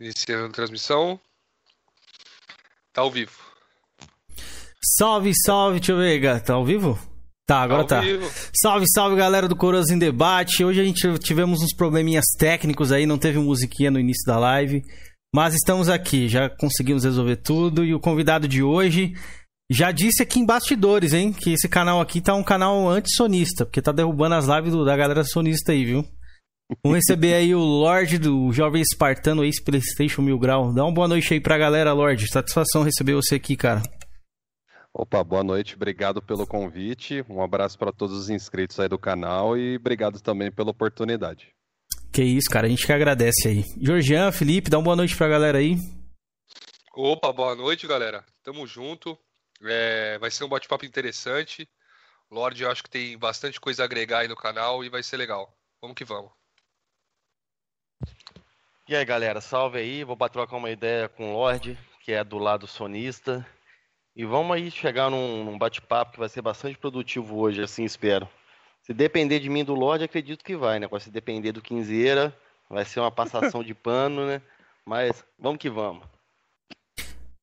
Iniciando a transmissão. Tá ao vivo. Salve, salve, eu ver, tá ao vivo? Tá, agora tá. Vivo. Salve, salve galera do Coroas em Debate. Hoje a gente tivemos uns probleminhas técnicos aí, não teve musiquinha no início da live. Mas estamos aqui, já conseguimos resolver tudo. E o convidado de hoje já disse aqui em bastidores, hein, que esse canal aqui tá um canal anti-sonista, porque tá derrubando as lives do, da galera sonista aí, viu? Vamos receber aí o Lorde do Jovem Espartano, ex-PlayStation Mil Grau. Dá uma boa noite aí pra galera, Lorde. Satisfação receber você aqui, cara. Opa, boa noite, obrigado pelo convite. Um abraço para todos os inscritos aí do canal e obrigado também pela oportunidade. Que isso, cara, a gente que agradece aí. Georgian, Felipe, dá uma boa noite pra galera aí. Opa, boa noite, galera. Tamo junto. É, vai ser um bate-papo interessante. Lorde, eu acho que tem bastante coisa a agregar aí no canal e vai ser legal. Vamos que vamos. E aí, galera, salve aí. Vou trocar uma ideia com o Lorde, que é do lado sonista. E vamos aí chegar num, num bate-papo que vai ser bastante produtivo hoje, assim espero. Se depender de mim do Lorde, acredito que vai, né? Se depender do Quinzeira, vai ser uma passação de pano, né? Mas vamos que vamos.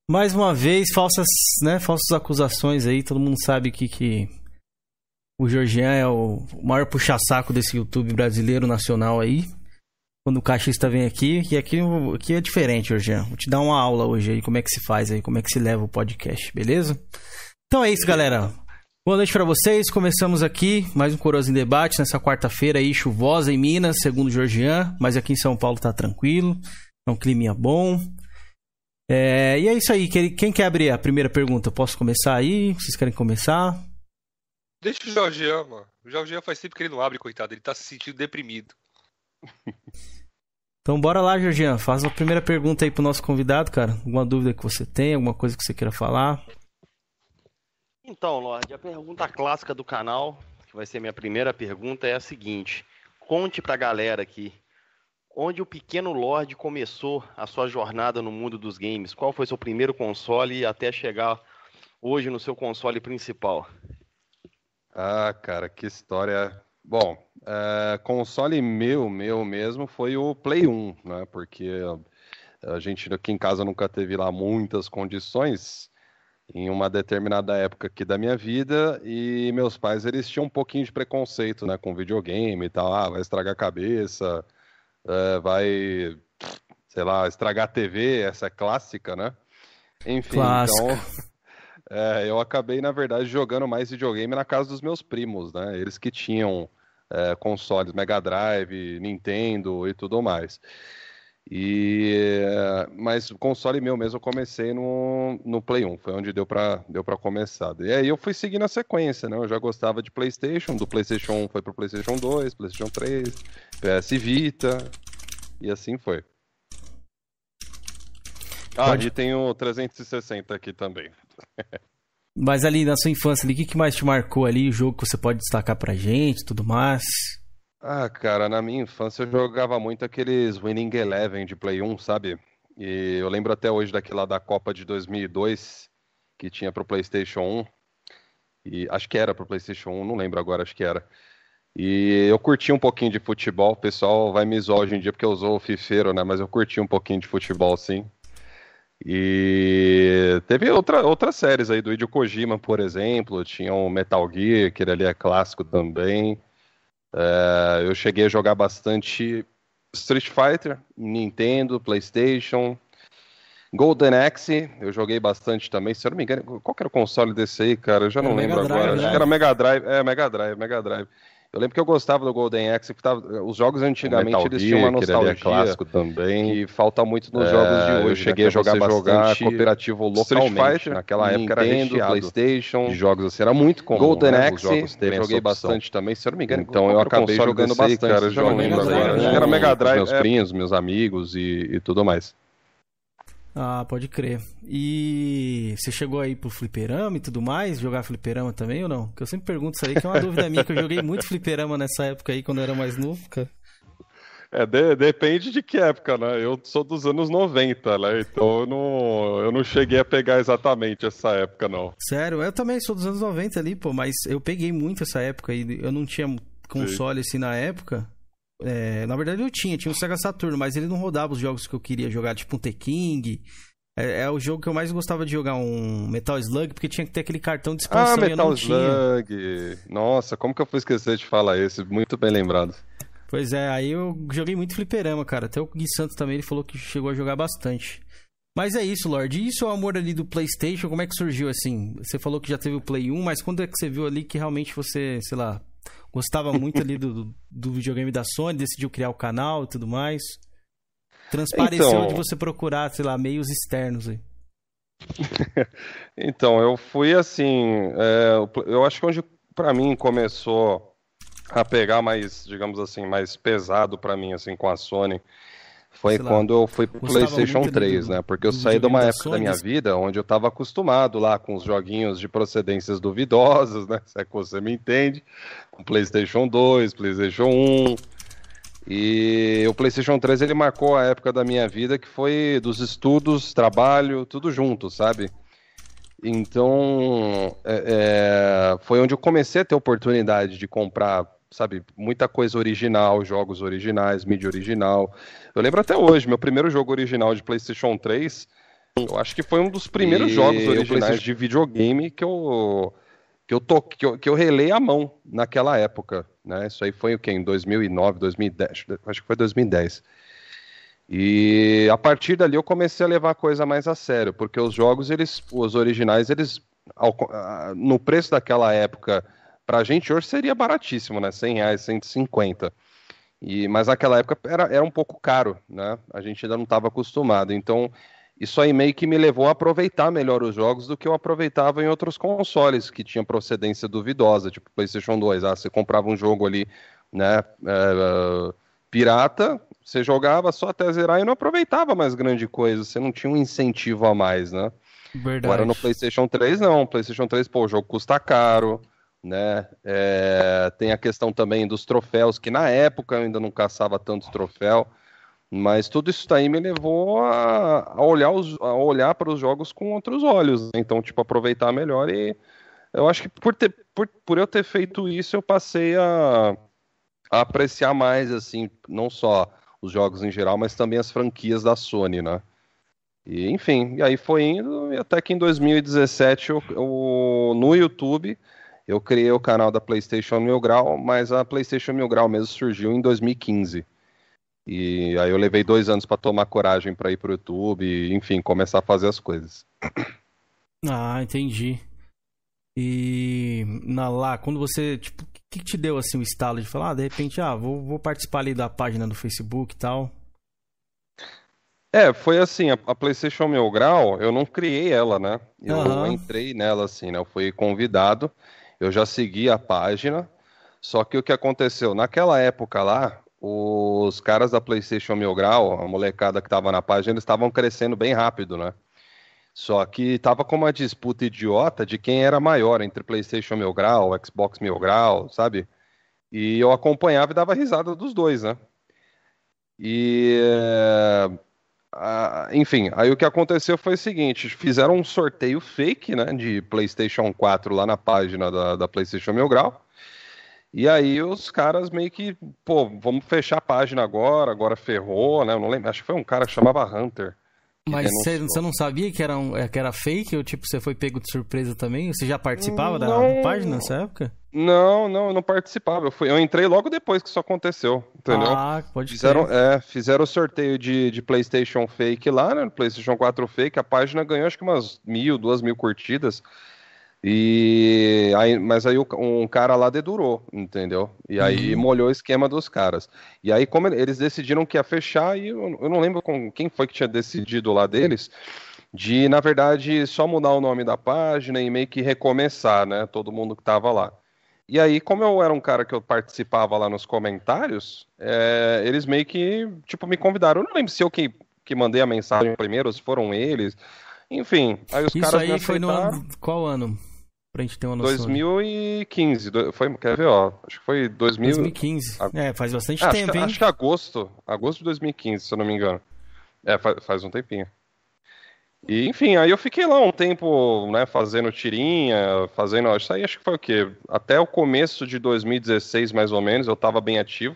Mais uma vez, falsas, né, falsas acusações aí. Todo mundo sabe que, que o Georgian é o maior puxa-saco desse YouTube brasileiro nacional aí quando o caixista vem aqui, e aqui, aqui é diferente, Georgian. Vou te dar uma aula hoje aí, como é que se faz aí, como é que se leva o podcast, beleza? Então é isso, galera. Boa noite para vocês. Começamos aqui mais um Coroas em Debate nessa quarta-feira aí, chuvosa em Minas, segundo o Georgian, mas aqui em São Paulo tá tranquilo, é um clima bom. É, e é isso aí. Quem quer abrir a primeira pergunta? Posso começar aí? Vocês querem começar? Deixa o Georgian, mano. O Georgian faz tempo que ele não abre, coitado. Ele tá se sentindo deprimido. Então bora lá, Georgian. Faz a primeira pergunta aí pro nosso convidado, cara. Alguma dúvida que você tem, alguma coisa que você queira falar? Então, Lorde, a pergunta clássica do canal, que vai ser minha primeira pergunta, é a seguinte. Conte pra galera aqui, onde o pequeno Lorde começou a sua jornada no mundo dos games? Qual foi seu primeiro console até chegar hoje no seu console principal? Ah, cara, que história. Bom, é, console meu, meu mesmo, foi o Play 1, né? Porque a gente aqui em casa nunca teve lá muitas condições em uma determinada época aqui da minha vida e meus pais eles tinham um pouquinho de preconceito, né, com videogame e tal, ah, vai estragar a cabeça, é, vai, sei lá, estragar a TV, essa é clássica, né? Enfim, Clássica. então é, eu acabei na verdade jogando mais videogame na casa dos meus primos, né? Eles que tinham é, consoles Mega Drive, Nintendo e tudo mais. E mas o console meu mesmo eu comecei no, no Play 1, foi onde deu para deu para começar. E aí eu fui seguindo a sequência, né? Eu já gostava de PlayStation, do PlayStation 1 foi pro PlayStation 2, PlayStation 3, PS Vita e assim foi. Ah, Pode... e tem o 360 aqui também. Mas ali na sua infância, o que, que mais te marcou ali? O jogo que você pode destacar pra gente tudo mais? Ah, cara, na minha infância eu jogava muito aqueles Winning Eleven de Play 1, sabe? E eu lembro até hoje daquela da Copa de 2002 que tinha pro PlayStation 1. E acho que era pro PlayStation 1, não lembro agora, acho que era. E eu curti um pouquinho de futebol. O pessoal vai me zoar hoje em dia porque eu usou o fifeiro, né? Mas eu curti um pouquinho de futebol, sim. E teve outra, outras séries aí do Hideo Kojima, por exemplo, tinha o Metal Gear, que ele ali é clássico também. É, eu cheguei a jogar bastante Street Fighter, Nintendo, PlayStation, Golden Axe, eu joguei bastante também. Se eu não me engano, qual que era o console desse aí, cara? Eu já não é lembro agora. Acho que né? era Mega Drive. É, Mega Drive, Mega Drive. Eu lembro que eu gostava do Golden Axe, que tava, os jogos antigamente eles tinham uma nostalgia que clássico também, que falta muito nos é, jogos de hoje. Eu cheguei né, a jogar bastante cooperativo localmente. Street Fighter, naquela época era Nintendo, PlayStation, de jogos assim, era muito comum. Golden né, Axe, eu joguei bastante também, se eu não me engano. Então eu acabei jogando bastante, cara, lembro agora. Acho que era Mega Drive, meus é. primos, meus amigos e, e tudo mais. Ah, pode crer. E você chegou aí pro fliperama e tudo mais? Jogar fliperama também ou não? Que eu sempre pergunto isso aí, que é uma dúvida minha, que eu joguei muito fliperama nessa época aí, quando eu era mais novo, cara. É, de, depende de que época, né? Eu sou dos anos 90, né? Então eu não, eu não cheguei a pegar exatamente essa época, não. Sério, eu também sou dos anos 90 ali, pô, mas eu peguei muito essa época aí. Eu não tinha console Sim. assim na época. É, na verdade eu tinha, tinha o Sega Saturno, mas ele não rodava os jogos que eu queria jogar, tipo um T-King. É, é, o jogo que eu mais gostava de jogar, um Metal Slug, porque tinha que ter aquele cartão de expansão ah, Metal Slug! Tinha. Nossa, como que eu fui esquecer de falar esse? Muito bem lembrado. Pois é, aí eu joguei muito fliperama, cara. Até o Gui Santos também, ele falou que chegou a jogar bastante. Mas é isso, Lorde. E isso é o amor ali do PlayStation? Como é que surgiu assim? Você falou que já teve o Play 1, mas quando é que você viu ali que realmente você, sei lá, gostava muito ali do, do videogame da Sony, decidiu criar o canal e tudo mais? Transpareceu então... de você procurar, sei lá, meios externos aí. então, eu fui assim. É, eu acho que onde para mim começou a pegar mais, digamos assim, mais pesado para mim, assim, com a Sony, foi quando eu fui pro PlayStation 3, do, né? Porque eu saí de uma época Sony, da minha vida onde eu estava acostumado lá com os joguinhos de procedências duvidosas, né? Se é que você me entende. Com PlayStation 2, PlayStation 1. E o PlayStation 3 ele marcou a época da minha vida que foi dos estudos, trabalho, tudo junto, sabe? Então, é, é, foi onde eu comecei a ter oportunidade de comprar sabe, muita coisa original, jogos originais, mídia original. Eu lembro até hoje, meu primeiro jogo original de PlayStation 3, eu acho que foi um dos primeiros e jogos originais de videogame que eu que eu, to, que eu, que eu relei a mão naquela época, né? Isso aí foi o que em 2009, 2010, acho que foi 2010. E a partir dali eu comecei a levar a coisa mais a sério, porque os jogos eles, os originais, eles no preço daquela época Pra gente hoje seria baratíssimo, né? 100 reais, 150. E, mas naquela época era, era um pouco caro, né? A gente ainda não estava acostumado. Então, isso aí meio que me levou a aproveitar melhor os jogos do que eu aproveitava em outros consoles que tinham procedência duvidosa, tipo PlayStation 2. Ah, você comprava um jogo ali, né? É, pirata, você jogava só até zerar e não aproveitava mais grande coisa. Você não tinha um incentivo a mais, né? Verdade. Agora no PlayStation 3, não. PlayStation 3, pô, o jogo custa caro né? É, tem a questão também dos troféus, que na época eu ainda não caçava tanto troféu, mas tudo isso daí me levou a, a olhar, olhar para os jogos com outros olhos, né? então, tipo, aproveitar melhor e eu acho que por, ter, por, por eu ter feito isso, eu passei a, a apreciar mais, assim, não só os jogos em geral, mas também as franquias da Sony, né? E, enfim, e aí foi indo, e até que em 2017 eu, eu, no YouTube eu criei o canal da PlayStation Mil Grau, mas a PlayStation Mil Grau mesmo surgiu em 2015. E aí eu levei dois anos para tomar coragem para ir pro YouTube, enfim, começar a fazer as coisas. Ah, entendi. E na lá, quando você, tipo, o que, que, te deu assim o estalo de falar, ah, de repente, ah, vou, vou participar ali da página do Facebook e tal? É, foi assim, a, a PlayStation Mil Grau, eu não criei ela, né? Eu uhum. entrei nela assim, né? Eu fui convidado eu já segui a página, só que o que aconteceu? Naquela época lá, os caras da PlayStation Mil Grau, a molecada que estava na página, eles estavam crescendo bem rápido, né? Só que tava com uma disputa idiota de quem era maior entre PlayStation Mil Grau, Xbox Mil Grau, sabe? E eu acompanhava e dava risada dos dois, né? E ah, enfim, aí o que aconteceu foi o seguinte: fizeram um sorteio fake, né, de PlayStation 4 lá na página da, da PlayStation Mil Grau. E aí os caras meio que, pô, vamos fechar a página agora, agora ferrou, né? Eu não lembro, acho que foi um cara que chamava Hunter. Mas você não sabia que era, um, é, que era fake ou tipo você foi pego de surpresa também? Você já participava não, da página nessa época? Não, não, eu não participava. Eu, fui, eu entrei logo depois que isso aconteceu, entendeu? Ah, pode fizeram, É, fizeram o sorteio de, de PlayStation fake lá, né? PlayStation 4 fake. A página ganhou acho que umas mil, duas mil curtidas. E aí, mas aí um cara lá dedurou, entendeu? E aí uhum. molhou o esquema dos caras. E aí, como eles decidiram que ia fechar, e eu, eu não lembro com quem foi que tinha decidido lá deles, de, na verdade, só mudar o nome da página e meio que recomeçar, né? Todo mundo que tava lá. E aí, como eu era um cara que eu participava lá nos comentários, é, eles meio que, tipo, me convidaram. Eu não lembro se eu que, que mandei a mensagem primeiro, se foram eles. Enfim, aí os Isso caras. Aí foi no ano. Qual ano? Pra gente ter uma noção. 2015. Foi, quer ver, ó. Acho que foi 2000... 2015. É, faz bastante é, tempo, acho, hein? Acho que agosto. Agosto de 2015, se eu não me engano. É, faz, faz um tempinho. E, enfim, aí eu fiquei lá um tempo, né, fazendo tirinha, fazendo. Isso aí acho que foi o quê? Até o começo de 2016, mais ou menos, eu tava bem ativo.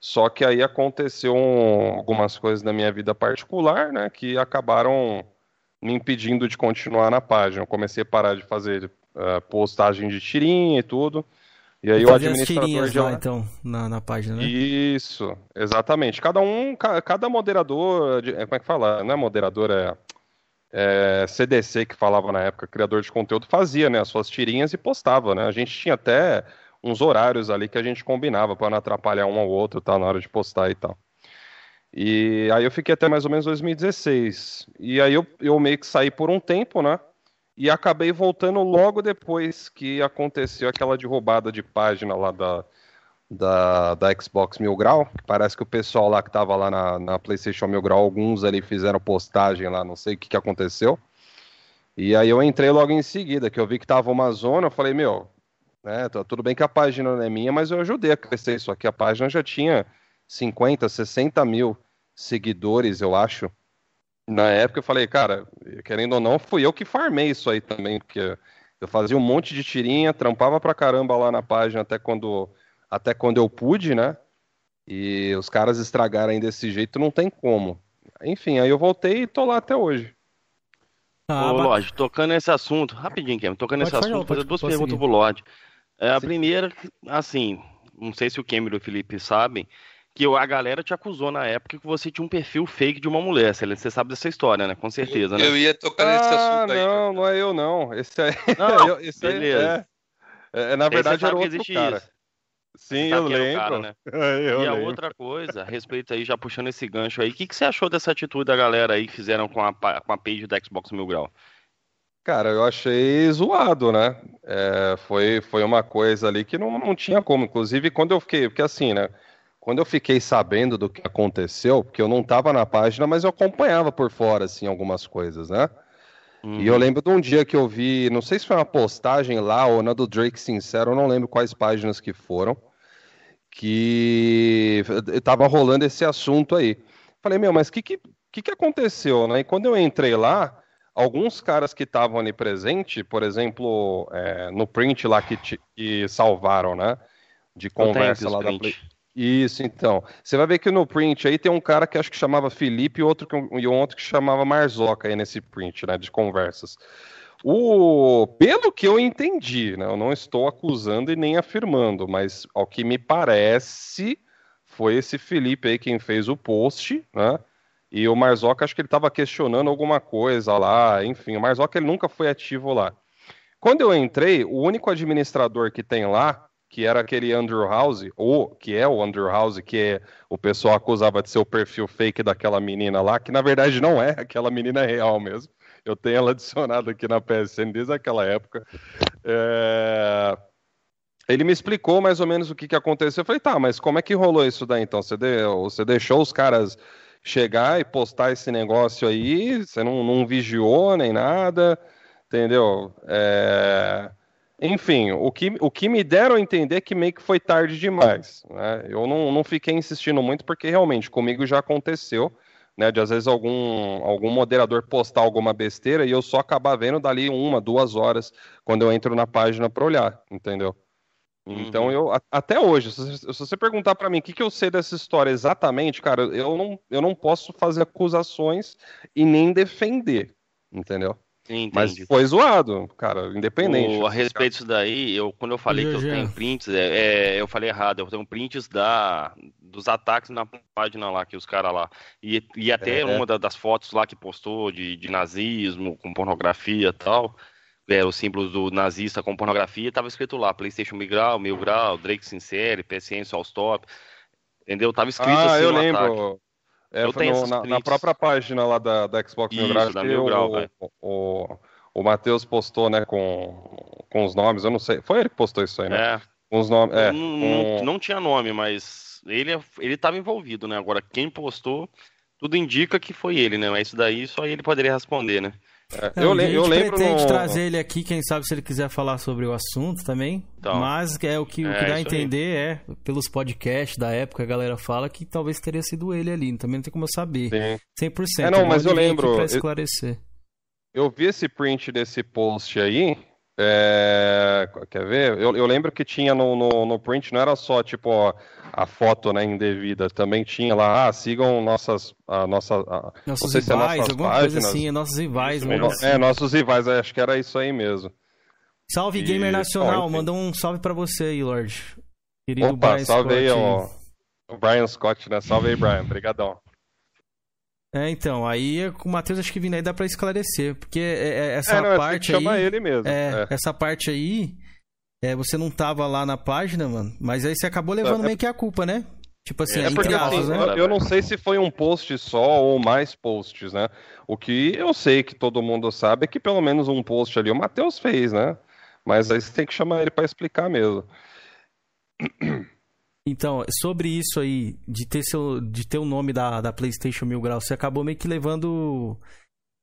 Só que aí aconteceu um, algumas coisas na minha vida particular, né, que acabaram me impedindo de continuar na página. Eu comecei a parar de fazer uh, postagem de tirinha e tudo. E aí o administrador já... lá, então, na, na página, né? Isso, exatamente. Cada um, cada moderador, como é que fala? Não é moderador, é, é, CDC que falava na época, criador de conteúdo, fazia, né, as suas tirinhas e postava, né? A gente tinha até uns horários ali que a gente combinava para não atrapalhar um ao outro, tá, na hora de postar e tal. E aí eu fiquei até mais ou menos 2016. E aí eu, eu meio que saí por um tempo, né? e acabei voltando logo depois que aconteceu aquela derrubada de página lá da, da, da Xbox Mil Grau. Parece que o pessoal lá que tava lá na, na PlayStation Mil Grau, alguns ali fizeram postagem lá, não sei o que, que aconteceu. E aí eu entrei logo em seguida, que eu vi que tava uma zona, eu falei, meu, né, tá tudo bem que a página não é minha, mas eu ajudei a crescer isso aqui. A página já tinha 50, 60 mil seguidores, eu acho na época eu falei, cara, querendo ou não, fui eu que farmei isso aí também, porque eu fazia um monte de tirinha, trampava pra caramba lá na página até quando, até quando eu pude, né? E os caras estragarem desse jeito não tem como. Enfim, aí eu voltei e tô lá até hoje. Ah, Ô, Lorde, tocando nesse assunto, rapidinho, Kevin, tocando nesse assunto, vou fazer duas perguntas seguir. pro Lorde. É, a Sim. primeira, assim, não sei se o Cameron e o Felipe sabem, que a galera te acusou na época que você tinha um perfil fake de uma mulher. Você sabe dessa história, né? Com certeza, né? Eu ia tocar nesse ah, assunto aí. Não, não é eu não. Esse aí. Não, esse beleza. Aí é, é, na verdade era outro cara. Isso. Sim, eu lembro. Cara, né? eu e a outra coisa, a respeito aí, já puxando esse gancho aí, o que, que você achou dessa atitude da galera aí que fizeram com a, com a page da Xbox Mil Grau? Cara, eu achei zoado, né? É, foi, foi uma coisa ali que não, não tinha como. Inclusive, quando eu fiquei. Porque assim, né? quando eu fiquei sabendo do que aconteceu, porque eu não estava na página, mas eu acompanhava por fora, assim, algumas coisas, né? Uhum. E eu lembro de um dia que eu vi, não sei se foi uma postagem lá ou na do Drake Sincero, eu não lembro quais páginas que foram, que estava rolando esse assunto aí. Falei, meu, mas o que, que, que, que aconteceu, né? E quando eu entrei lá, alguns caras que estavam ali presente, por exemplo, é, no print lá que, te, que salvaram, né? De conversa lá da Play. Isso, então. Você vai ver que no print aí tem um cara que acho que chamava Felipe e outro que, e outro que chamava Marzoca aí nesse print, né, de conversas. O, pelo que eu entendi, né, eu não estou acusando e nem afirmando, mas ao que me parece foi esse Felipe aí quem fez o post, né? E o Marzoca acho que ele estava questionando alguma coisa lá, enfim, o Marzoca ele nunca foi ativo lá. Quando eu entrei, o único administrador que tem lá que era aquele Andrew House, ou que é o Andrew House, que é, o pessoal acusava de ser o perfil fake daquela menina lá, que na verdade não é, aquela menina é real mesmo. Eu tenho ela adicionada aqui na PSN desde aquela época. É... Ele me explicou mais ou menos o que, que aconteceu. Eu falei, tá, mas como é que rolou isso daí então? Você, você deixou os caras chegar e postar esse negócio aí? Você não, não vigiou nem nada? Entendeu? É... Enfim, o que, o que me deram a entender é que meio que foi tarde demais. Né? Eu não, não fiquei insistindo muito, porque realmente comigo já aconteceu, né? De às vezes algum, algum moderador postar alguma besteira e eu só acabar vendo dali uma, duas horas quando eu entro na página para olhar, entendeu? Então uhum. eu até hoje, se, se você perguntar para mim o que, que eu sei dessa história exatamente, cara, eu não, eu não posso fazer acusações e nem defender, entendeu? Sim, Mas foi zoado, cara, independente. O, a respeito disso daí, eu, quando eu falei que eu tenho prints, é, é, eu falei errado, eu tenho prints da, dos ataques na página lá, que os caras lá. E, e até é, uma das fotos lá que postou de, de nazismo, com pornografia e tal, é, os símbolos do nazista com pornografia, tava escrito lá, Playstation Mil Grau, Mil Grau, Drake Sincere, PSN, Stop. Entendeu? Tava escrito ah, assim eu lembro. Ataque. É, eu tenho no, na, na, própria página lá da, da Xbox Isso, Grau, da Mil Grau, o, o, o, o Matheus postou, né, com, com os nomes, eu não sei, foi ele que postou isso aí, né? É. Os nomes, é, não, com... não, tinha nome, mas ele ele estava envolvido, né? Agora quem postou, tudo indica que foi ele, né? Mas isso daí só ele poderia responder, né? É, eu, a gente eu lembro pretende no... trazer ele aqui, quem sabe se ele quiser falar sobre o assunto também. Então, mas é o que, é, o que dá a entender aí. é, pelos podcasts da época, a galera fala que talvez teria sido ele ali. Também não tem como eu saber. Sim. 100%. É, não, mas eu lembro. Pra esclarecer. Eu, eu vi esse print desse post aí. É, quer ver? Eu, eu, lembro que tinha no, no, no, print, não era só tipo ó, a foto né, indevida, também tinha lá, ah, sigam nossas, a nossa, a, nossos rivais, é nossas alguma páginas. coisa assim, nossos rivais. Mesmo. Assim. É, nossos rivais, acho que era isso aí mesmo. Salve, e... Gamer Nacional, manda um salve pra você aí, Lorde. Querido Opa, Brian salve Scott, aí, ó, o Brian Scott, né? Salve aí, Brian, obrigadão. É, então, aí com o Matheus acho que vindo aí dá pra esclarecer, porque é, é, essa é, não, parte aí... chama ele mesmo. É, é, essa parte aí, é, você não tava lá na página, mano, mas aí você acabou levando é, meio que a culpa, né? Tipo assim, é porque, aspas, assim, né? Eu não sei se foi um post só ou mais posts, né? O que eu sei que todo mundo sabe é que pelo menos um post ali o Matheus fez, né? Mas aí você tem que chamar ele para explicar mesmo. Então, sobre isso aí, de ter, seu, de ter o nome da, da PlayStation Mil Grau, você acabou meio que levando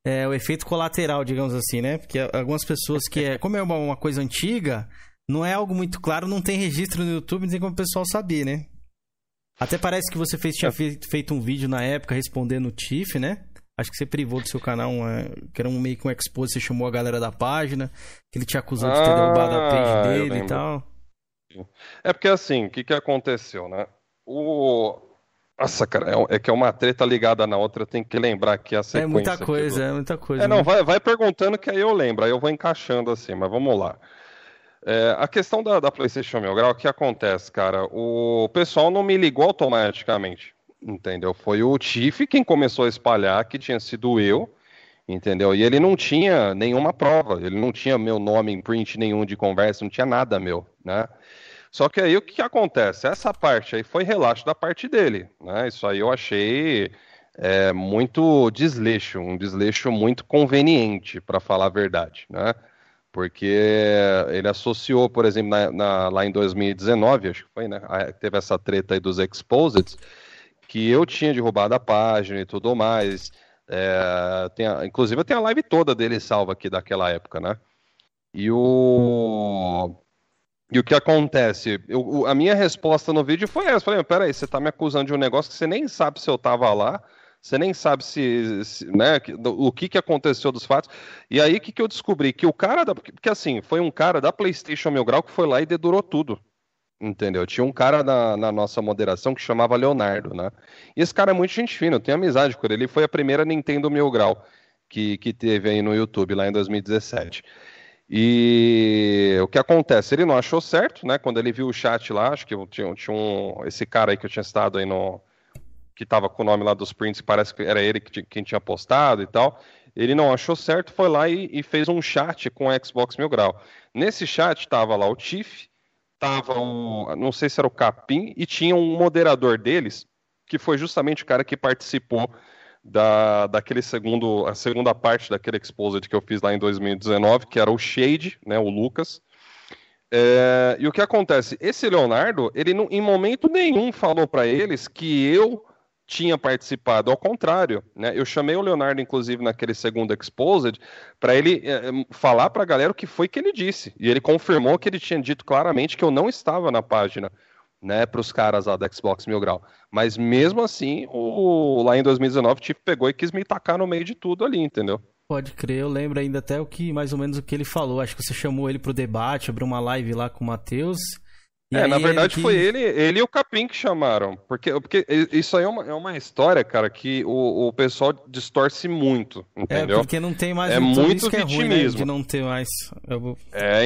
é, o efeito colateral, digamos assim, né? Porque algumas pessoas que é. Como é uma, uma, coisa antiga, não é algo muito claro, não tem registro no YouTube, não tem como o pessoal saber, né? Até parece que você fez, tinha feito, feito um vídeo na época respondendo o Tiff, né? Acho que você privou do seu canal, uma, que era um meio que um expose, você chamou a galera da página, que ele te acusou ah, de ter derrubado a page ah, dele e tal. É porque assim, o que, que aconteceu, né? O. Nossa, cara, é, é, que é uma treta ligada na outra, tem que lembrar aqui a sequência. É muita coisa, do... é muita coisa. É, não, né? vai, vai perguntando que aí eu lembro, aí eu vou encaixando assim, mas vamos lá. É, a questão da, da PlayStation Mil Grau, o que acontece, cara? O pessoal não me ligou automaticamente, entendeu? Foi o Tiff quem começou a espalhar que tinha sido eu, entendeu? E ele não tinha nenhuma prova, ele não tinha meu nome em print nenhum de conversa, não tinha nada meu, né? Só que aí o que, acontece? Essa parte aí foi relaxo da parte dele, né? Isso aí eu achei é, muito desleixo, um desleixo muito conveniente, para falar a verdade, né? Porque ele associou, por exemplo, na, na, lá em 2019, acho que foi, né? Teve essa treta aí dos Exposed, que eu tinha derrubado a página e tudo mais. É, tem a, inclusive, eu tenho a live toda dele salva aqui daquela época, né? E o. E o que acontece? Eu, a minha resposta no vídeo foi essa. Eu falei, peraí, você tá me acusando de um negócio que você nem sabe se eu tava lá, você nem sabe se, se né, o que, que aconteceu dos fatos. E aí, o que, que eu descobri? Que o cara da. Porque assim, foi um cara da PlayStation Mil Grau que foi lá e dedurou tudo. Entendeu? Tinha um cara na, na, nossa moderação que chamava Leonardo, né? E esse cara é muito gente fina, eu tenho amizade com ele. Ele foi a primeira Nintendo Mil Grau que, que teve aí no YouTube, lá em 2017. E o que acontece? Ele não achou certo, né? Quando ele viu o chat lá, acho que tinha, tinha um, esse cara aí que eu tinha citado aí no. que tava com o nome lá dos prints, parece que era ele que, quem tinha postado e tal. Ele não achou certo, foi lá e, e fez um chat com o Xbox Mil Grau. Nesse chat tava lá o Tiff, tava um, não sei se era o Capim, e tinha um moderador deles, que foi justamente o cara que participou da, daquele segundo, a segunda parte daquele exposed que eu fiz lá em 2019, que era o Shade, né, o Lucas. É, e o que acontece? Esse Leonardo, ele não, em momento nenhum falou para eles que eu tinha participado, ao contrário, né? Eu chamei o Leonardo, inclusive, naquele segundo exposed, para ele é, falar para a galera o que foi que ele disse. E ele confirmou que ele tinha dito claramente que eu não estava na página né, para os caras lá da Xbox Mil Grau. Mas mesmo assim, o, lá em 2019, o Tiff pegou e quis me tacar no meio de tudo ali, entendeu? Pode crer, eu lembro ainda até o que, mais ou menos o que ele falou. Acho que você chamou ele pro debate, abriu uma live lá com o Matheus. É, na verdade ele foi ele, ele e o Capim que chamaram. Porque, porque isso aí é uma, é uma história, cara, que o, o pessoal distorce muito, é, entendeu? É, porque não tem mais... É muito vitimismo. É ruim, né, de não ter mais... Eu... É,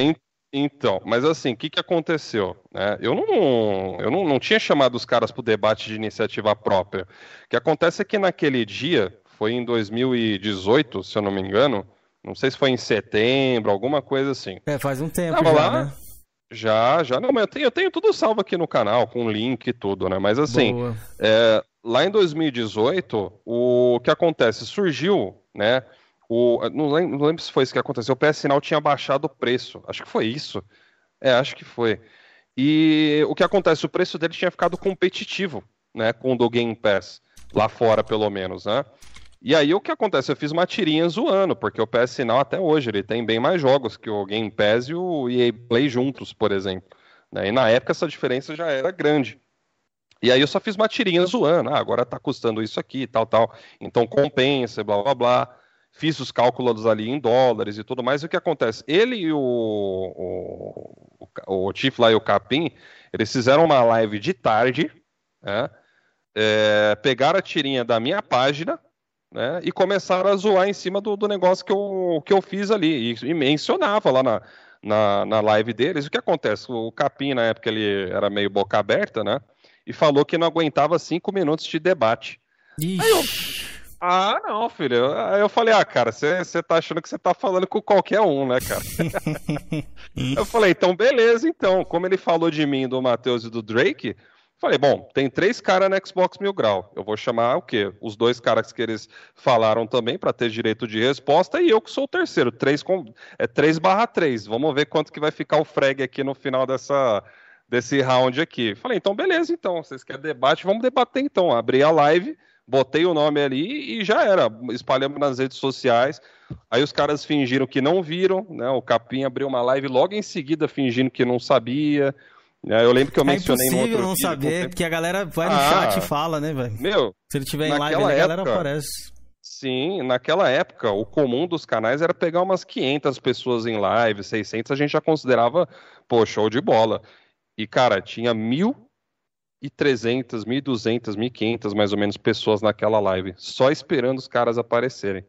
então, mas assim, o que, que aconteceu? Né? Eu, não, eu não, não tinha chamado os caras para o debate de iniciativa própria. O que acontece é que naquele dia, foi em 2018, se eu não me engano, não sei se foi em setembro, alguma coisa assim. É, faz um tempo Tava já, lá, né? Já, já. Não, mas eu tenho, eu tenho tudo salvo aqui no canal, com link e tudo, né? Mas assim, é, lá em 2018, o que acontece? Surgiu, né? O, não, lembro, não lembro se foi isso que aconteceu. O PS Sinal tinha baixado o preço. Acho que foi isso. É, acho que foi. E o que acontece? O preço dele tinha ficado competitivo, né? Com o do Game Pass. Lá fora, pelo menos, né? E aí o que acontece? Eu fiz uma tirinha zoando, porque o PS Sinal até hoje ele tem bem mais jogos que o Game Pass e o EA Play juntos, por exemplo. Né? E na época essa diferença já era grande. E aí eu só fiz uma tirinha zoando, ah, agora tá custando isso aqui, tal, tal. Então compensa, blá blá blá. Fiz os cálculos ali em dólares e tudo mais. E o que acontece? Ele e o, o, o, o Tiff lá e o Capim, eles fizeram uma live de tarde, né? É, pegaram a tirinha da minha página né, e começaram a zoar em cima do, do negócio que eu, que eu fiz ali. E, e mencionava lá na, na, na live deles. O que acontece? O Capim, na época, ele era meio boca aberta, né? E falou que não aguentava cinco minutos de debate. Ixi. Aí eu, ah, não, filho. Aí eu falei, ah, cara, você tá achando que você tá falando com qualquer um, né, cara? eu falei, então beleza, então. Como ele falou de mim, do Matheus e do Drake, falei, bom, tem três caras no Xbox Mil Grau. Eu vou chamar o quê? Os dois caras que eles falaram também para ter direito de resposta e eu que sou o terceiro. Três com... É 3 barra 3. Vamos ver quanto que vai ficar o frag aqui no final dessa desse round aqui. Falei, então beleza, então. Vocês querem debate? Vamos debater então. Abri a live botei o nome ali e já era. Espalhamos nas redes sociais. Aí os caras fingiram que não viram, né? O Capim abriu uma live logo em seguida fingindo que não sabia. Né? Eu lembro que eu é mencionei no outro não vídeo, saber, porque a galera vai no ah, chat e fala, né, velho? Meu, se ele tiver em live, época, a galera aparece. Sim, naquela época, o comum dos canais era pegar umas 500 pessoas em live, 600, a gente já considerava, pô, show de bola. E, cara, tinha mil 1.300, 1.200, 1.500 mais ou menos pessoas naquela live, só esperando os caras aparecerem.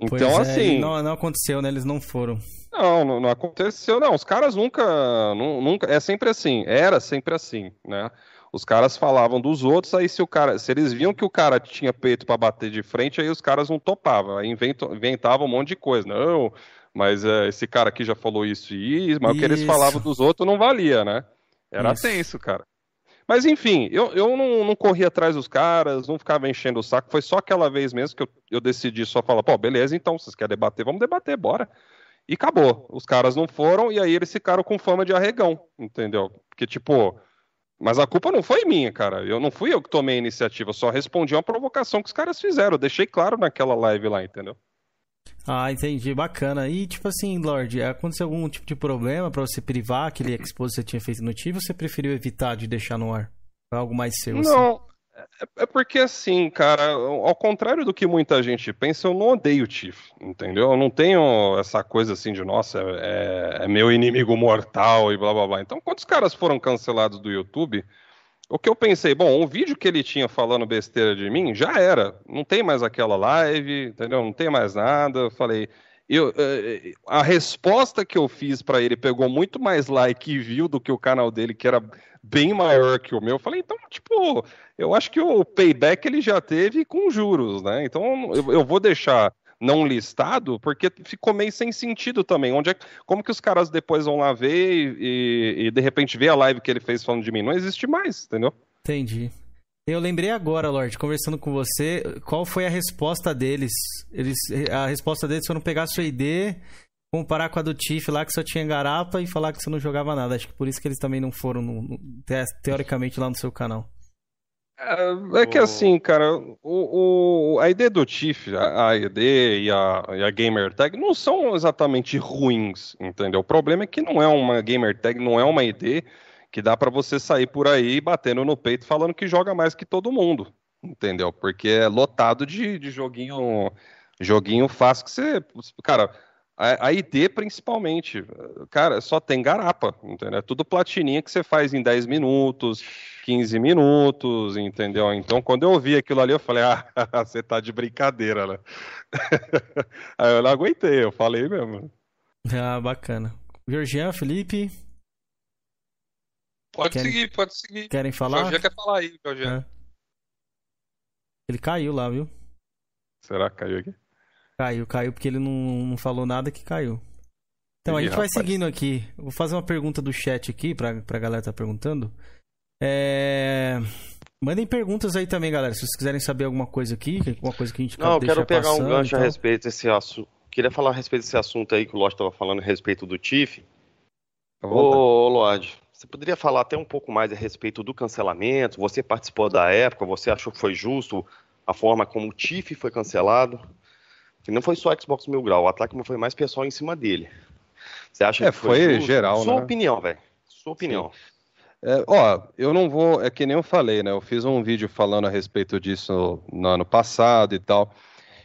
Então, é, assim. Não, não aconteceu, né? Eles não foram. Não, não, não aconteceu, não. Os caras nunca, nunca. É sempre assim. Era sempre assim, né? Os caras falavam dos outros, aí se o cara, se eles viam que o cara tinha peito para bater de frente, aí os caras não topavam, aí inventavam um monte de coisa. Não, mas é, esse cara aqui já falou isso e isso, mas isso. o que eles falavam dos outros não valia, né? Era isso. tenso, cara. Mas enfim, eu, eu não, não corri atrás dos caras, não ficava enchendo o saco. Foi só aquela vez mesmo que eu, eu decidi só falar, pô, beleza, então, vocês querem debater, vamos debater, bora. E acabou. Os caras não foram e aí eles ficaram com fama de arregão, entendeu? Porque, tipo, mas a culpa não foi minha, cara. Eu não fui eu que tomei a iniciativa, eu só respondi uma provocação que os caras fizeram. Eu deixei claro naquela live lá, entendeu? Ah, entendi, bacana. E tipo assim, Lorde, aconteceu algum tipo de problema para você privar aquele expose que você tinha feito no TIFF ou você preferiu evitar de deixar no ar? Foi algo mais seu? Assim? Não, é, é porque assim, cara, ao contrário do que muita gente pensa, eu não odeio o TIFF, entendeu? Eu não tenho essa coisa assim de, nossa, é, é meu inimigo mortal e blá blá blá. Então, quantos caras foram cancelados do YouTube? O que eu pensei, bom, o vídeo que ele tinha falando besteira de mim já era. Não tem mais aquela live, entendeu? Não tem mais nada. Eu falei, eu, eh, a resposta que eu fiz para ele pegou muito mais like e view do que o canal dele, que era bem maior que o meu. Eu falei, então, tipo, eu acho que o payback ele já teve com juros, né? Então eu, eu vou deixar não listado, porque ficou meio sem sentido também. Onde é, como que os caras depois vão lá ver e, e, de repente ver a live que ele fez falando de mim? Não existe mais, entendeu? Entendi. Eu lembrei agora, Lorde, conversando com você, qual foi a resposta deles? Eles, a resposta deles foi não pegar sua ID, comparar com a do Tiff lá que só tinha garapa e falar que você não jogava nada. Acho que por isso que eles também não foram, no, no, teoricamente, lá no seu canal. É, é que assim, cara, o, o, a ID do TIFF, a ID e a, e a Gamer Tag não são exatamente ruins, entendeu? O problema é que não é uma Gamer Tag, não é uma ID que dá para você sair por aí batendo no peito falando que joga mais que todo mundo, entendeu? Porque é lotado de, de joguinho, joguinho fácil que você, cara, a, a ID, principalmente, cara, só tem garapa, entendeu? É tudo platininha que você faz em 10 minutos, 15 minutos, entendeu? Então, quando eu vi aquilo ali, eu falei, ah, você tá de brincadeira, né? Aí eu não aguentei, eu falei mesmo. Ah, bacana. Georgian, Felipe? Pode querem, seguir, pode seguir. Querem falar? Georgian quer falar aí, Georgian. É. Ele caiu lá, viu? Será que caiu aqui? Caiu, caiu porque ele não, não falou nada que caiu. Então, a gente vai seguindo aqui. vou fazer uma pergunta do chat aqui pra, pra galera tá perguntando. É... Mandem perguntas aí também, galera. Se vocês quiserem saber alguma coisa aqui, alguma coisa que a gente Não, eu quero pegar passando, um gancho a respeito desse assunto. Queria falar a respeito desse assunto aí que o Lodge estava falando a respeito do TIF. Ô, ô Lodge, você poderia falar até um pouco mais a respeito do cancelamento? Você participou da época, você achou que foi justo a forma como o TIF foi cancelado? Que não foi só Xbox Mil Grau, o ataque foi mais pessoal em cima dele. Você acha é, que foi, foi geral, Sua né? opinião, velho. Sua opinião. É, ó, eu não vou, é que nem eu falei, né? Eu fiz um vídeo falando a respeito disso no ano passado e tal.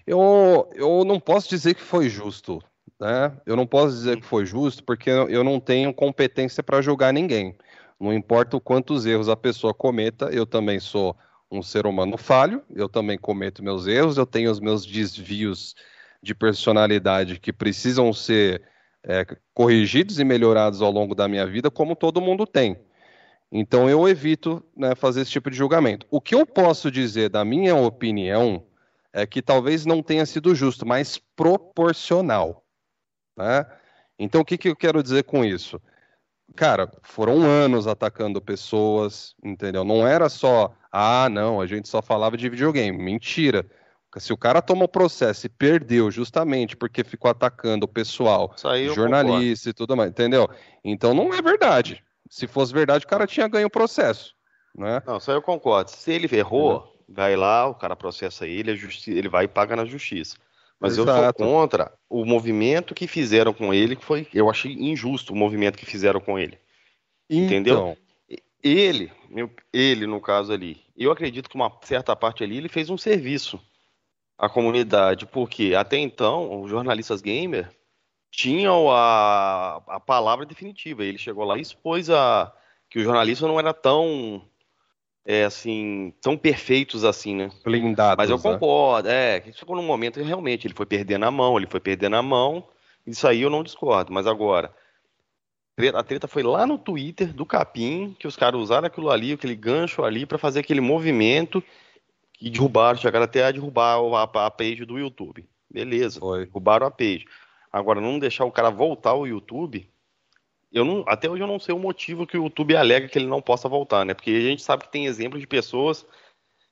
Eu, eu não posso dizer que foi justo, né? Eu não posso dizer que foi justo porque eu não tenho competência para julgar ninguém. Não importa o quantos erros a pessoa cometa, eu também sou um ser humano falho, eu também cometo meus erros, eu tenho os meus desvios de personalidade que precisam ser é, corrigidos e melhorados ao longo da minha vida, como todo mundo tem. Então eu evito né, fazer esse tipo de julgamento. O que eu posso dizer, da minha opinião, é que talvez não tenha sido justo, mas proporcional. Né? Então o que, que eu quero dizer com isso? Cara, foram anos atacando pessoas, entendeu? Não era só, ah, não, a gente só falava de videogame. Mentira. Se o cara tomou processo e perdeu justamente porque ficou atacando o pessoal, jornalista e tudo mais, entendeu? Então não é verdade. Se fosse verdade, o cara tinha ganho o processo. Né? Não, só eu concordo. Se ele errou, uhum. vai lá, o cara processa ele, ele vai e paga na justiça. Mas Exato. eu sou contra o movimento que fizeram com ele, que foi, eu achei injusto o movimento que fizeram com ele. Então... Entendeu? Ele, ele no caso ali, eu acredito que uma certa parte ali ele fez um serviço à comunidade, porque até então os jornalistas gamer tinham a, a palavra definitiva. Ele chegou lá e expôs a, que o jornalista não era tão é, assim, tão perfeitos assim, né? Blindados. Mas eu né? concordo, né? é, que chegou num momento que realmente ele foi perdendo a mão, ele foi perdendo a mão, isso aí eu não discordo, mas agora, a treta foi lá no Twitter do Capim, que os caras usaram aquilo ali, aquele gancho ali, para fazer aquele movimento que derrubaram, chegaram até a derrubar a, a page do YouTube. Beleza, foi. derrubaram a page. Agora, não deixar o cara voltar ao YouTube, eu não, até hoje eu não sei o motivo que o YouTube alega que ele não possa voltar, né? Porque a gente sabe que tem exemplos de pessoas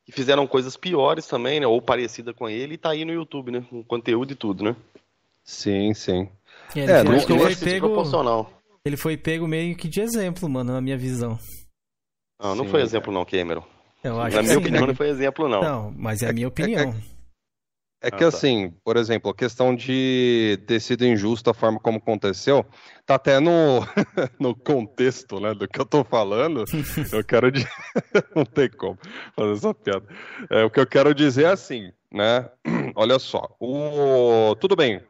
que fizeram coisas piores também, né? Ou parecida com ele e tá aí no YouTube, né? Com conteúdo e tudo, né? Sim, sim. Ele é, não, ele foi pego, proporcional. Ele foi pego meio que de exemplo, mano, na minha visão. Não, não sim, foi exemplo não, Cameron. Eu acho na minha sim, opinião né? não foi exemplo não. Não, mas é a minha opinião. É, é, é que ah, tá. assim, por exemplo, a questão de ter sido injusto a forma como aconteceu, tá até no, no contexto, né, do que eu tô falando. Eu quero dizer, não tem como fazer essa piada. É, o que eu quero dizer é assim, né? Olha só, o tudo bem.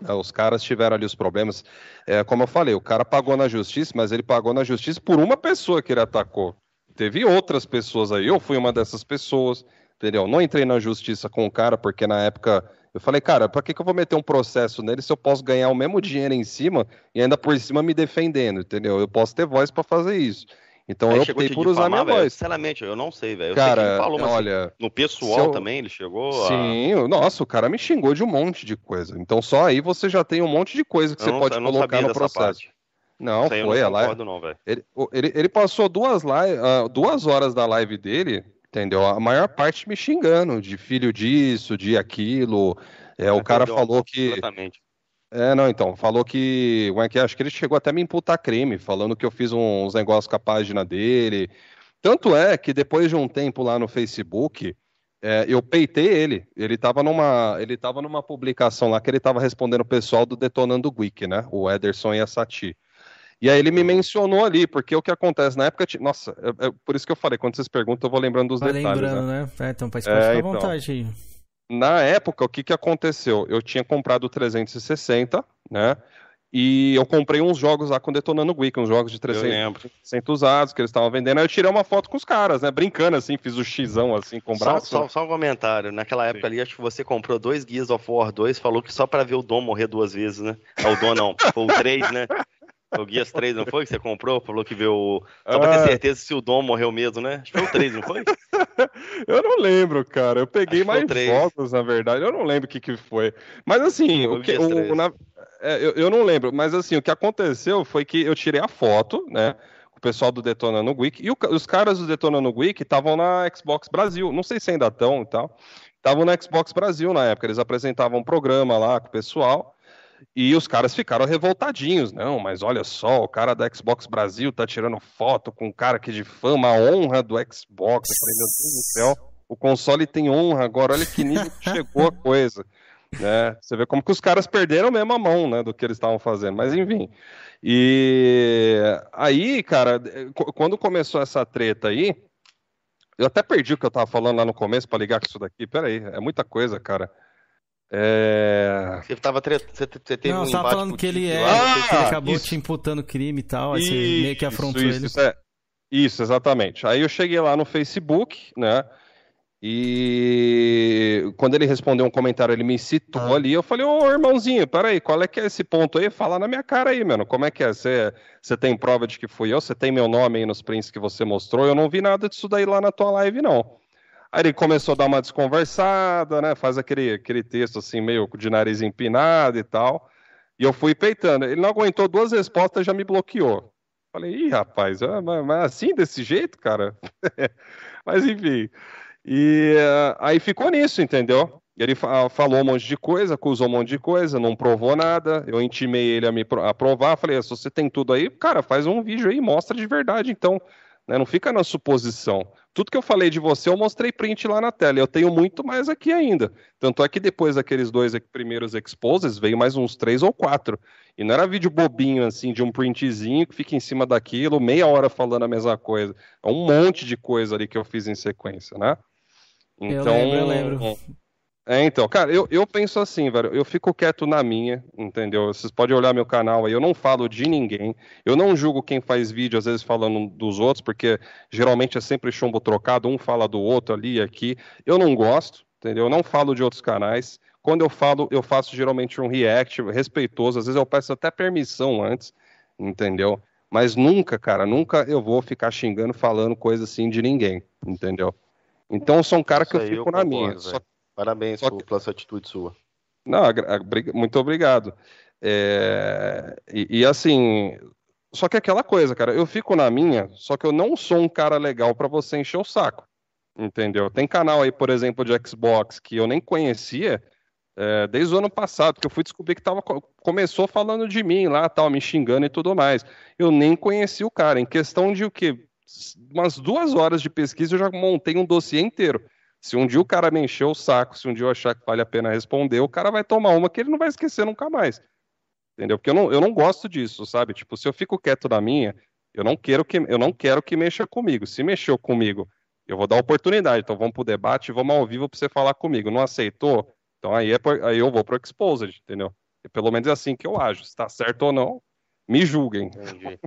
Né, os caras tiveram ali os problemas. É, como eu falei, o cara pagou na justiça, mas ele pagou na justiça por uma pessoa que ele atacou. Teve outras pessoas aí, eu fui uma dessas pessoas entendeu? Não entrei na justiça com o cara, porque na época eu falei, cara, pra que, que eu vou meter um processo nele se eu posso ganhar o mesmo dinheiro em cima e ainda por cima me defendendo, entendeu? Eu posso ter voz para fazer isso. Então Aí eu optei por usar minha véio, voz. Sinceramente, eu não sei, velho. Cara, falou, olha, assim, no pessoal eu... também ele chegou Sim, a... nossa, o cara me xingou de um monte de coisa. Então só aí você já tem um monte de coisa que eu você não, pode colocar no processo. Parte. Não, foi, não a live. Não, ele, ele, ele, passou duas, live, uh, duas horas da live dele entendeu? A maior parte me xingando de filho disso, de aquilo. É, o cara falou que. Exatamente. É, não, então, falou que. Como é que é? Acho que ele chegou até a me imputar crime, falando que eu fiz uns negócios com a página dele. Tanto é que depois de um tempo lá no Facebook, é, eu peitei ele. Ele estava numa, ele tava numa publicação lá que ele estava respondendo o pessoal do Detonando Geek, né? O Ederson e a Sati. E aí ele me mencionou ali, porque o que acontece na época. Nossa, é, é por isso que eu falei, quando vocês perguntam, eu vou lembrando dos Vai detalhes. lembrando, né? né? É, então, pode é, ficar à então, vontade aí. Na época, o que, que aconteceu? Eu tinha comprado o 360, né? E eu comprei uns jogos lá com Detonando Week, uns jogos de 300, 300 usados que eles estavam vendendo. Aí eu tirei uma foto com os caras, né? Brincando assim, fiz o xão assim com o braço. Só, só, só um comentário. Naquela época Sim. ali, acho que você comprou dois Gears of War 2, falou que só pra ver o Dom morrer duas vezes, né? O Dom não, ou três, né? O Guias 3, não foi? Que você comprou? Falou que viu. Só pra ter ah. certeza se o Dom morreu mesmo, né? Acho que foi o 3, não foi? eu não lembro, cara. Eu peguei mais fotos, na verdade. Eu não lembro o que, que foi. Mas assim, o, o que. O, na... é, eu, eu não lembro, mas assim, o que aconteceu foi que eu tirei a foto, né? O pessoal do Detonando Geek. E o, os caras do Detonando Geek estavam na Xbox Brasil. Não sei se ainda estão e tal. Estavam na Xbox Brasil na época. Eles apresentavam um programa lá com o pessoal. E os caras ficaram revoltadinhos. Não, mas olha só, o cara da Xbox Brasil tá tirando foto com um cara que difama a honra do Xbox. Eu falei, meu Deus do céu, o console tem honra agora, olha que nível que chegou a coisa. Né? Você vê como que os caras perderam mesmo a mão né, do que eles estavam fazendo, mas enfim. E aí, cara, quando começou essa treta aí, eu até perdi o que eu tava falando lá no começo para ligar com isso daqui. Peraí, é muita coisa, cara. É... Você, tava tre... você, você teve Não, um você tava falando que ele, é, Ah, que ele acabou isso. te imputando crime e tal, aí você Isso, meio que afrontou isso, ele. Isso, é- isso, exatamente. Aí eu cheguei lá no Facebook, né? E quando ele respondeu um comentário, ele me citou ali. Eu falei, ô irmãozinho, peraí, qual é que é esse ponto aí? Fala na minha cara aí, mano. Como é que é? Você, você tem prova de que fui eu? Você tem meu nome aí nos prints que você mostrou? Eu não vi nada disso daí lá na tua live, não. Aí ele começou a dar uma desconversada, né? Faz aquele, aquele texto assim, meio de nariz empinado e tal. E eu fui peitando. Ele não aguentou duas respostas já me bloqueou. Falei, ih, rapaz, ah, mas assim, desse jeito, cara? mas enfim. E eh, aí ficou nisso, entendeu? Ele fa- falou um monte de coisa, acusou um monte de coisa, não provou nada. Eu intimei ele a me pro- a provar. Falei, se você tem tudo aí, cara, faz um vídeo aí, mostra de verdade, então. Né? Não fica na suposição. Tudo que eu falei de você, eu mostrei print lá na tela. Eu tenho muito mais aqui ainda. Tanto é que depois daqueles dois primeiros exposes, veio mais uns três ou quatro. E não era vídeo bobinho, assim, de um printzinho que fica em cima daquilo, meia hora falando a mesma coisa. É um monte de coisa ali que eu fiz em sequência, né? Eu lembro, eu lembro. É, então, cara, eu, eu penso assim, velho, eu fico quieto na minha, entendeu? Vocês podem olhar meu canal aí, eu não falo de ninguém, eu não julgo quem faz vídeo, às vezes falando dos outros, porque geralmente é sempre chumbo trocado, um fala do outro ali e aqui. Eu não gosto, entendeu? Eu não falo de outros canais. Quando eu falo, eu faço geralmente um react respeitoso, às vezes eu peço até permissão antes, entendeu? Mas nunca, cara, nunca eu vou ficar xingando, falando coisa assim de ninguém, entendeu? Então eu sou um cara que eu Isso fico eu na concordo, minha. velho. Só Parabéns Só que- pela atitude sua. não, muito obrigado. É, e, e assim, só que aquela coisa, cara, eu fico na minha, só que eu não sou um cara legal pra você encher o saco, entendeu? Tem canal aí, por exemplo, de Xbox que eu nem conhecia é, desde o ano passado, que eu fui descobrir que tava, co- começou falando de mim lá, tal, me xingando e tudo mais. Eu nem conheci o cara. Em questão de o quê? Umas duas horas de pesquisa eu já montei um dossiê inteiro. Se um dia o cara me encher o saco, se um dia eu achar que vale a pena responder, o cara vai tomar uma que ele não vai esquecer nunca mais. Entendeu? Porque eu não, eu não gosto disso, sabe? Tipo, se eu fico quieto na minha, eu não quero que, eu não quero que mexa comigo. Se mexeu comigo, eu vou dar oportunidade. Então vamos pro debate, vamos ao vivo pra você falar comigo. Não aceitou? Então aí, é por- aí eu vou pro Exposed, entendeu? E pelo menos é assim que eu ajo. Se tá certo ou não, me julguem. Entendi.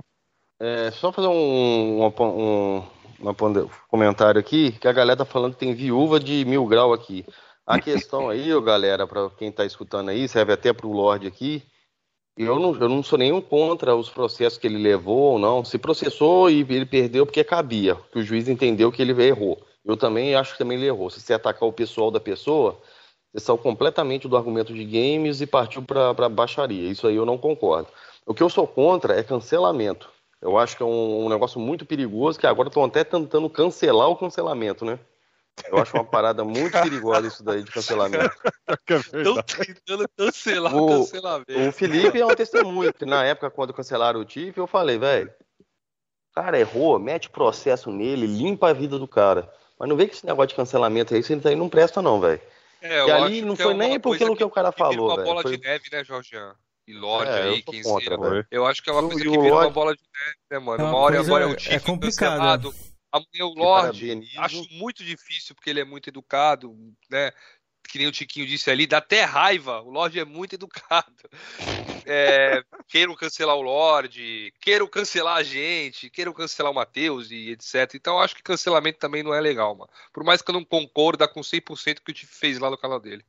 É, só fazer um, um ponde- comentário aqui, que a galera tá falando que tem viúva de mil grau aqui. A questão aí, ô, galera, para quem tá escutando aí, serve até pro Lorde aqui, eu não, eu não sou nenhum contra os processos que ele levou ou não. Se processou e ele perdeu porque cabia, que o juiz entendeu que ele errou. Eu também acho que também ele errou. Se você atacar o pessoal da pessoa, você saiu completamente do argumento de games e partiu para baixaria. Isso aí eu não concordo. O que eu sou contra é cancelamento. Eu acho que é um, um negócio muito perigoso que agora estão até tentando cancelar o cancelamento, né? Eu acho uma parada muito perigosa isso daí de cancelamento. Estão tentando cancelar o, O- cancelamento. O Felipe é um testemunho, que na época, quando cancelaram o Tiff, eu falei, velho, cara errou, mete processo nele, limpa a vida do cara. Mas não vê que esse negócio de cancelamento aí, isso aí não presta não, velho. É, E ali não que foi é nem uma por coisa aquilo que o cara que falou, uma velho. bola Foi- de neve, né, Jorgian? E Lorde É, eu aí, quem contra, seja. Eu acho que é uma coisa e que vira uma Lorde- bola de neve, né, mano? É uma uma hora agora é o é Tiff complicado. amanhã é o Lorde. Acho muito difícil, porque ele é muito educado, né? Que nem o Tiquinho disse ali, dá até raiva. O Lorde é muito educado. É, queiram cancelar o Lorde, queiram cancelar a gente, queiram cancelar o Matheus e etc. Então eu acho que cancelamento também não é legal, mano. Por mais que eu não concorda com 100% que o Tiff fez lá no canal dele.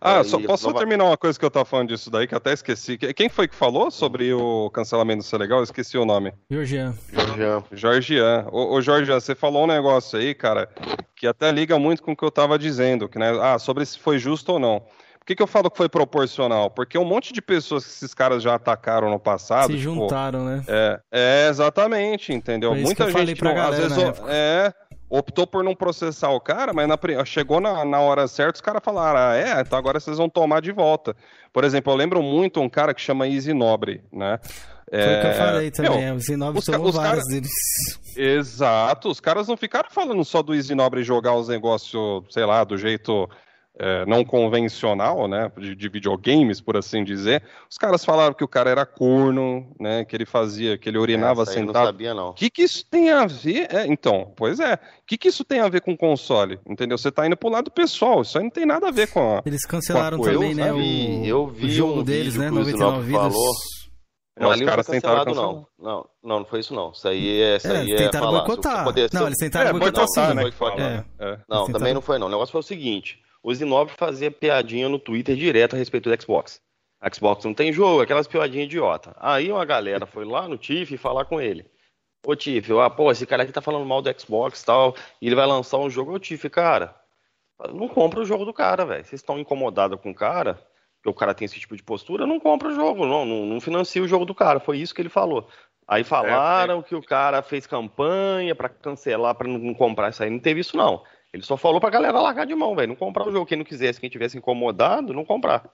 Ah, Aí, só, posso nova- terminar uma coisa que eu tava falando disso daí, que eu até esqueci. Que- Quem foi que falou sobre o cancelamento ser legal? Eu esqueci o nome. Georgian. Jorgean. Jorgian. Ô, ô Jorgian, você falou um negócio aí, cara, que até liga muito com o que eu tava dizendo, que, né, ah, sobre se foi justo ou não. Por que, que eu falo que foi proporcional? Porque um monte de pessoas que esses caras já atacaram no passado. Se tipo, juntaram, né? é, é, exatamente, entendeu? Muita gente falei pra não- às galera vezes o- época. é, optou por não processar o cara, mas na chegou na, na hora certa, os caras falaram, ah, é, então agora vocês vão tomar de volta. Por exemplo, eu lembro muito um cara que chama Easy Nobre, né? Foi o que eu É, falei também. meu, o Zinobre os tomou os várias cara- deles. Exato, os caras não ficaram falando só do Easy Nobre jogar os negócios, sei lá, do jeito é, não convencional, né, de, de, videogames, por assim dizer, os caras falaram que o cara era corno, né, que ele fazia, que ele urinava Essa sentado. não sabia, não. O que, que isso tem a ver? É, então, pois é. O que, que isso tem a ver com console? Entendeu? Você tá indo pro lado pessoal, isso aí não tem nada a ver com a. Eles cancelaram também, eu né? Vi, o, eu vi o jogo um deles, né? 99 vidas. Falou. Não, ali não foi cancelado, não. não. Não, não foi isso, não. Isso aí é. Isso é, aí é tentaram boicotar. Não, eles tentaram é, boicotar, sim. Né, é. É. Não, também não foi, não. O negócio foi o seguinte: o Zinobre fazia piadinha no Twitter direto a respeito do Xbox. Xbox não tem jogo, aquelas piadinhas idiota. Aí uma galera foi lá no Tiff falar com ele. Ô Tiff, ah, pô, esse cara aqui tá falando mal do Xbox e tal, e ele vai lançar um jogo. Ô Tiff, cara, não compra o jogo do cara, velho. Vocês estão incomodados com o cara, que o cara tem esse tipo de postura, não compra o jogo, não, não, não financia o jogo do cara. Foi isso que ele falou. Aí falaram é, é. que o cara fez campanha para cancelar, para não comprar isso aí. Não teve isso, não. Ele só falou pra galera largar de mão, velho. Não comprar o jogo. Quem não quisesse, quem tivesse incomodado, não comprar.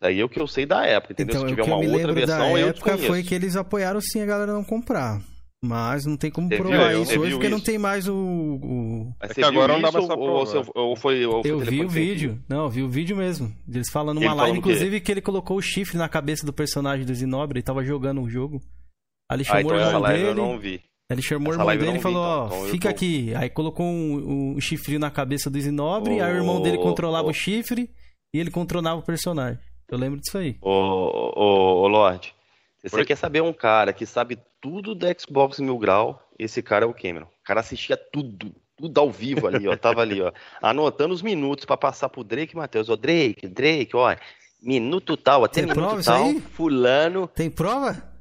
Daí é o que eu sei da época, entendeu? Então, Se tiver uma outra versão, da eu época foi que eles apoiaram sim a galera não comprar. Mas não tem como Você provar viu, isso hoje, porque isso. não tem mais o. o... É que agora não dá pra ou, ou, ou, foi, ou Eu vi o vídeo. Não, eu vi o vídeo mesmo. Eles falando numa live, inclusive, que ele colocou o chifre na cabeça do personagem do Zinobre e tava jogando o jogo. Ali chamou ah, então o irmão dele. Eu não vi. Ele chamou Essa o irmão dele e falou, ó, então. então fica tô... aqui. Aí colocou um, um chifrinho na cabeça do Zinobre, oh, aí o irmão dele controlava oh. o chifre e ele controlava o personagem. Eu lembro disso aí. Ô, ô, ô Lorde, se você quer saber um cara que sabe tudo da Xbox Mil Grau, esse cara é o Cameron. O cara assistia tudo, tudo ao vivo ali, ó. Tava ali, ó. Anotando os minutos para passar pro Drake e Matheus. Ó, Drake, Drake, ó. Minuto tal, até tem minuto tal, fulano. Tem prova?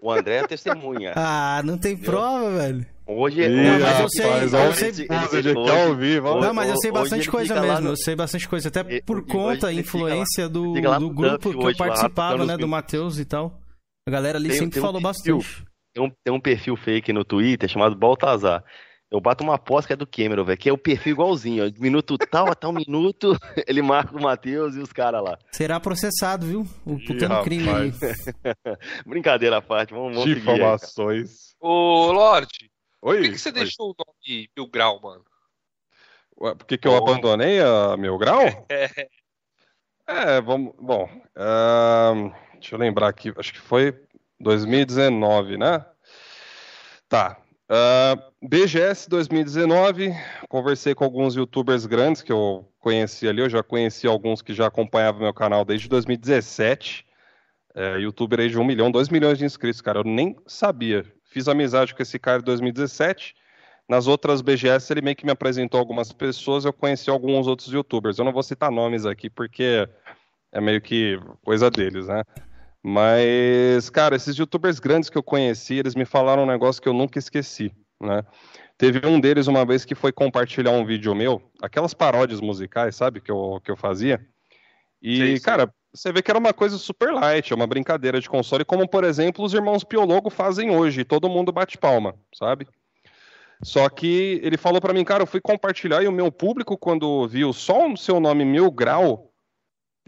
O André é testemunha. ah, não tem prova, velho. Hoje é. Não, mas eu sei. Rapaz, eu sei... Ele, ao vivo, não, mas eu sei bastante coisa mesmo. No... Eu sei bastante coisa. Até por conta, influência do, do grupo que eu participava, né? Do Matheus e tal. A galera ali tem, sempre tem falou um bastante. Tem um, tem um perfil fake no Twitter chamado Baltazar. Eu bato uma aposta que é do Cameron, velho, que é o perfil igualzinho. Ó. Minuto tal a tal minuto, ele marca o Matheus e os caras lá. Será processado, viu? O puta crime aí. Brincadeira à parte, vamos, vamos seguir. Informações. Ô, Lorde, Oi? por que, que você Oi. deixou o nome Mil Grau, mano? Ué, por que, que eu oh. abandonei a Mil Grau? É. É, vamos. Bom, uh, deixa eu lembrar aqui, acho que foi 2019, né? Tá. Uh, BGS 2019, conversei com alguns youtubers grandes que eu conheci ali, eu já conheci alguns que já acompanhavam meu canal desde 2017. É, youtuber aí de 1 milhão, 2 milhões de inscritos, cara, eu nem sabia. Fiz amizade com esse cara em 2017. Nas outras BGS ele meio que me apresentou algumas pessoas, eu conheci alguns outros youtubers. Eu não vou citar nomes aqui porque é meio que coisa deles, né? Mas, cara, esses youtubers grandes que eu conheci, eles me falaram um negócio que eu nunca esqueci, né? Teve um deles uma vez que foi compartilhar um vídeo meu, aquelas paródias musicais, sabe, que eu, que eu fazia. E, sim, sim. cara, você vê que era uma coisa super light, é uma brincadeira de console, como, por exemplo, os irmãos Piologo fazem hoje, todo mundo bate palma, sabe? Só que ele falou para mim, cara, eu fui compartilhar e o meu público, quando viu só o seu nome Mil Grau,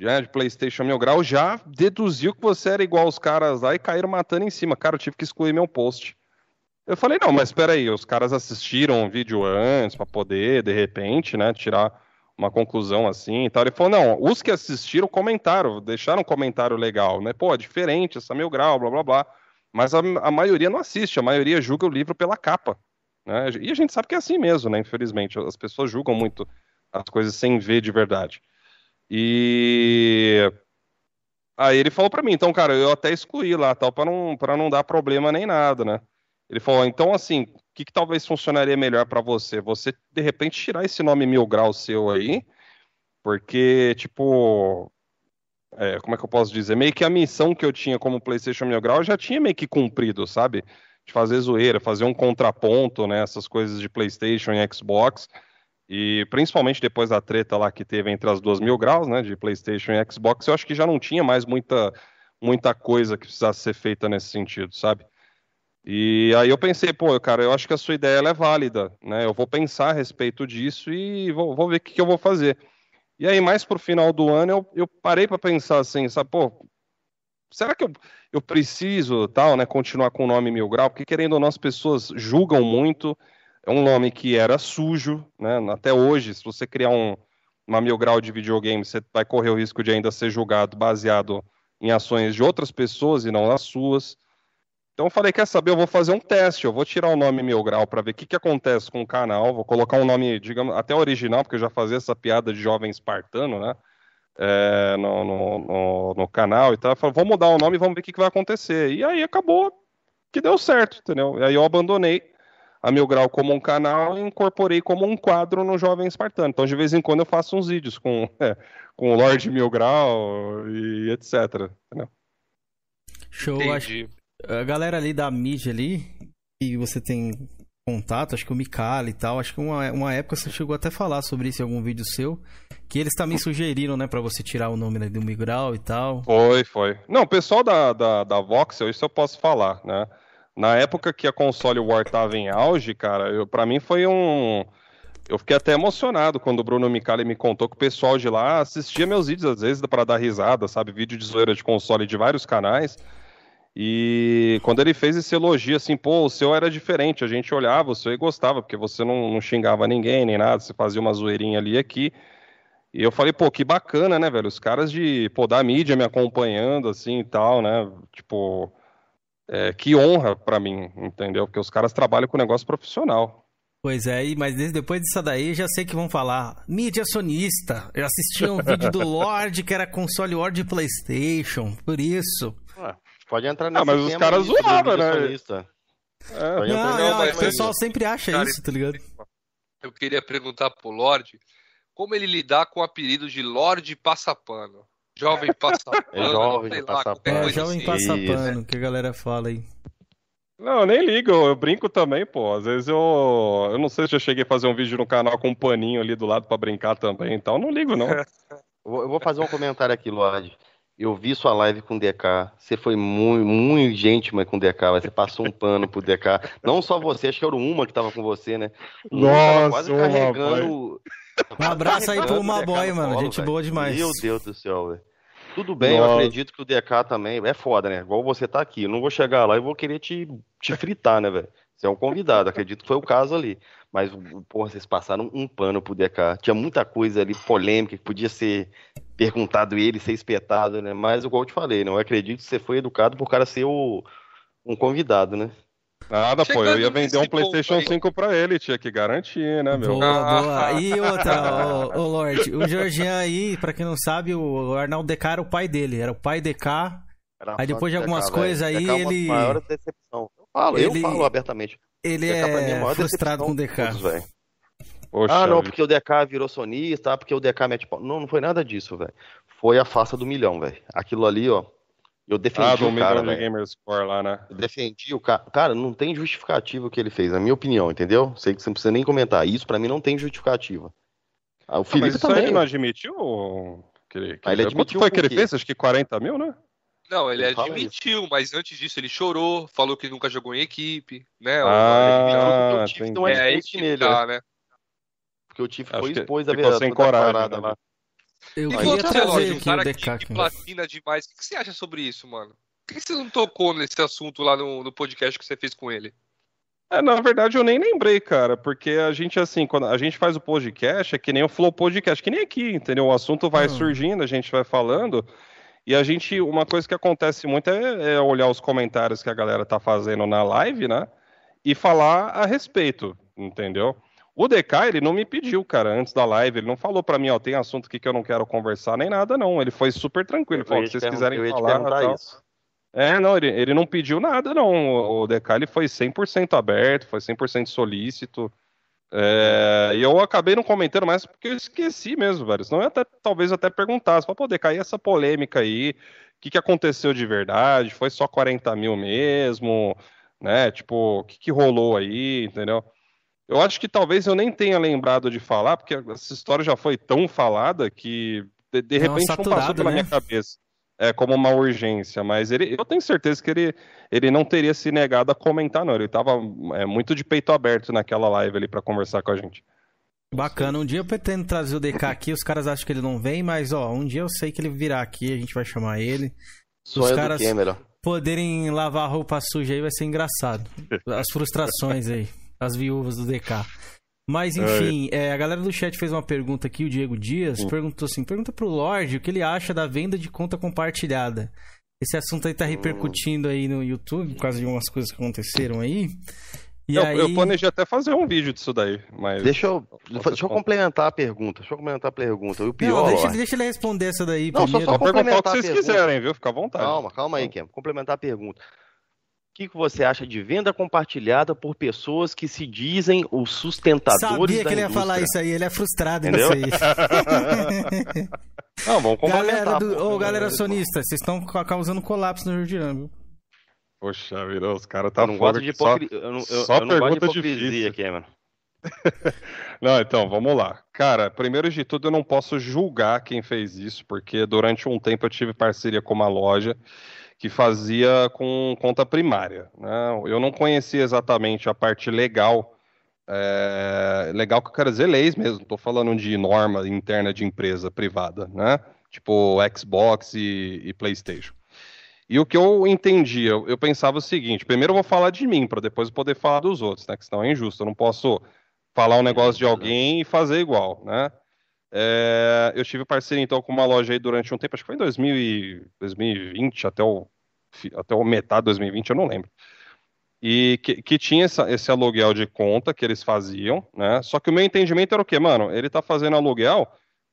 já de PlayStation Mil Grau, já deduziu que você era igual os caras lá e caíram matando em cima. Cara, eu tive que excluir meu post. Eu falei, não, mas espera aí, os caras assistiram o vídeo antes para poder, de repente, né, tirar uma conclusão assim e tal. Ele falou, não, os que assistiram comentaram, deixaram um comentário legal, né? Pô, é diferente, essa Mil Grau, blá blá blá. Mas a, a maioria não assiste, a maioria julga o livro pela capa. Né? E a gente sabe que é assim mesmo, né? Infelizmente, as pessoas julgam muito as coisas sem ver de verdade. E aí ele falou para mim, então, cara, eu até excluí lá, tal, para não para não dar problema nem nada, né? Ele falou, então, assim, o que, que talvez funcionaria melhor para você? Você de repente tirar esse nome mil grau seu aí, porque tipo, é, como é que eu posso dizer? Meio que a missão que eu tinha como PlayStation Mil Grau eu já tinha meio que cumprido, sabe? De fazer zoeira, fazer um contraponto, né? Essas coisas de PlayStation e Xbox. E principalmente depois da treta lá que teve entre as duas mil graus, né, de PlayStation e Xbox, eu acho que já não tinha mais muita, muita coisa que precisasse ser feita nesse sentido, sabe? E aí eu pensei, pô, cara, eu acho que a sua ideia é válida, né? Eu vou pensar a respeito disso e vou, vou ver o que, que, eu vou fazer. E aí, mais pro final do ano, eu, eu parei para pensar assim, sabe, pô, será que eu, eu preciso, tal, né, continuar com o nome Mil Grau? Porque, querendo ou não, as pessoas julgam muito, é um nome que era sujo, né? Até hoje, se você criar um, uma mil grau de videogame, você vai correr o risco de ainda ser julgado baseado em ações de outras pessoas e não nas suas. Então eu falei, quer saber, eu vou fazer um teste, eu vou tirar o nome Mil Grau para ver o que, que acontece com o canal, vou colocar um nome, digamos, até original, porque eu já fazia essa piada de jovem espartano, né? É, no, no, no, no, canal e tal. Eu falei, vou mudar o nome e vamos ver o que, que vai acontecer. E aí acabou que deu certo, entendeu? E aí eu abandonei a Mil Grau como um canal e incorporei como um quadro no Jovem Espartano. Então, de vez em quando, eu faço uns vídeos com, é, com o Lorde Mil Grau e etc. Entendeu? Show, Entendi. acho. A galera ali da mídia ali, que você tem contato, acho que o Mikali e tal, acho que uma, uma época você chegou até a falar sobre isso em algum vídeo seu, que eles também sugeriram, né, para você tirar o nome né, do Migral e tal. Foi, foi. Não, o pessoal da, da, da Voxel, isso eu posso falar, né? Na época que a console War tava em auge, cara, eu, pra mim foi um. Eu fiquei até emocionado quando o Bruno Micali me contou que o pessoal de lá assistia meus vídeos, às vezes, para dar risada, sabe? Vídeo de zoeira de console de vários canais. E quando ele fez esse elogio, assim, pô, o seu era diferente, a gente olhava o seu e gostava, porque você não, não xingava ninguém nem nada, você fazia uma zoeirinha ali e aqui. E eu falei, pô, que bacana, né, velho? Os caras de, pô, da mídia me acompanhando, assim e tal, né? Tipo, é, que honra para mim, entendeu? Porque os caras trabalham com negócio profissional. Pois é, mas depois disso daí já sei que vão falar. Mídia sonista. Eu assisti um vídeo do Lorde que era console Lorde PlayStation. Por isso. Ué, pode entrar nesse Ah, mas os caras zoavam, né? É. Não, não, mas, o pessoal mas, sempre acha cara, isso, tá ligado? Eu queria perguntar pro Lorde como ele lidar com o apelido de Lorde Passapano. Jovem Passapano. É jovem Passapano. É, jovem assim. Passapano, que a galera fala aí. Não, eu nem ligo, eu brinco também, pô. Às vezes eu. Eu não sei se eu cheguei a fazer um vídeo no canal com um paninho ali do lado para brincar também, então não ligo, não. eu vou fazer um comentário aqui, Lorde. Eu vi sua live com o DK. Você foi muito, muito gente, mas com o DK. Você passou um pano pro DK. Não só você, acho que era uma que tava com você, né? Nossa, quase carregando. Um abraço aí pro Uma Boy, mano. Gente véio. boa demais. Meu Deus do céu, velho. Tudo bem, Nossa. eu acredito que o DK também é foda, né? Igual você tá aqui. Eu não vou chegar lá e vou querer te, te fritar, né, velho? Você é um convidado, acredito que foi o caso ali. Mas, porra, vocês passaram um pano pro DK. Tinha muita coisa ali polêmica que podia ser perguntado ele, ser espetado, né? Mas, igual eu te falei, não né? acredito que você foi educado por cara ser o, um convidado, né? Nada, Chegando pô, eu ia vender um PlayStation 5 pra ele, tinha que garantir, né, meu? Boa, boa. E outra, o, o Lorde, o Georgian aí, pra quem não sabe, o Arnaldo DK era o pai dele, era o pai DK. Era aí depois de algumas DK, coisas aí, DK ele. É maior decepção. Eu falo, ele... eu falo abertamente. Ele DK, é, é frustrado com o DK. Todos, Poxa, ah, não, porque o DK virou sonista, porque o DK mete pau. Não, não foi nada disso, velho. Foi a farsa do milhão, velho. Aquilo ali, ó, eu defendi ah, o cara, de Gamerscore lá, né? Eu defendi o cara. Cara, não tem justificativa o que ele fez, na minha opinião, entendeu? Sei que você não precisa nem comentar. Isso para mim não tem justificativa. Ah, o Felipe ah, mas também. ele não admitiu que ele, que ah, ele admitiu Quanto foi que ele fez? Acho que 40 mil, né? Não, ele admitiu, mas antes disso ele chorou, falou que nunca jogou em equipe, né? Ah, o Tiff não é, é nele, tá, né? Porque o Tiff foi expôs a verdade sem coragem, né? lá. Eu e queria trazer aqui um DK. Que platina demais. O que você acha sobre isso, mano? Por que você não tocou nesse assunto lá no, no podcast que você fez com ele? É, na verdade, eu nem lembrei, cara, porque a gente, assim, quando a gente faz o podcast, é que nem o Flow Podcast, que nem aqui, entendeu? O assunto vai hum. surgindo, a gente vai falando, e a gente, uma coisa que acontece muito é, é, olhar os comentários que a galera tá fazendo na live, né? E falar a respeito, entendeu? O DK, ele não me pediu, cara, antes da live, ele não falou para mim, ó, tem assunto aqui que eu não quero conversar nem nada, não. Ele foi super tranquilo, ele falou, se vocês quiserem falar... Tal. Isso. É, não, ele, ele não pediu nada, não. O, DK, ele foi 100% aberto, foi 100% solícito. É, e eu acabei não comentando mais porque eu esqueci mesmo, velho. Senão eu até, talvez até perguntasse, pô, DK, e essa polêmica aí? O que, que aconteceu de verdade? Foi só 40 mil mesmo? Né? Tipo, o que, que rolou aí, entendeu? Eu acho que talvez eu nem tenha lembrado de falar, porque essa história já foi tão falada que de, de repente não passou pela né? minha cabeça é, como uma urgência, mas ele, eu tenho certeza que ele, ele não teria se negado a comentar, não. Ele estava é, muito de peito aberto naquela live ali para conversar com a gente. Bacana, um dia eu pretendo trazer o DK aqui, os caras acham que ele não vem, mas ó, um dia eu sei que ele virá aqui, a gente vai chamar ele. Os caras poderem lavar a roupa suja aí vai ser engraçado. As frustrações aí as viúvas do DK. Mas enfim, é, a galera do chat fez uma pergunta aqui, o Diego Dias, perguntou assim: pergunta pro Lorde o que ele acha da venda de conta compartilhada. Esse assunto aí tá repercutindo aí no YouTube, por causa de umas coisas que aconteceram aí. E eu, aí... eu planejei até fazer um vídeo disso daí, mas. Deixa eu, deixa eu complementar a pergunta. Deixa eu complementar a pergunta. E o pior. Não, deixa, deixa ele responder essa daí Não, só- primeiro. só Pode perguntar o que complementar a vocês pergunta. quiserem, viu? Fica à vontade. Calma, calma aí, Kem. Complementar a pergunta. O que, que você acha de venda compartilhada por pessoas que se dizem os sustentadores Sabia da que ele ia indústria? falar isso aí, ele é frustrado Entendeu? nisso aí. Não, vamos galera do, pô. ô, galera sonista, vocês estão ca- causando colapso no Jordian, viu? Poxa, virou, os caras tá Eu não gosto fogo de aqui, só- hipocrisia. Eu não, eu, só eu não gosto de pergunta hipocrisia, difícil. Cameron. Não, então, vamos lá. Cara, primeiro de tudo, eu não posso julgar quem fez isso, porque durante um tempo eu tive parceria com uma loja que fazia com conta primária, né? Eu não conhecia exatamente a parte legal, é, legal que eu quero dizer leis mesmo, tô falando de norma interna de empresa privada, né? Tipo Xbox e, e PlayStation. E o que eu entendi, eu, eu pensava o seguinte: primeiro eu vou falar de mim, para depois eu poder falar dos outros, né? Que senão é injusto. Eu não posso falar um negócio de alguém e fazer igual, né? É, eu tive parceria então com uma loja aí durante um tempo, acho que foi em 2000 e- 2020 até o, até o metade de 2020, eu não lembro. E que, que tinha essa- esse aluguel de conta que eles faziam, né? Só que o meu entendimento era o quê, mano? Ele tá fazendo aluguel,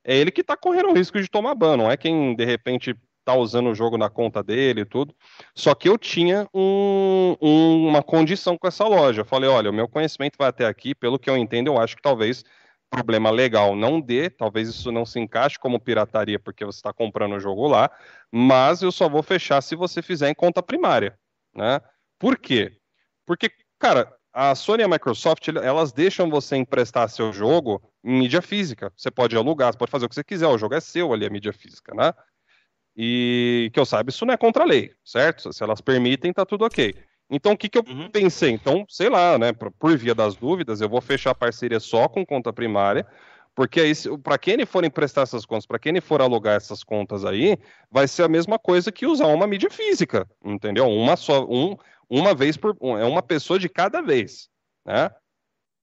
é ele que tá correndo o risco de tomar ban, não é quem de repente tá usando o jogo na conta dele e tudo. Só que eu tinha um- um- uma condição com essa loja. Eu falei, olha, o meu conhecimento vai até aqui, pelo que eu entendo, eu acho que talvez problema legal não dê, talvez isso não se encaixe como pirataria porque você está comprando o jogo lá, mas eu só vou fechar se você fizer em conta primária, né? Por quê? Porque, cara, a Sony e a Microsoft, elas deixam você emprestar seu jogo em mídia física. Você pode alugar, você pode fazer o que você quiser, o jogo é seu ali, a mídia física, né? E que eu saiba, isso não é contra a lei, certo? Se elas permitem, tá tudo ok. Então, o que, que eu Uhum. pensei? Então, sei lá, né? Por, via das dúvidas, eu vou fechar a parceria só com conta primária, porque aí, para quem ele for emprestar essas contas, para quem ele for alugar essas contas aí, vai ser a mesma coisa que usar uma mídia física, entendeu? Uma só, um, uma vez por, é uma pessoa de cada vez, né?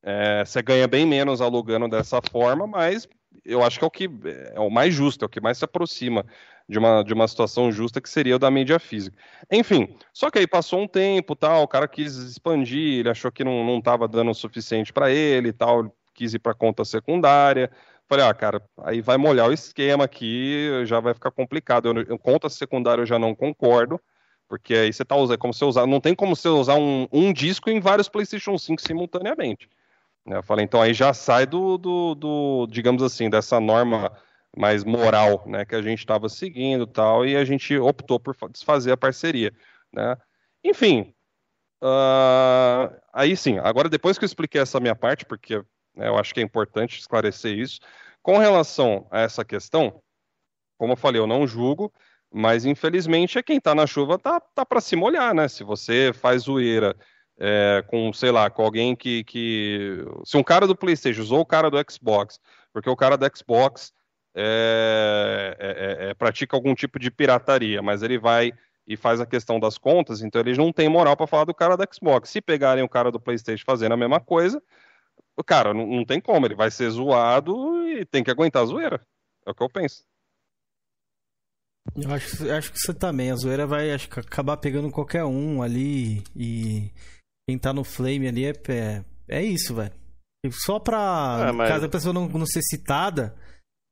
É, você ganha bem menos alugando dessa forma, mas eu acho que é o que é o mais justo, é o que mais se aproxima de uma, de uma situação justa que seria o da mídia física. Enfim, só que aí passou um tempo, tal, o cara quis expandir, ele achou que não, não tava dando o suficiente para ele tal, quis ir para conta secundária. Falei, ah, cara, aí vai molhar o esquema aqui, já vai ficar complicado. Eu, eu conta secundária eu já não concordo, porque aí você tá usando, é como você usar, não tem como você usar um, um disco em vários PlayStation 5 simultaneamente. né? Eu falei, então aí já sai do, do, do, digamos assim, dessa norma mais moral, né, que a gente estava seguindo tal, e a gente optou por fa- desfazer a parceria, né. Enfim, ah, aí sim, agora depois que eu expliquei essa minha parte, porque né, eu acho que é importante esclarecer isso, com relação a essa questão, como eu falei, eu não julgo, mas infelizmente é quem tá na chuva tá, tá para se molhar, né? Se você faz zoeira é, com, sei lá, com alguém que, que. Se um cara do PlayStation usou o cara do Xbox, porque o cara do Xbox é, é, é, pratica algum tipo de pirataria, mas ele vai e faz a questão das contas, então eles não têm moral para falar do cara do Xbox. Se pegarem o cara do PlayStation fazendo a mesma coisa, o cara não, não tem como, ele vai ser zoado e tem que aguentar a zoeira. É o que eu penso. Eu acho, acho que você também. A zoeira vai acho que acabar pegando qualquer um ali e quem tá no flame ali é, é, é isso, velho. E Só pra. É, mas- Caso a pessoa não, não ser citada.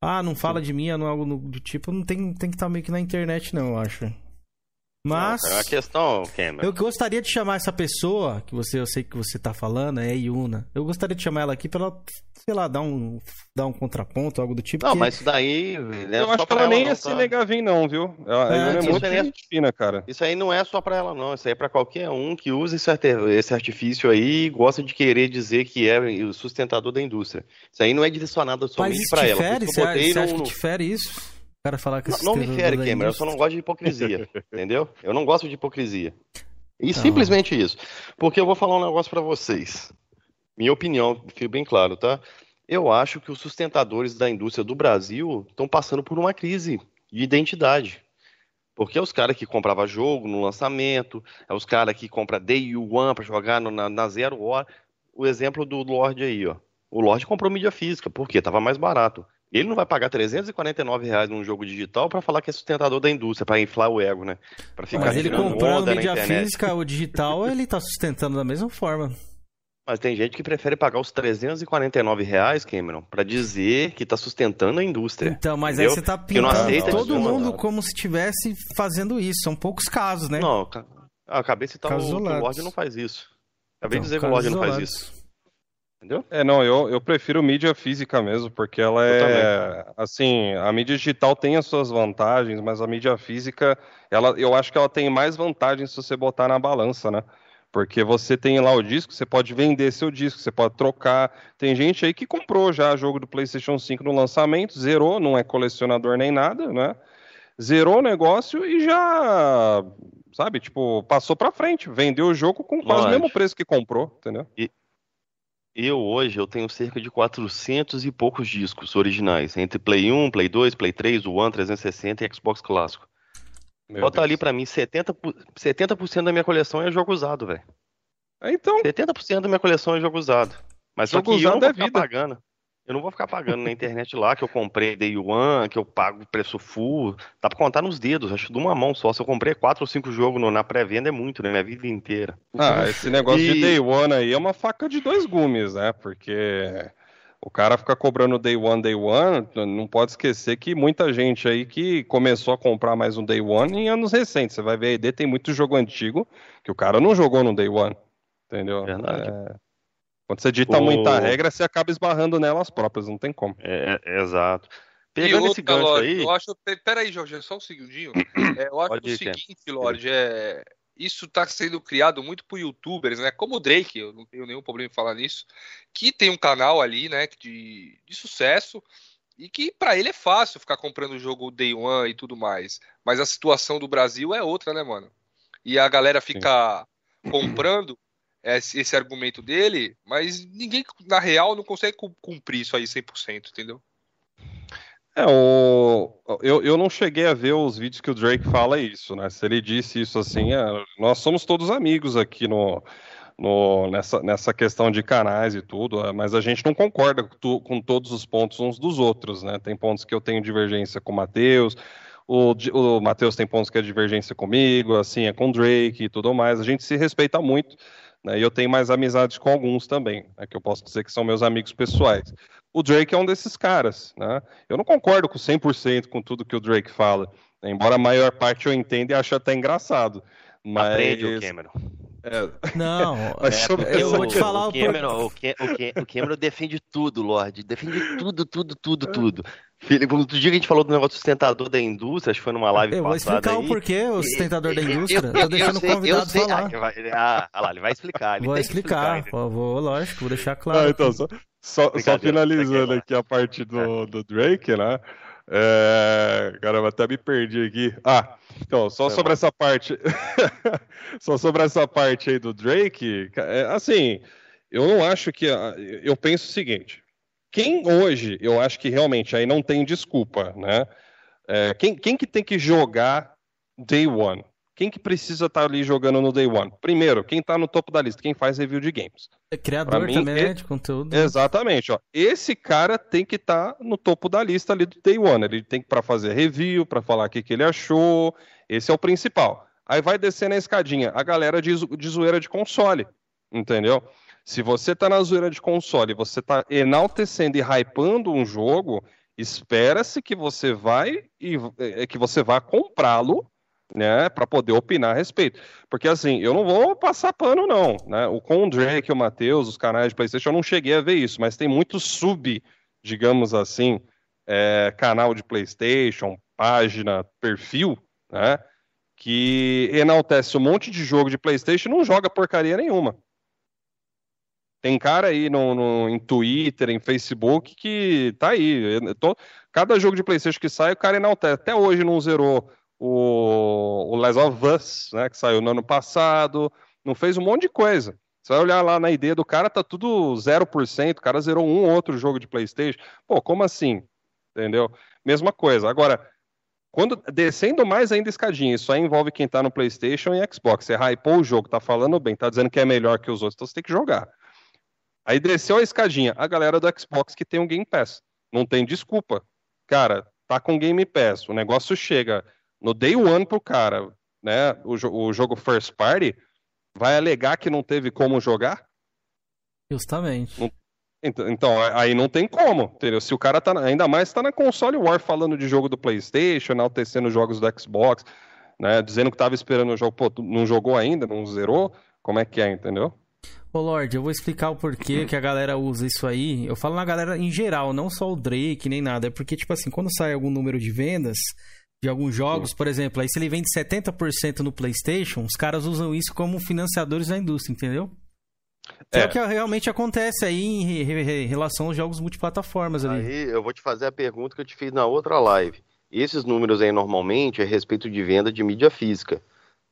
Ah, não fala de mim, não é algo do tipo, não tem, tem que estar meio que na internet, não, eu acho. Mas. Não, é uma questão, Cameron. Eu gostaria de chamar essa pessoa, que você, eu sei que você tá falando, é a Yuna. Eu gostaria de chamar ela aqui pra ela, sei lá, dar um, dar um contraponto, algo do tipo. Não, que- mas isso daí. Não é eu só acho que pra ela nem ia se tá? negar a vir, não, viu? Ela, É, ela é isso muito é- fina, cara. Isso aí não é só pra ela, não. Isso aí é pra qualquer um que use esse, arte- esse artifício aí e gosta de querer dizer que é o sustentador da indústria. Isso aí não é direcionado Mas somente pra ela. fere? Por isso Você acha, botei você acha no- que te fere isso? O cara falar que Não, não me fere, Cameron. Eu só não gosto de hipocrisia. entendeu? Eu não gosto de hipocrisia. E Não. simplesmente isso. Porque eu vou falar um negócio pra vocês. Minha opinião, fique bem claro, tá? Eu acho que os sustentadores da indústria do Brasil estão passando por uma crise de identidade. Porque é os caras que compravam jogo no lançamento, é os caras que compram Day One pra jogar no- na, na zero hora. O exemplo do Lorde aí, ó. O Lorde comprou mídia física, porque tava mais barato. Ele não vai pagar 349 reais num jogo digital para falar que é sustentador da indústria, para inflar o ego, né? Pra ficar Mas ele comprando mídia física, o digital, ele tá sustentando da mesma forma. Mas tem gente que prefere pagar os 349 reais, Cameron, para dizer que tá sustentando a indústria. Então, mas entendeu? aí você tá pintando todo mundo como se estivesse fazendo isso. São poucos casos, né? Não, acabei de citar o, o Lorde não faz isso. Acabei então, de dizer que o Lorde não faz isso. Entendeu? É, não, eu, eu prefiro mídia física mesmo, porque ela é. Assim, a mídia digital tem as suas vantagens, mas a mídia física, ela, eu acho que ela tem mais vantagens se você botar na balança, né? Porque você tem lá o disco, você pode vender seu disco, você pode trocar. Tem gente aí que comprou já jogo do PlayStation 5 no lançamento, zerou, não é colecionador nem nada, né? Zerou o negócio e já, sabe, tipo, passou para frente, vendeu o jogo com quase Lógico. o mesmo preço que comprou, entendeu? E, eu hoje eu tenho cerca de 400 e poucos discos originais, entre Play 1, Play 2, Play 3, One, 360 e Xbox clássico. Meu Bota Deus. ali para mim 70%, 70 da minha coleção é jogo usado, velho. É, então. 70% da minha coleção é jogo usado. Mas jogo só que eu não vou é vida. pagando. Eu não vou ficar pagando na internet lá que eu comprei Day One, que eu pago preço full. Dá pra contar nos dedos, acho de uma mão só. Se eu comprei quatro ou cinco jogos no, na pré-venda é muito, né? Minha vida inteira. Ah, esse negócio e... de Day One aí é uma faca de dois gumes, né? Porque o cara fica cobrando Day One, Day One. Não pode esquecer que muita gente aí que começou a comprar mais um Day One em anos recentes. Você vai ver aí, tem muito jogo antigo que o cara não jogou no Day One. Entendeu? Verdade. É... Quando você dita o... muita regra, você acaba esbarrando nelas próprias, não tem como. É, é exato. Pegando esse gancho Lorde, aí... Eu acho... Peraí, Jorge, só um segundinho. É, eu acho Pode o seguinte, é. Lorde, é... Isso está sendo criado muito por youtubers, né? Como o Drake, eu não tenho nenhum problema em falar nisso, que tem um canal ali, né, de, de sucesso, e que para ele é fácil ficar comprando o jogo Day One e tudo mais. Mas a situação do Brasil é outra, né, mano? E a galera fica Sim. comprando esse, esse argumento dele, mas ninguém, na real, não consegue cumprir isso aí 100%, entendeu? É, o... eu, eu não cheguei a ver os vídeos que o Drake fala isso, né? Se ele disse isso assim, é... nós somos todos amigos aqui no, no, nessa, nessa questão de canais e tudo, é, mas a gente não concorda com, com todos os pontos uns dos outros, né? Tem pontos que eu tenho divergência com o Matheus, o, o Matheus tem pontos que é divergência comigo, assim, é com o Drake e tudo mais. A gente se respeita muito, né? E eu tenho mais amizades com alguns também, né? que eu posso dizer que são meus amigos pessoais. O Drake é um desses caras, né? Eu não concordo com 100% com tudo que o Drake fala, né? embora a maior parte eu entenda e ache até engraçado. Mas... Aprende o Cameron. É. Não, é, eu vou te falar o Cameron, o, o, Cameron defende tudo, Lorde. Defende tudo, tudo, tudo, tudo. Felipe, outro dia que a gente falou do negócio sustentador da indústria, acho que foi numa live eu passada. Eu vou explicar aí. o porquê o sustentador da indústria. Eu, eu, Tô deixando o convidado sei, falar. Ah, vai, ah, lá, ele vai explicar. Ele vou explicar, explicar vou, lógico, vou deixar claro. Ah, então, só, só, só finalizando aqui a parte do, do Drake, né? É... Caramba, até me perdi aqui. Ah, então, só Foi sobre essa parte. só sobre essa parte aí do Drake, é, assim, eu não acho que. Eu penso o seguinte: quem hoje, eu acho que realmente aí não tem desculpa, né? É, quem, quem que tem que jogar Day One? Quem que precisa estar tá ali jogando no Day One? Primeiro, quem está no topo da lista, quem faz review de games. É criador mim, também, né, de conteúdo. Exatamente, ó. Esse cara tem que estar tá no topo da lista ali do Day One. Ele tem que para fazer review, para falar o que, que ele achou. Esse é o principal. Aí vai descendo a escadinha, a galera de, de zoeira de console, entendeu? Se você tá na zoeira de console, você tá enaltecendo e hypando um jogo, espera-se que você vai e é, que você vá comprá-lo né, para poder opinar a respeito. Porque assim, eu não vou passar pano não, né? O com o Drake, o Matheus, os canais de PlayStation, eu não cheguei a ver isso, mas tem muito sub, digamos assim, é, canal de PlayStation, página, perfil, né? Que enaltece um monte de jogo de PlayStation e não joga porcaria nenhuma. Tem cara aí no, no, em Twitter, em Facebook, que tá aí. Tô, cada jogo de PlayStation que sai, o cara enaltece. Até hoje não zerou o, o Last of Us, né, que saiu no ano passado, não fez um monte de coisa. Você vai olhar lá na ideia do cara, tá tudo 0%, o cara zerou um ou outro jogo de Playstation. Pô, como assim? Entendeu? Mesma coisa. Agora, quando descendo mais ainda escadinha, isso aí envolve quem tá no Playstation e Xbox. Você hypou o jogo, tá falando bem, tá dizendo que é melhor que os outros, então você tem que jogar. Aí desceu a escadinha. A galera do Xbox que tem um Game Pass. Não tem desculpa. Cara, tá com Game Pass. O negócio chega no day one pro cara, né? O, o jogo first party vai alegar que não teve como jogar? Justamente. Não, então, então, aí não tem como, entendeu? Se o cara tá, ainda mais tá na console War falando de jogo do PlayStation, enaltecendo jogos do Xbox, né? Dizendo que tava esperando o jogo, pô, não jogou ainda, não zerou, como é que é, entendeu? Ô Lorde, eu vou explicar o porquê que a galera usa isso aí. Eu falo na galera em geral, não só o Drake nem nada. É porque, tipo assim, quando sai algum número de vendas de alguns jogos, Sim. por exemplo, aí se ele vende 70% no PlayStation, os caras usam isso como financiadores da indústria, entendeu? É. é o que realmente acontece aí em relação aos jogos multiplataformas ali. Aí eu vou te fazer a pergunta que eu te fiz na outra live. Esses números aí normalmente é a respeito de venda de mídia física.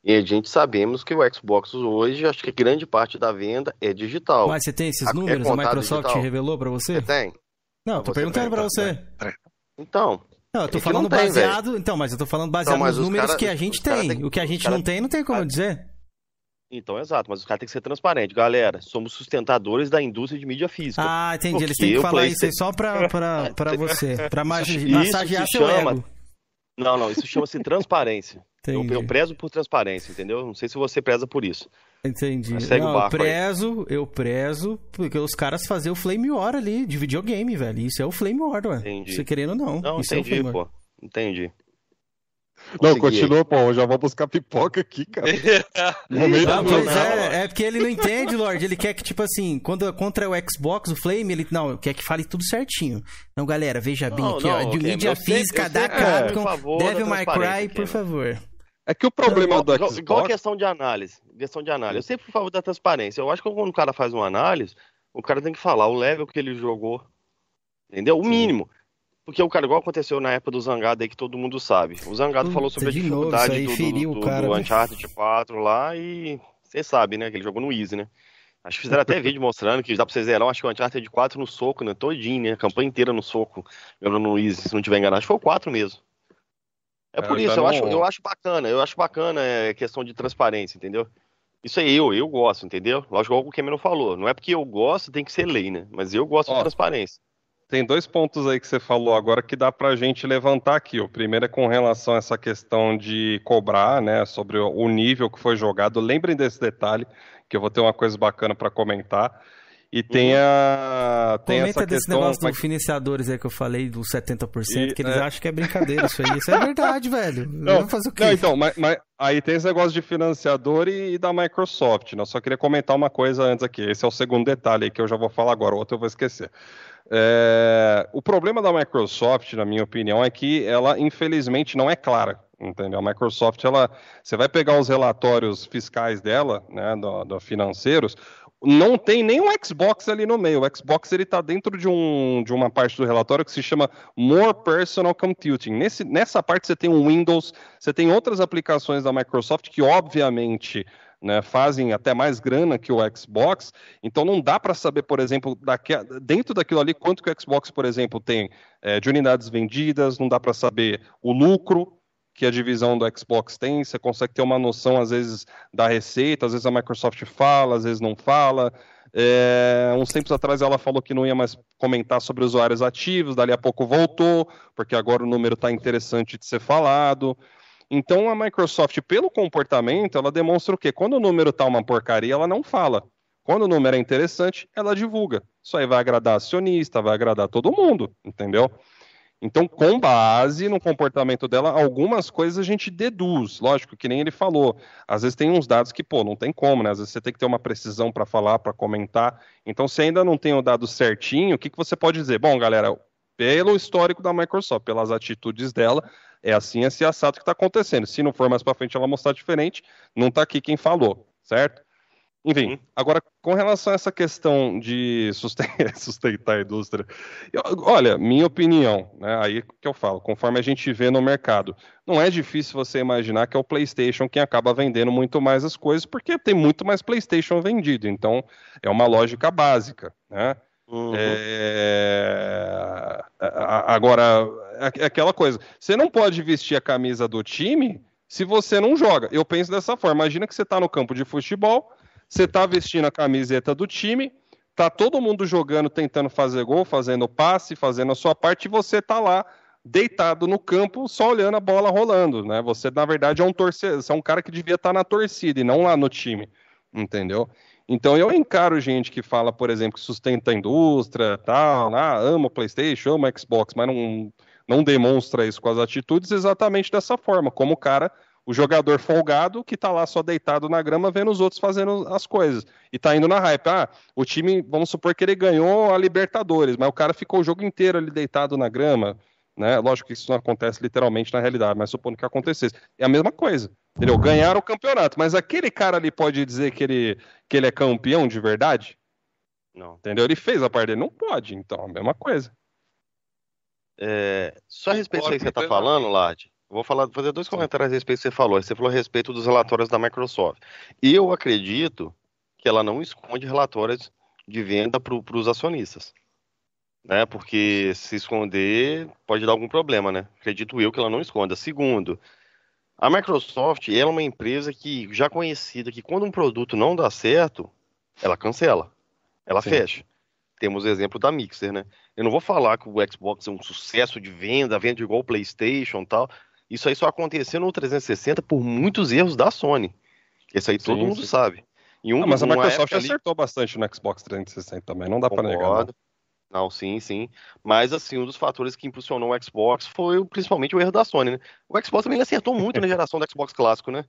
E a gente sabemos que o Xbox hoje, acho que grande parte da venda é digital. Mas você tem esses é números? É a Microsoft digital. revelou para você? Você tem. Não, eu tô perguntando para você. Então. Não, eu tô falando tem, baseado. Véio. Então, mas eu tô falando baseado nos números cara, que a gente tem. tem. O que a gente cara... não tem, não tem como dizer. Então, exato, mas os caras têm que ser transparentes. Galera, somos sustentadores da indústria de mídia física. Ah, entendi. Eles têm que falar isso aí só pra, pra, pra você. Pra massagear seu chama... ego. Não, não, isso chama-se transparência. Eu, eu, prezo por transparência, entendeu? Não sei se você preza por isso. Entendi. Não, eu prezo, aí. eu prezo, porque os caras faziam o Flame War ali, de videogame, velho. Isso é o Flame War, ué. Entendi. Você querendo ou não. Não, isso entendi, é pô. Entendi. Não, continua, pô. Eu já vou buscar pipoca aqui, cara. Momento não, pois é, é porque ele não entende, Lorde. Ele quer que, tipo assim, quando contra o Xbox, o Flame, ele não, quer que fale tudo certinho. Não, galera, veja bem não, aqui, não, ó. De okay, mídia física da Capcom, é, Devil May Cry, por favor. É que o problema não, do Xbox... Igual a questão de análise. Questão de análise. Eu sempre a favor da transparência. Eu acho que quando o cara faz uma análise, o cara tem que falar o level que ele jogou. Entendeu? O mínimo. Porque o cara, igual aconteceu na época do Zangado aí, que todo mundo sabe. O Zangado falou sobre a dificuldade novo, do, do, cara, do Uncharted 4 lá e você sabe, né? Que ele jogou no Easy, né? Acho que fizeram até vídeo mostrando que dá pra você zerar, acho que o Uncharted 4 no soco, né? Todinho, né? A campanha inteira no soco. Jogando no Easy, se não tiver enganado. Acho que foi o 4 mesmo. É por é, isso, eu, acho, eu acho bacana, eu acho bacana é, questão de transparência, entendeu? Isso aí eu, eu gosto, entendeu? Lógico, como o Cameron falou, não é porque eu gosto, tem que ser lei, né? Mas eu gosto Ó, de transparência tem dois pontos aí que você falou agora que dá para a gente levantar aqui. O primeiro é com relação a essa questão de cobrar, né, sobre o nível que foi jogado. Lembrem desse detalhe, que eu vou ter uma coisa bacana para comentar. E tem uhum. a. Tem Comenta desse questão... negócio dos financiadores aí que eu falei, dos 70%, e, que eles é... acham que é brincadeira isso aí. Isso é verdade, velho. Não, fazer o quê? Não, então, mas, mas, aí tem esse negócio de financiador e, e da Microsoft. Né? Eu só queria comentar uma coisa antes aqui. Esse é o segundo detalhe aí que eu já vou falar agora, o outro eu vou esquecer. É... O problema da Microsoft, na minha opinião, é que ela, infelizmente, não é clara. Entendeu? A Microsoft, ela, você vai pegar os relatórios fiscais dela, né, do, do financeiros, não tem nenhum Xbox ali no meio. O Xbox ele está dentro de, um, de uma parte do relatório que se chama More Personal Computing. Nesse, nessa parte você tem o Windows, você tem outras aplicações da Microsoft que obviamente né, fazem até mais grana que o Xbox. Então não dá para saber, por exemplo, daqui, dentro daquilo ali quanto que o Xbox, por exemplo, tem é, de unidades vendidas. Não dá para saber o lucro que a divisão do Xbox tem, você consegue ter uma noção, às vezes, da receita, às vezes a Microsoft fala, às vezes não fala. É, uns tempos atrás ela falou que não ia mais comentar sobre usuários ativos, dali a pouco voltou, porque agora o número está interessante de ser falado. Então a Microsoft, pelo comportamento, ela demonstra o quê? Quando o número está uma porcaria, ela não fala. Quando o número é interessante, ela divulga. Isso aí vai agradar acionista, vai agradar todo mundo, entendeu? Então, com base no comportamento dela, algumas coisas a gente deduz. Lógico, que nem ele falou. Às vezes tem uns dados que, pô, não tem como, né? Às vezes você tem que ter uma precisão para falar, para comentar. Então, se ainda não tem o dado certinho, o que, que você pode dizer? Bom, galera, pelo histórico da Microsoft, pelas atitudes dela, é assim esse assado que está acontecendo. Se não for mais para frente ela mostrar diferente, não está aqui quem falou, certo? Enfim, agora com relação a essa questão de sustentar a indústria, eu, olha, minha opinião, né, aí que eu falo, conforme a gente vê no mercado, não é difícil você imaginar que é o PlayStation quem acaba vendendo muito mais as coisas, porque tem muito mais PlayStation vendido, então é uma lógica básica, né? Uhum. É... Agora, é aquela coisa, você não pode vestir a camisa do time se você não joga. Eu penso dessa forma, imagina que você está no campo de futebol você está vestindo a camiseta do time, tá todo mundo jogando, tentando fazer gol, fazendo passe, fazendo a sua parte, e você tá lá deitado no campo, só olhando a bola rolando, né? Você, na verdade, é um torcedor, é um cara que devia estar tá na torcida e não lá no time, entendeu? Então eu encaro gente que fala, por exemplo, que sustenta a indústria, tal, ah, ama PlayStation, ama Xbox, mas não, não demonstra isso com as atitudes exatamente dessa forma, como o cara o jogador folgado que tá lá só deitado na grama vendo os outros fazendo as coisas. E tá indo na hype. Ah, o time, vamos supor que ele ganhou a Libertadores, mas o cara ficou o jogo inteiro ali deitado na grama. Né? Lógico que isso não acontece literalmente na realidade, mas supondo que acontecesse. É a mesma coisa. Entendeu? Ganhar o campeonato. Mas aquele cara ali pode dizer que ele, que ele é campeão de verdade? Não. Entendeu? Ele fez a parte dele. Não pode, então, a mesma coisa. É, só a respeito do que você tá falando, Lade, Vou falar, fazer dois comentários a respeito do que você falou. Você falou a respeito dos relatórios da Microsoft. Eu acredito que ela não esconde relatórios de venda para os acionistas. Né? Porque se esconder pode dar algum problema, né? Acredito eu que ela não esconda. Segundo, a Microsoft é uma empresa que já conhecida que quando um produto não dá certo, ela cancela, ela Sim. fecha. Temos o exemplo da Mixer, né? Eu não vou falar que o Xbox é um sucesso de venda, vende igual o PlayStation, tal. Isso aí só aconteceu no 360 por muitos erros da Sony. Isso aí todo sim, mundo sim. sabe. Um, ah, mas a Microsoft acertou ali... bastante no Xbox 360 também, não dá para negar. Não. não, sim, sim. Mas assim, um dos fatores que impulsionou o Xbox foi principalmente o erro da Sony, né? O Xbox também acertou muito na geração do Xbox clássico, né?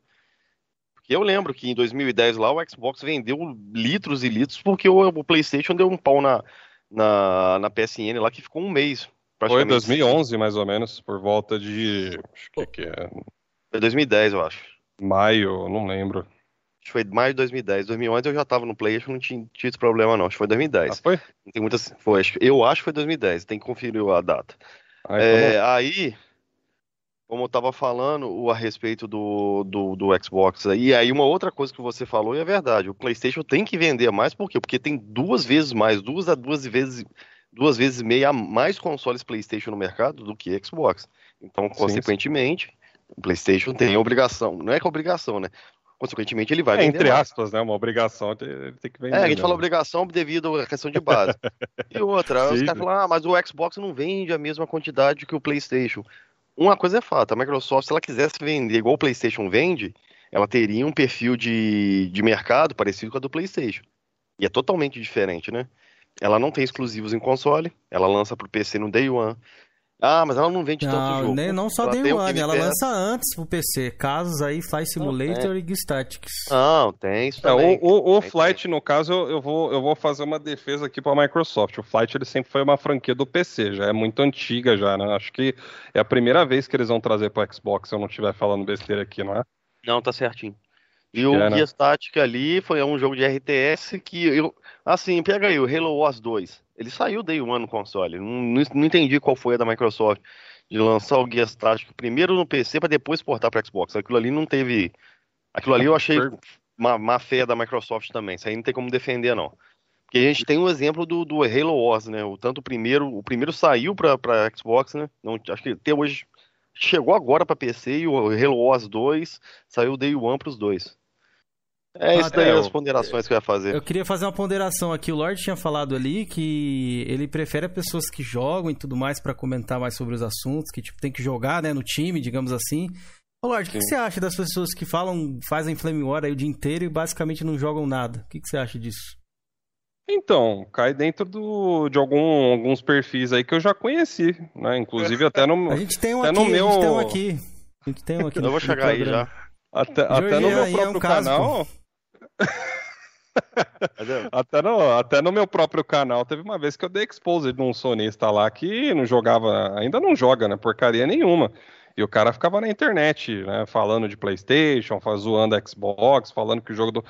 Porque eu lembro que em 2010 lá o Xbox vendeu litros e litros porque o, o PlayStation deu um pau na, na, na PSN lá que ficou um mês foi 2011, mais ou menos, por volta de. Acho que, que é. Foi 2010, eu acho. Maio, não lembro. Acho que foi maio de 2010. 2011 eu já tava no Play, acho que não tinha, tinha esse problema, não. Acho que foi 2010. Ah, foi? Não tem muitas. Foi, eu acho que foi 2010, tem que conferir a data. Ah, então é, aí, como eu tava falando o, a respeito do, do, do Xbox, e aí uma outra coisa que você falou e é verdade: o PlayStation tem que vender mais, por quê? Porque tem duas vezes mais, duas a duas vezes duas vezes e meia mais consoles PlayStation no mercado do que Xbox. Então, consequentemente, sim. o PlayStation tem a obrigação, não é que a obrigação, né? Consequentemente, ele vai é, Entre mais. aspas, né? Uma obrigação ele tem que vender. É, a gente né? fala obrigação devido à questão de base. e outra, sim. os caras falam, ah, mas o Xbox não vende a mesma quantidade que o PlayStation. Uma coisa é fato, a Microsoft, se ela quisesse vender igual o PlayStation vende, ela teria um perfil de, de mercado parecido com a do PlayStation. E é totalmente diferente, né? Ela não tem exclusivos em console, ela lança pro PC no Day One. Ah, mas ela não vende não, tanto jogo. Nem, não só ela Day One, ela lança antes pro PC. Casos aí, Flight Simulator e Statics. Não, tem isso também. É, o, o, o Flight, no caso, eu vou, eu vou fazer uma defesa aqui pra Microsoft. O Flight, ele sempre foi uma franquia do PC, já é muito antiga já, né? Acho que é a primeira vez que eles vão trazer pro Xbox, se eu não estiver falando besteira aqui, não é? Não, tá certinho. E o? Guia Static ali foi um jogo de RTS que eu. Assim, pega aí o Halo Wars 2. Ele saiu Day One no console. Não, não, não entendi qual foi a da Microsoft de lançar o Guia Static primeiro no PC para depois portar para Xbox. Aquilo ali não teve. Aquilo ali eu achei uma má fé da Microsoft também. Isso aí não tem como defender, não. Porque a gente tem o um exemplo do, do Halo Wars, né? O tanto o primeiro, o primeiro saiu para Xbox, né? Não, acho que até hoje chegou agora para PC e o Halo Wars 2 saiu Day One para os dois. É isso daí as ponderações que eu ia fazer. Eu queria fazer uma ponderação aqui. O Lorde tinha falado ali que ele prefere pessoas que jogam e tudo mais para comentar mais sobre os assuntos, que tipo, tem que jogar, né, no time, digamos assim. Ô Lorde, o que, que, você acha das pessoas que falam, fazem Flame War aí o dia inteiro e basicamente não jogam nada? O que, que você acha disso? Então, cai dentro do, de algum, alguns perfis aí que eu já conheci, né? Inclusive até no A gente tem um aqui, no meu... a gente tem um aqui. A gente tem um aqui. eu vou chegar aí já. Até, até no meu próprio é um canal. Caso, até, no, até no meu próprio canal, teve uma vez que eu dei expose de um sonista lá que não jogava, ainda não joga, né? Porcaria nenhuma. E o cara ficava na internet, né? Falando de PlayStation, zoando Xbox, falando que o jogo do.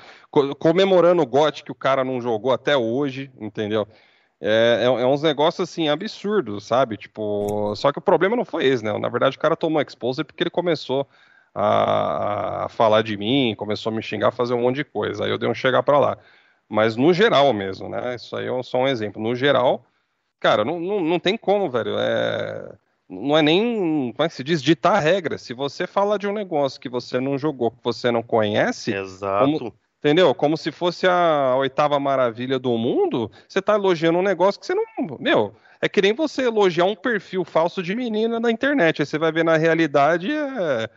comemorando o GOT que o cara não jogou até hoje, entendeu? É, é, é, uns negócios assim absurdos, sabe? Tipo, só que o problema não foi esse, né? Na verdade, o cara tomou expose porque ele começou a, a, falar de mim, começou a me xingar, fazer um monte de coisa. Aí eu dei um chegar para lá. Mas no geral mesmo, né? Isso aí é só um exemplo. No geral, cara, não, não, não tem como, velho. É, não é nem, como é que se diz, ditar regra. Se você fala de um negócio que você não jogou, que você não conhece, Exato. Como, entendeu? Como se fosse a oitava maravilha do mundo, você tá elogiando um negócio que você não. Meu, é que nem você elogiar um perfil falso de menina na internet. Aí você vai ver na realidade é,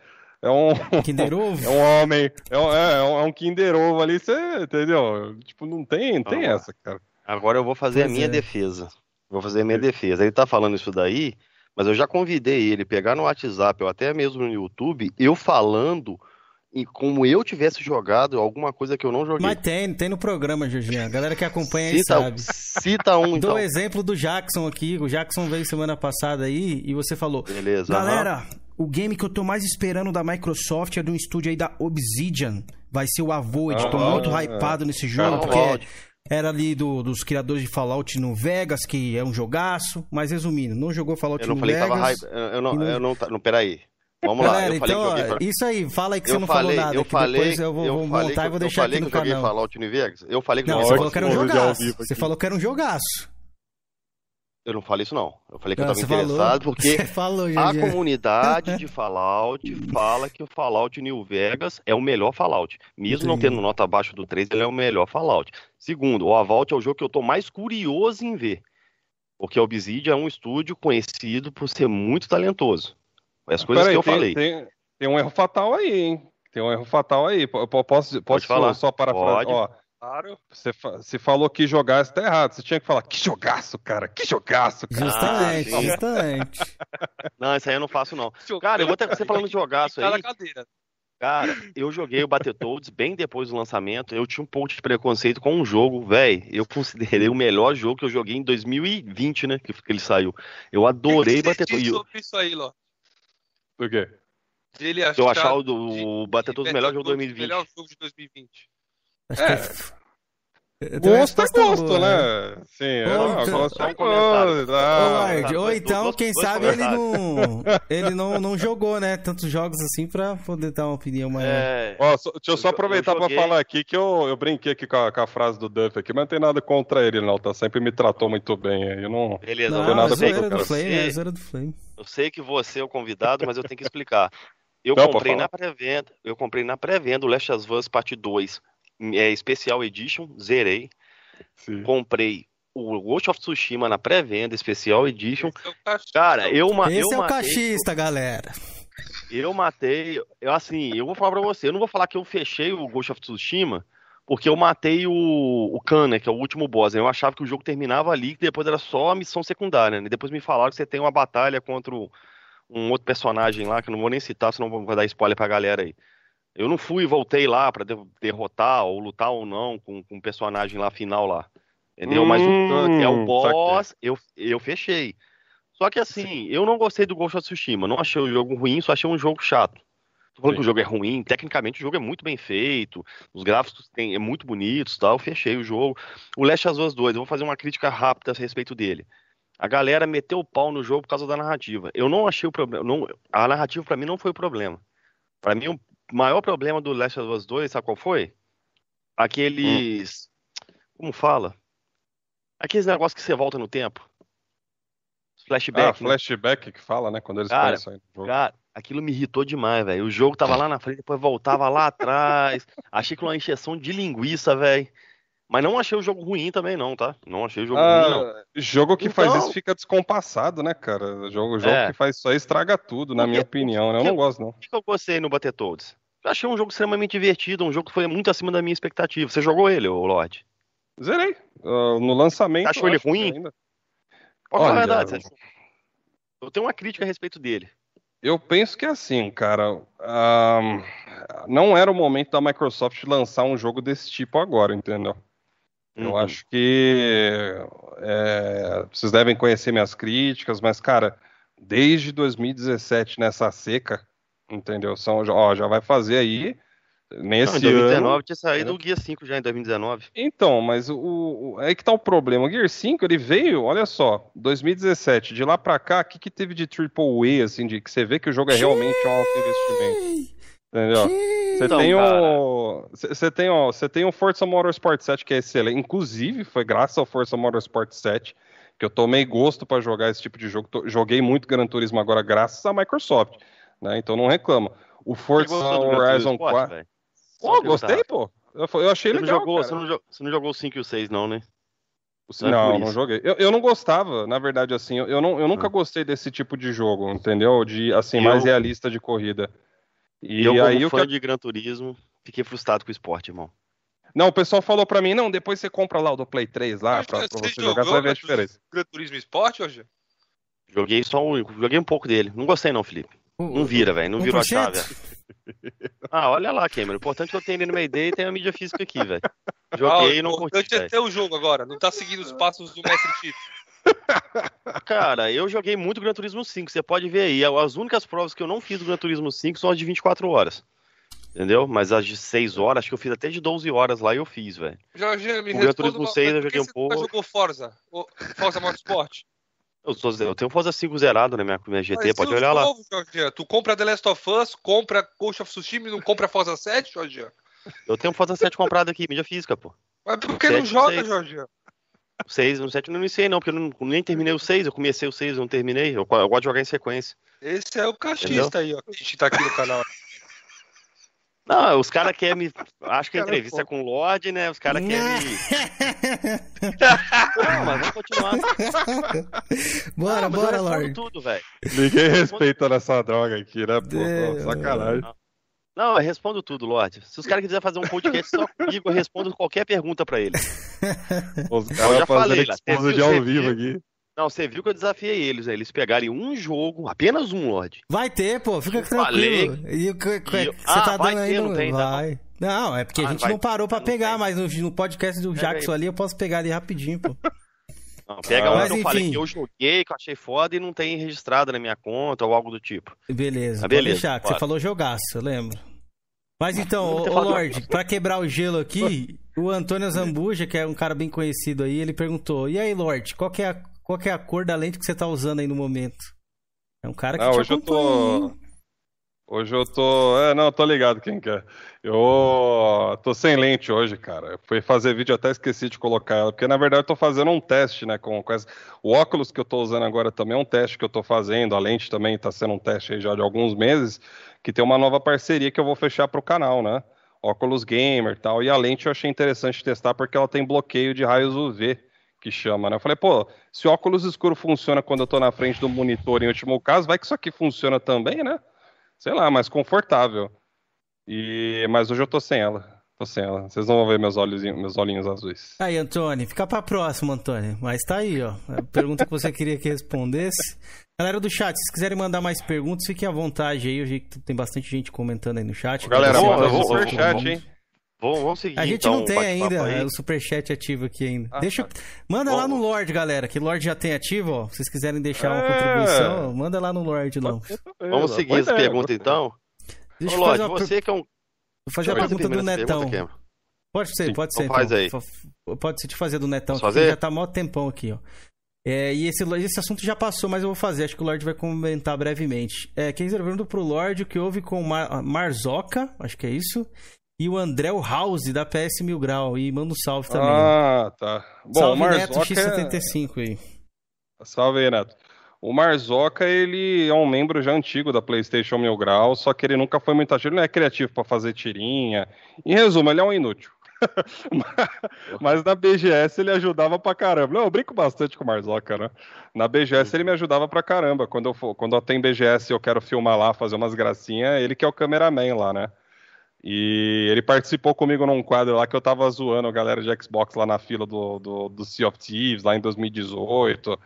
é um. Kinder Ovo? É um homem. É um, é, é um, é um Kinder Ovo ali, você. Entendeu? Tipo, não tem, não tem essa, cara. Agora eu vou fazer Pois a minha é. defesa. Vou fazer a minha defesa. Ele tá falando isso daí, mas eu já convidei ele pegar no WhatsApp ou até mesmo no YouTube, eu falando e como eu tivesse jogado alguma coisa que eu não joguei. Mas tem, tem no programa, Jorginho. A galera que acompanha aí Cita, sabe. cita um, então. Dou exemplo do Jackson aqui. O Jackson veio semana passada aí e você falou: Beleza. aham. O game que eu tô mais esperando da Microsoft é de um estúdio aí da Obsidian. Vai ser o Avoid. Tô Aham, muito é. hypado nesse jogo, porque Fallout. era ali do- dos criadores de Fallout no Vegas, que é um jogaço. Mas resumindo, não jogou Fallout Eu não no falei que tava Vegas. hype. Eu, eu não, não- eu não, não, peraí. Vamos lá. Galera, eu falei então, pra- isso aí, fala aí que eu você não falei, falou nada. eu que falei, depois eu vou, eu vou falei montar que, e vou eu deixar falei aqui no que eu joguei canal. Fallout New Vegas. Eu falei que Não, eu você falou que era um jogaço. Você falou que era um jogaço. Eu não falei isso não. Eu falei que eu Não, tava você falou. interessado porque Você falou, a comunidade de Fallout fala que o Fallout New Vegas é o melhor Fallout. Mesmo não tendo nota abaixo do 3, ele é o melhor Fallout. Segundo, o Avalt é o jogo que eu tô mais curioso em ver. Porque a Obsidian é um estúdio conhecido por ser muito talentoso. As coisas Peraí, que eu tem, falei. Tem, tem um erro fatal aí, hein? Tem um erro fatal aí. Po- po- Posso, posso falar. só parafrasear? Claro. você, fa- você falou que jogaço tá errado. Você tinha que falar, que jogaço, cara, que jogaço, cara. Justamente, Ah, justamente. Não, isso aí eu não faço não. Cara, eu vou até você falando de jogaço aí. Cara, eu joguei o Battletoads bem depois do lançamento. Eu tinha um pouco de preconceito com um jogo, velho. Eu considerei o melhor jogo que eu joguei em 2020, né? Que, que ele saiu. Eu adorei Battletoads. sobre isso aí, Ló? Por quê? De ele Se eu achar achar o, do, o Battletoads o melhor jogo de Battletoads 2020. Melhor jogo de 2020. Acho É. que tenho uma Gosto é gosto, boa, né? Sim, é, Ou não, então- gosto é comentário. gosto. Ô, ah, Lard, tá, ou dois- então, quem sabe ele não, ele não, não jogou, né? Tantos jogos assim pra poder dar uma opinião maior. É, Ó, só- deixa eu só aproveitar eu pra falar aqui que eu, eu brinquei aqui com a, com a frase do Duff aqui, mas não tem nada contra ele, não. Tá sempre me tratou muito bem. aí, Eu não. beleza. Não, tem eu nada é sei, zoeira do contra Flame, é do Flame. eu sei que você é o convidado, mas eu tenho que explicar. Eu Não, comprei na pré-venda. Eu comprei na pré-venda o Last of Us Parte 2. É, Special Edition, zerei. Sim. Comprei o Ghost of Tsushima na pré-venda, Special Edition. Esse é. Cara, eu, ma Esse eu é o matei, cachista, galera. eu matei, eu assim, eu vou falar pra você, eu não vou falar que eu fechei o Ghost of Tsushima, porque eu matei o, o Khan, né, que é o último boss. né? Eu achava que o jogo terminava ali, que depois era só a missão secundária, né? Depois me falaram que você tem uma batalha contra o- um outro personagem lá, que eu não vou nem citar, senão vou dar spoiler pra galera aí. Eu não fui e voltei lá pra de- derrotar ou lutar ou não com, com o personagem lá final lá. Entendeu? Mas o Khan, que é o Hum, boss, eu, eu fechei. Só que assim, eu não gostei do Ghost of Tsushima. Não achei o jogo ruim, só achei um jogo chato. Tô falando Sim. que o jogo é ruim, tecnicamente o jogo é muito bem feito, os gráficos tem, é muito bonitos e tal, eu fechei o jogo. O Last of Us 2, eu vou fazer uma crítica rápida a respeito dele. A galera meteu o pau no jogo por causa da narrativa. Eu não achei o problema, não, a narrativa pra mim não foi o problema. Pra mim o maior problema do Last of Us 2, sabe qual foi? Aqueles, como fala? Aqueles negócios que você volta no tempo. Ah, Flashback, né? flashback que fala, né? Quando eles Cara, começam aí no jogo. Cara, aquilo me irritou demais, velho. O jogo tava lá na frente, depois voltava lá atrás. Achei que uma encheção de linguiça, velho. Mas não achei o jogo ruim também, não, tá? Não achei o jogo ruim, não. Ah, jogo que faz Então- isso fica descompassado, né, cara? Jogo, jogo É. que faz isso aí estraga tudo, na minha opinião. né? Eu não gosto, não. O que que eu gostei no Battletoads? Eu achei um jogo extremamente divertido, um jogo que foi muito acima da minha expectativa. Você jogou ele, ô Lorde? Zerei. Ah, no lançamento. Achou eu ele ruim? ainda- Pode falar a Olha, verdade. você- Eu tenho uma crítica a respeito dele. Eu penso que é assim, cara. ahn, não era o momento da Microsoft lançar um jogo desse tipo agora, entendeu? Eu Uhum. acho que é, vocês devem conhecer minhas críticas, mas, cara, desde 2017 nessa seca, entendeu? São, ó, já vai fazer aí Não, nesse em 2019 ano. tinha saído o Guia 5 já em 2019. Então, mas o, o- aí que tá o problema. O Gear 5, ele veio, olha só, 2017, de lá pra cá, o que, que teve de AAA, assim, de que você vê que o jogo é realmente um alto investimento, entendeu? Você Então, tem o. Você tem, ó, você tem o Forza Motorsport 7, que é excelente. Inclusive, foi graças ao Forza Motorsport 7 que eu tomei gosto pra jogar esse tipo de jogo. Joguei muito Gran Turismo agora, graças à Microsoft. Né? Então não reclama. O Forza Horizon Sport, 4. velho? Pô, gostei, pô. Eu, achei Você não, legal. jogou, você, não, jo- você não jogou o 5 e o 6, não, né? Não, Não é por não isso. joguei. Eu, eu não gostava, na verdade, assim, eu, não, eu nunca Ah. gostei desse tipo de jogo, entendeu? De, assim, Eu- mais realista de corrida. E, eu, como aí o fã que... de Gran Turismo, fiquei frustrado com o esporte, irmão. Não, o pessoal falou pra mim, não, depois você compra lá o do Play 3 lá, pra, pra você você jogar, você jogou vai ver a Gran diferença. Gran Turismo Esporte hoje? Joguei só um, joguei um pouco dele. Não gostei não, Felipe. Não vira, velho. Não virou a 1%? chave. velho. Ah, olha lá, Cameron. O importante é que eu tenho ele no Mayday e tenho a mídia física aqui, velho. Joguei e não o curti, importante é ter o jogo agora, não tá seguindo os passos do Mestre Chief. Cara, eu joguei muito Gran Turismo 5, você pode ver aí. As únicas provas que eu não fiz do Gran Turismo 5 são as de 24 horas. Entendeu? Mas as de 6 horas, acho que eu fiz até de 12 horas lá e eu fiz, velho. Jorge, me O Gran Turismo uma 6 coisa, eu joguei um você pouco. jogou Forza? Forza Motorsport? Eu, sou- eu tenho Forza 5 zerado na minha, minha GT, Mas pode olhar lá. novos, Jorge? Tu compra The Last of Us, compra Ghost of Tsushima e não compra Forza 7, Jorge? Eu tenho Forza 7 comprado aqui, mídia física, pô. Mas por que não joga. Jorge? O 6, no 7 eu não iniciei não, porque eu não, nem terminei o 6, eu comecei o 6, eu não terminei. Eu, eu gosto de jogar em sequência. Esse é o cachista aí, ó, que a gente tá aqui no canal. Não, os caras querem me. Acho que a entrevista é com o Lorde, né? Os caras querem me. Não, mas vamos continuar. bora, Não, bora, respondo Lorde. tudo, velho. Ninguém respeita nessa droga aqui, né? Pô, Pô, sacanagem. Não, eu respondo tudo, Lorde. Se os caras quiserem fazer um podcast só comigo, eu respondo qualquer pergunta pra eles. Os já caras falei fazendo de ao vivo aqui. Não, você viu que eu desafiei eles, né? Eles pegarem um jogo, apenas um, Lorde. Vai ter, pô, fica Eu falei. tranquilo. E o que, você Ah, tá vai dando aí ter, não tem, tá Vai. Não, é porque a Ah, gente vai não parou pra não pegar, tem. mas no, no podcast do Pega Jackson aí. ali eu posso pegar ali rapidinho, pô. Não, pega Ah. um que eu falei enfim. que eu joguei, que eu achei foda e não tem registrado na minha conta ou algo do tipo. Beleza, Ah, beleza, deixar, que você falou jogaço, eu lembro. Mas então, Não ô, Lorde, pra quebrar o gelo aqui, o Antônio Zambuja, que é um cara bem conhecido aí, ele perguntou: E aí, Lorde, qual que é a, qual é a cor da lente que você tá usando aí no momento? É um cara que Ah, hoje eu acompanha, tô. hein? Hoje eu tô. É, não, eu tô ligado quem que é. Eu tô sem lente hoje, cara. Eu fui fazer vídeo até esqueci de colocar ela, porque na verdade eu tô fazendo um teste, né? Com, com essa... O óculos que eu tô usando agora também é um teste que eu tô fazendo. A lente também tá sendo um teste aí já de alguns meses, que tem uma nova parceria que eu vou fechar pro canal, né? Óculos Gamer e tal. E a lente eu achei interessante testar porque ela tem bloqueio de raios UV, que chama, né? Eu falei, pô, se o óculos escuro funciona quando eu tô na frente do monitor em último caso, vai que isso aqui funciona também, né? sei lá, mais confortável. E mas hoje eu tô sem ela. Tô sem ela. Vocês não vão ver meus olhos, meus olhinhos azuis. Aí, Antônio, fica pra próxima, Antônio. Mas tá aí, ó. A pergunta que você queria que respondesse. Galera do chat, se vocês quiserem mandar mais perguntas, fiquem à vontade aí. Eu vi que tem bastante gente comentando aí no chat. Galera, Vou- manda o superchat, hein? Vamos, vamos seguir. A gente então, não tem o ainda aí. o superchat ativo aqui ainda. Ah, Deixa, tá. manda Bom. lá no Lorde, galera, que Lorde já tem ativo, ó. Se vocês quiserem deixar uma É. contribuição, manda lá no Lorde, não. Vamos seguir as perguntas então. Deixa Ô, fazer, Lorde, uma você que é um. vou fazer a Deixa pergunta do Netão. pergunta. Pode ser, Sim, pode ser. então faz aí. Fa- Pode ser te fazer do Netão, Posso que fazer? já tá mó tempão aqui, ó. É, e esse, esse assunto já passou, mas eu vou fazer. Acho que o Lorde vai comentar brevemente. É, quem está perguntando pro Lorde o que houve com o Mar Marzoca, acho que é isso, e o André House da PS Mil Grau. E manda um salve também. Ah, tá. Bom, salve o Neto Marzoca. é- X75 aí. Salve aí, Neto. O Marzoca, ele é um membro já antigo da PlayStation Mil Grau, só que ele nunca foi muito ativo, ele não é criativo pra fazer tirinha. Em resumo, ele é um inútil. Mas na BGS ele ajudava pra caramba. Não, eu brinco bastante com o Marzoca, né? Na BGS ele me ajudava pra caramba. Quando eu, for, quando eu tenho BGS e eu quero filmar lá, fazer umas gracinhas, ele que é o cameraman lá, né? E ele participou comigo num quadro lá que eu tava zoando a galera de Xbox lá na fila do, do, do Sea of Thieves, lá em 2018.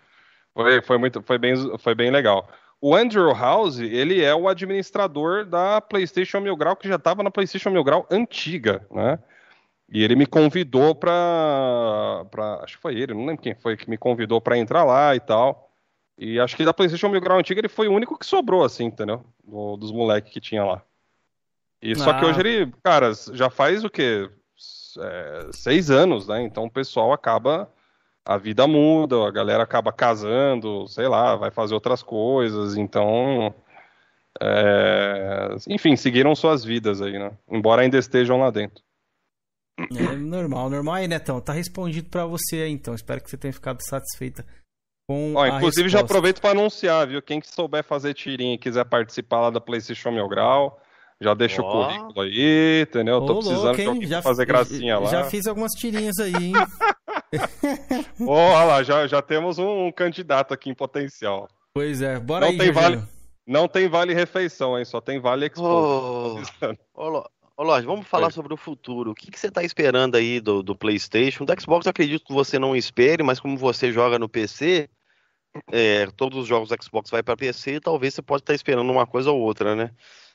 Foi, foi, muito, foi, bem, foi bem legal. O Andrew House, ele é o administrador da PlayStation Mil Grau, que já estava na PlayStation Mil Grau antiga, né? E ele me convidou pra, pra. Acho que foi ele, não lembro quem foi que me convidou pra entrar lá e tal. E acho que da PlayStation Mil Grau antiga ele foi o único que sobrou, assim, entendeu? Do- dos moleques que tinha lá. E só que Ah. hoje ele, cara, já faz o quê? É, seis anos, né? Então o pessoal acaba. A vida muda, a galera acaba casando, sei lá, vai fazer outras coisas, então. é, enfim, seguiram suas vidas aí, né? Embora ainda estejam lá dentro. É normal, normal aí, Netão. Tá respondido pra você aí, então. Espero que você tenha ficado satisfeita com Ó, a inclusive já aproveito para anunciar, viu? Quem que souber fazer tirinha e quiser participar lá da PlayStation Mil Grau, Já deixa oh. o currículo aí, entendeu? Tô precisando louco, de alguém já, fazer gracinha lá. Já fiz algumas tirinhas aí, hein? olha lá, já, já temos um candidato aqui em potencial. Pois é, bora não aí, tem vale, Não tem vale refeição, hein? Só tem vale expo. Ô, oh, Lorde, vamos falar Oi. sobre o futuro. O que, que você está esperando aí do, do PlayStation? Do Xbox, eu acredito que você não espere, mas como você joga no PC, é, todos os jogos do Xbox vai para PC, talvez você pode estar tá esperando uma coisa ou outra, né?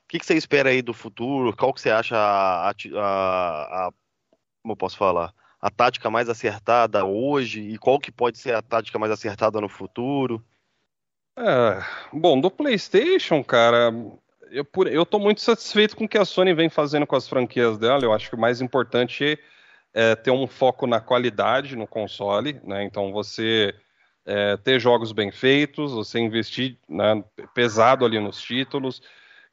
O que, que você espera aí do futuro? Qual que você acha a, a, a, como posso falar? A tática mais acertada hoje e qual que pode ser a tática mais acertada no futuro? É, bom, do PlayStation, cara, eu, por, eu tô muito satisfeito com o que a Sony vem fazendo com as franquias dela. Eu acho que o mais importante é ter um foco na qualidade no console, né? Então você é, ter jogos bem feitos, você investir né, pesado ali nos títulos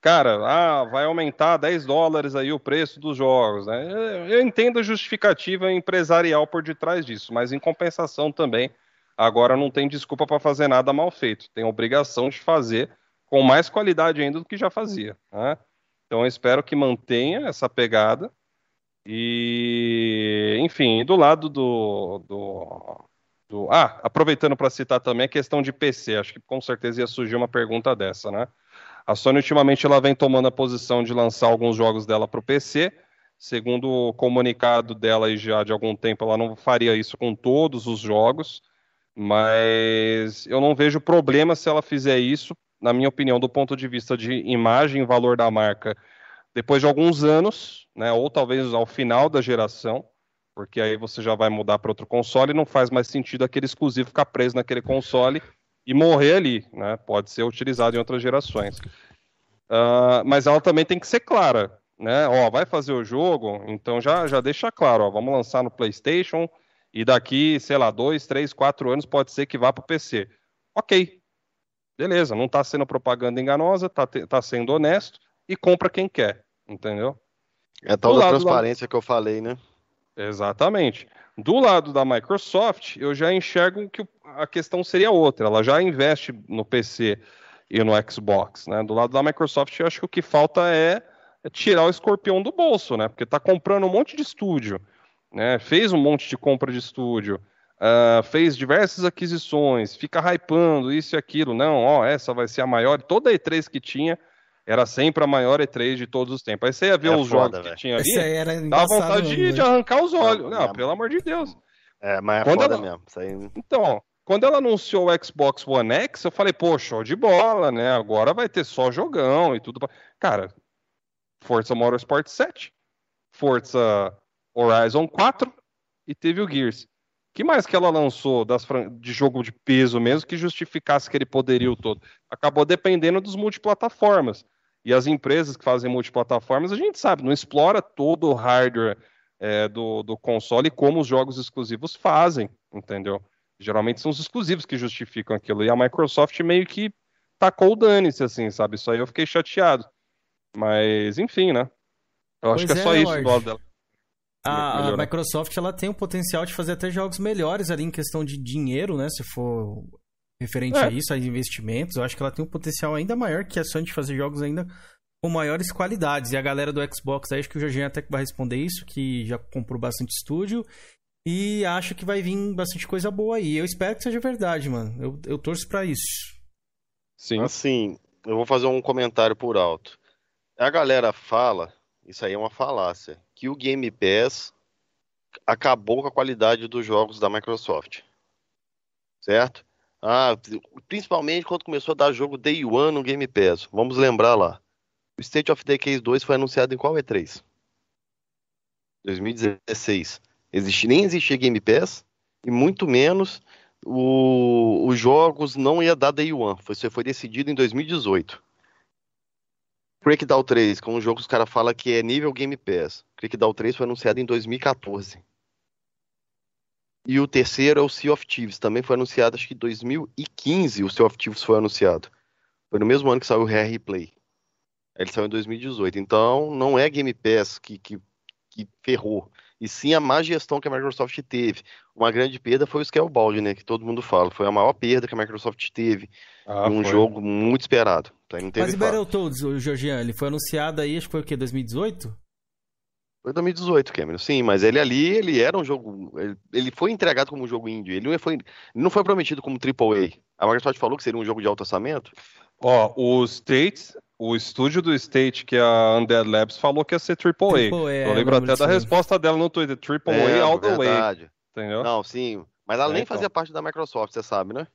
cara, ah, vai aumentar 10 dólares aí o preço dos jogos, né? Eu entendo a justificativa empresarial por detrás disso, mas em compensação também, agora não tem desculpa para fazer nada mal feito, tem obrigação de fazer com mais qualidade ainda do que já fazia, né? Então eu espero que mantenha essa pegada e, enfim, do lado do, do, do... ah, aproveitando para citar também a questão de PC, acho que com certeza ia surgir uma pergunta dessa, né? A Sony ultimamente ela vem tomando a posição de lançar alguns jogos dela para o PC. Segundo o comunicado dela já de algum tempo, ela não faria isso com todos os jogos, mas eu não vejo problema se ela fizer isso, na minha opinião, do ponto de vista de imagem e valor da marca, depois de alguns anos, né, ou talvez ao final da geração, porque aí você já vai mudar para outro console e não faz mais sentido aquele exclusivo ficar preso naquele console e morrer ali, né? Pode ser utilizado em outras gerações. Uh, mas ela também tem que ser clara, né? Ó, vai fazer o jogo, então já, já deixa claro, ó, vamos lançar no PlayStation e daqui, sei lá, dois, três, quatro anos pode ser que vá para o PC. Ok, beleza, não está sendo propaganda enganosa, está tá sendo honesto e compra quem quer, entendeu? É tal da transparência que eu falei, né? Exatamente. Do lado da Microsoft, eu já enxergo que a questão seria outra. Ela já investe no PC e no Xbox, né? Do lado da Microsoft, eu acho que o que falta é, tirar o escorpião do bolso, né? Porque está comprando um monte de estúdio, né? Fez um monte de compra de estúdio, uh, fez diversas aquisições, fica hypando isso e aquilo. Não, ó, essa vai ser a maior. Toda a E3 que tinha era sempre a maior E3 de todos os tempos. Aí você ia ver é os foda, jogos véio. que tinha ali, era dá vontade de, de, arrancar os olhos. Não, não, pelo amor de Deus. É, mas é Quando foda ela... mesmo. Aí... Então, quando ela anunciou o Xbox One X, eu falei, pô, show de bola, né? Agora vai ter só jogão e tudo. Cara, Forza Motorsport 7, Forza Horizon 4 e teve o Gears. que mais que ela lançou das, de jogo de peso mesmo que justificasse aquele poderio todo? Acabou dependendo dos multiplataformas. E as empresas que fazem multiplataformas, a gente sabe, não explora todo o hardware é, do, do console como os jogos exclusivos fazem, entendeu? Geralmente são os exclusivos que justificam aquilo. E a Microsoft meio que tacou o dane-se, assim, sabe? Isso aí eu fiquei chateado. Mas, enfim, né? Eu acho pois que é, é só isso do dela. A, a, Microsoft ela tem o potencial de fazer até jogos melhores ali em questão de dinheiro, né? Se for referente é. a isso, a investimentos, eu acho que ela tem um potencial ainda maior que a Sony de fazer jogos ainda com maiores qualidades. E a galera do Xbox, aí, acho que o Jorginho até vai responder isso, que já comprou bastante estúdio e acho que vai vir bastante coisa boa aí. Eu espero que seja verdade, mano. Eu, eu torço para isso. Sim. Assim, eu vou fazer um comentário por alto. A galera fala, isso aí é uma falácia, que o Game Pass acabou com a qualidade dos jogos da Microsoft. Certo? Ah, principalmente quando começou a dar jogo Day One no Game Pass. Vamos lembrar lá. O State of Decay 2 foi anunciado em qual E3? 2016. Existe, nem existia Game Pass, e muito menos o, os jogos não ia dar Day One. Foi, foi decidido em 2018. Crackdown 3, que é um jogo que os caras falam que é nível Game Pass. Crackdown 3 foi anunciado em 2014. E o terceiro é o Sea of Thieves. Também foi anunciado, acho que em 2015 o Sea of Thieves foi anunciado. Foi no mesmo ano que saiu o Rare Replay. Ele saiu em 2018. Então, não é Game Pass que, que, que ferrou e sim a má gestão que a Microsoft teve. Uma grande perda foi o Scalebound, né, que todo mundo fala, foi a maior perda que a Microsoft teve ah, um foi. jogo muito esperado. Teve Mas o Battletoads, o Georgian, ele foi anunciado aí, acho que foi o quê? 2018? Foi 2018, Cameron. Sim, mas ele ali, ele era um jogo. Ele, ele foi entregado como um jogo indie. Ele não foi, ele não foi prometido como AAA. A Microsoft falou que seria um jogo de alto orçamento. Ó, o States, o estúdio do State, que é a Undead Labs, falou que ia ser AAA. AAA, Eu lembro até da resposta dela no Twitter, AAA É, all the way. verdade. Entendeu? Não, sim. Mas ela É, nem então. fazia parte da Microsoft, você sabe, né?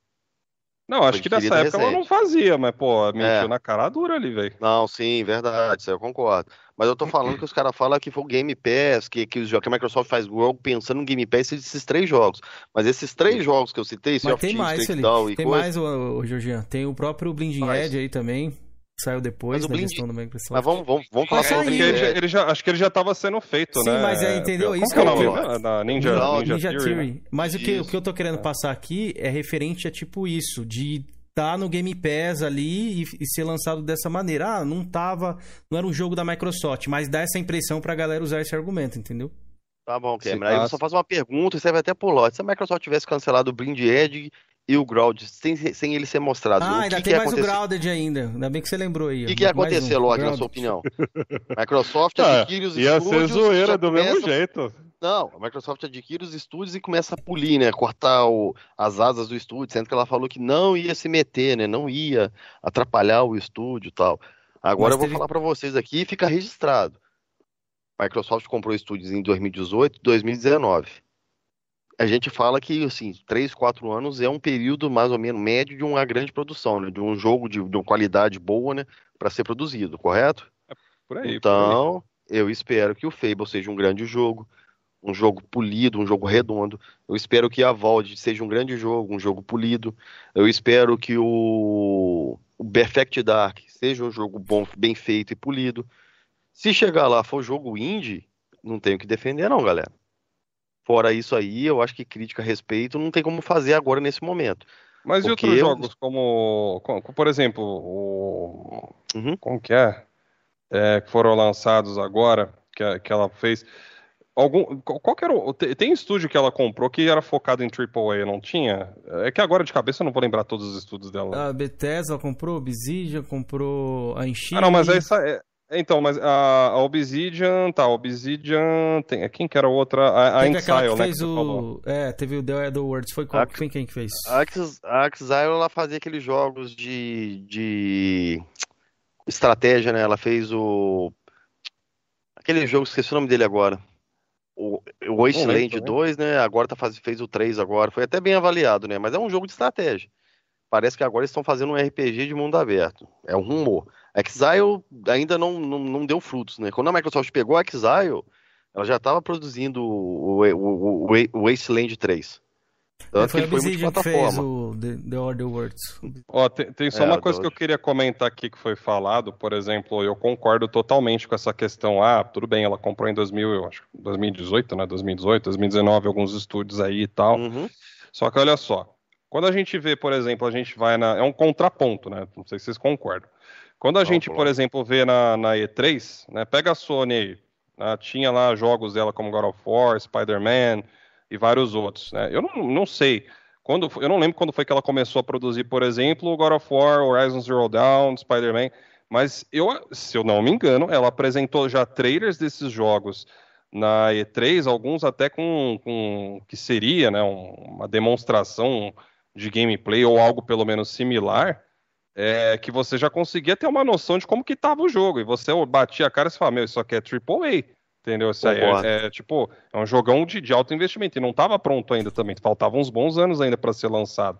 Não, acho que nessa época ela não recente. fazia, mas, pô, mentiu É. na cara dura ali, velho. Não, sim, verdade, isso eu concordo. Mas eu tô falando que os caras falam que foi o Game Pass, que, que, os jogos- que a Microsoft faz jogo pensando no Game Pass esses três jogos. Mas esses três jogos que eu citei, Mas tem mais, Felipe. e Tem coisa, mais, o, Georgian. Tem o próprio Blinding Mas- Edge aí também. Saiu depois da Blind- gestão da Microsoft. Mas vamos, vamos, vamos falar sobre ele, Pass. ele já, acho que ele já tava sendo feito, Sim, né? mas é, entendeu? Como Isso que é o nome? Da Ninja, Não, Ninja, Ninja Theory, né? Theory. Mas o que, o que eu tô querendo passar aqui é referente a tipo isso, de tá no Game Pass ali e, e ser lançado dessa maneira. Ah, não tava, não era um jogo da Microsoft, mas dá essa impressão pra galera usar esse argumento, entendeu? Tá bom, Cameron. Aí eu ah, só faço uma pergunta e serve até por lote. Se a Microsoft tivesse cancelado o Blind Edge e o Ground sem, sem ele ser mostrado, Ah, o ainda que, tem que ia mais acontecer? o Grounded ainda. Ainda bem que você lembrou aí. O que, que ia acontecer, um. Lorde, na sua opinião? Microsoft Ah, adquire os ia estúdios. ser zoeira do mesmo começa- jeito. Não, a Microsoft adquire os estúdios e começa a polir, né? Cortar o- as asas do estúdio, sendo que ela falou que não ia se meter, né? Não ia atrapalhar o estúdio e tal. Agora Mas eu vou teve- falar pra vocês aqui e fica registrado. Microsoft comprou estúdios em 2018 2019. A gente fala que, assim, 3, 4 anos é um período mais ou menos médio de uma grande produção, né? De um jogo de, de uma qualidade boa, né? Para ser produzido, correto? Por aí. por aí. Então, eu espero que o Fable seja um grande jogo, um jogo polido, um jogo redondo. Eu espero que a Vault seja um grande jogo, um jogo polido. Eu espero que o, o Perfect Dark seja um jogo bom, bem feito e polido. Se chegar lá for jogo indie, não tenho o que defender não, galera. Fora isso aí, eu acho que crítica a respeito não tem como fazer agora nesse momento. Mas e Porque outros eu- jogos, como, como- por exemplo, o. Uhum. Como que é? É, Que foram lançados agora, que, a- que ela fez. Algum, qual que era o. Tem, estúdio que ela comprou que era focado em AAA, não tinha? É que agora de cabeça eu não vou lembrar todos os estúdios dela. A Bethesda comprou, a Obsidian comprou a Enchi. Ah, não, mas aí sa- é- Então, mas a, a Obsidian, tá, a Obsidian, tem, quem que era a outra? A, a Teve Exile, né, fez o... É, teve o The Other Worlds. Foi qual? A- Foi quem que fez? A a Exile, ela fazia aqueles jogos de, de estratégia, né? Ela fez o... Aquele jogo, esqueci o nome dele agora. O, o Wasteland lembro também. 2, né? Agora tá faz, fez o 3 agora. Foi até bem avaliado, né? Mas é um jogo de estratégia. Parece que agora eles estão fazendo um RPG de mundo aberto. É um rumor. Exile ainda não, não, não deu frutos, né? Quando a Microsoft pegou a Exile, ela já estava produzindo o, o, o, o- Wasteland 3. Tanto É, foi que ele foi Obsidian que fez multiplataforma. o The, The Other Worlds. Ó, tem, tem só É, uma coisa que eu queria comentar aqui que foi falado, por exemplo, eu concordo totalmente com essa questão. Ah, tudo bem, ela comprou em 2000, eu acho, 2018, né? 2018, 2019, alguns estúdios aí e tal. Uhum. Só que olha só, quando a gente vê, por exemplo, a gente vai na. É um contraponto, né? Não sei se vocês concordam. Quando a Vamos gente, lá. por exemplo, vê na, na E3, né? Pega a Sony aí, né, tinha lá jogos dela como God of War, Spider-Man e vários outros, né? Eu não, não sei. Quando, eu não lembro quando foi que ela começou a produzir, por exemplo, God of War, Horizon Zero Dawn, Spider-Man, mas eu, se eu não me engano, ela apresentou já trailers desses jogos na E3, alguns até com, com que seria né, um- uma demonstração de gameplay ou algo pelo menos similar, é, que você já conseguia ter uma noção de como que tava o jogo. E você batia a cara e você fala, meu, isso aqui é AAA, entendeu? Isso aí é, é, tipo, é um jogão de, de alto investimento. E não tava pronto ainda também, faltavam uns bons anos ainda para ser lançado.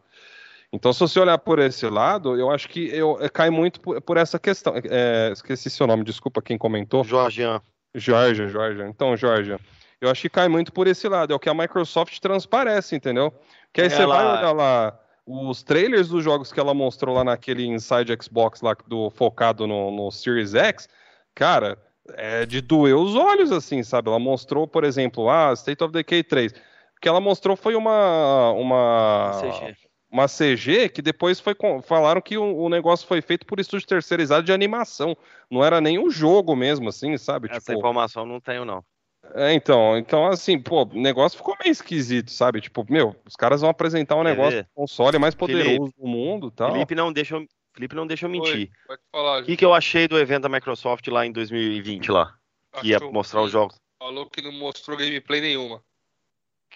Então, se você olhar por esse lado, eu acho que eu, é, cai muito por, por essa questão. É, esqueci seu nome, desculpa quem comentou. Jorgian. Georgia, Georgia. Então, Georgia, eu acho que cai muito por esse lado. É o que a Microsoft transparece, entendeu? Que aí você Ela- vai olhar lá os trailers dos jogos que ela mostrou lá naquele Inside Xbox lá do focado no, no Series X, cara, é de doer os olhos, assim, sabe? Ela mostrou, por exemplo, ah, State of Decay 3. O que ela mostrou foi uma. uma CG. uma CG que depois foi falaram que o, o negócio foi feito por estúdio terceirizado de animação. Não era nem um jogo mesmo, assim, sabe? Essa tipo, informação não tenho, não. É, então, então assim, pô, o negócio ficou meio esquisito, sabe? Tipo, meu, os caras vão apresentar um negócio do console mais poderoso Felipe, do mundo, e tal. Felipe não deixa eu, clipe não deixa eu mentir. Pode falar. O que, que eu achei do evento da Microsoft lá em 2020 lá? Que ia mostrar os jogos. Falou que não mostrou gameplay nenhuma.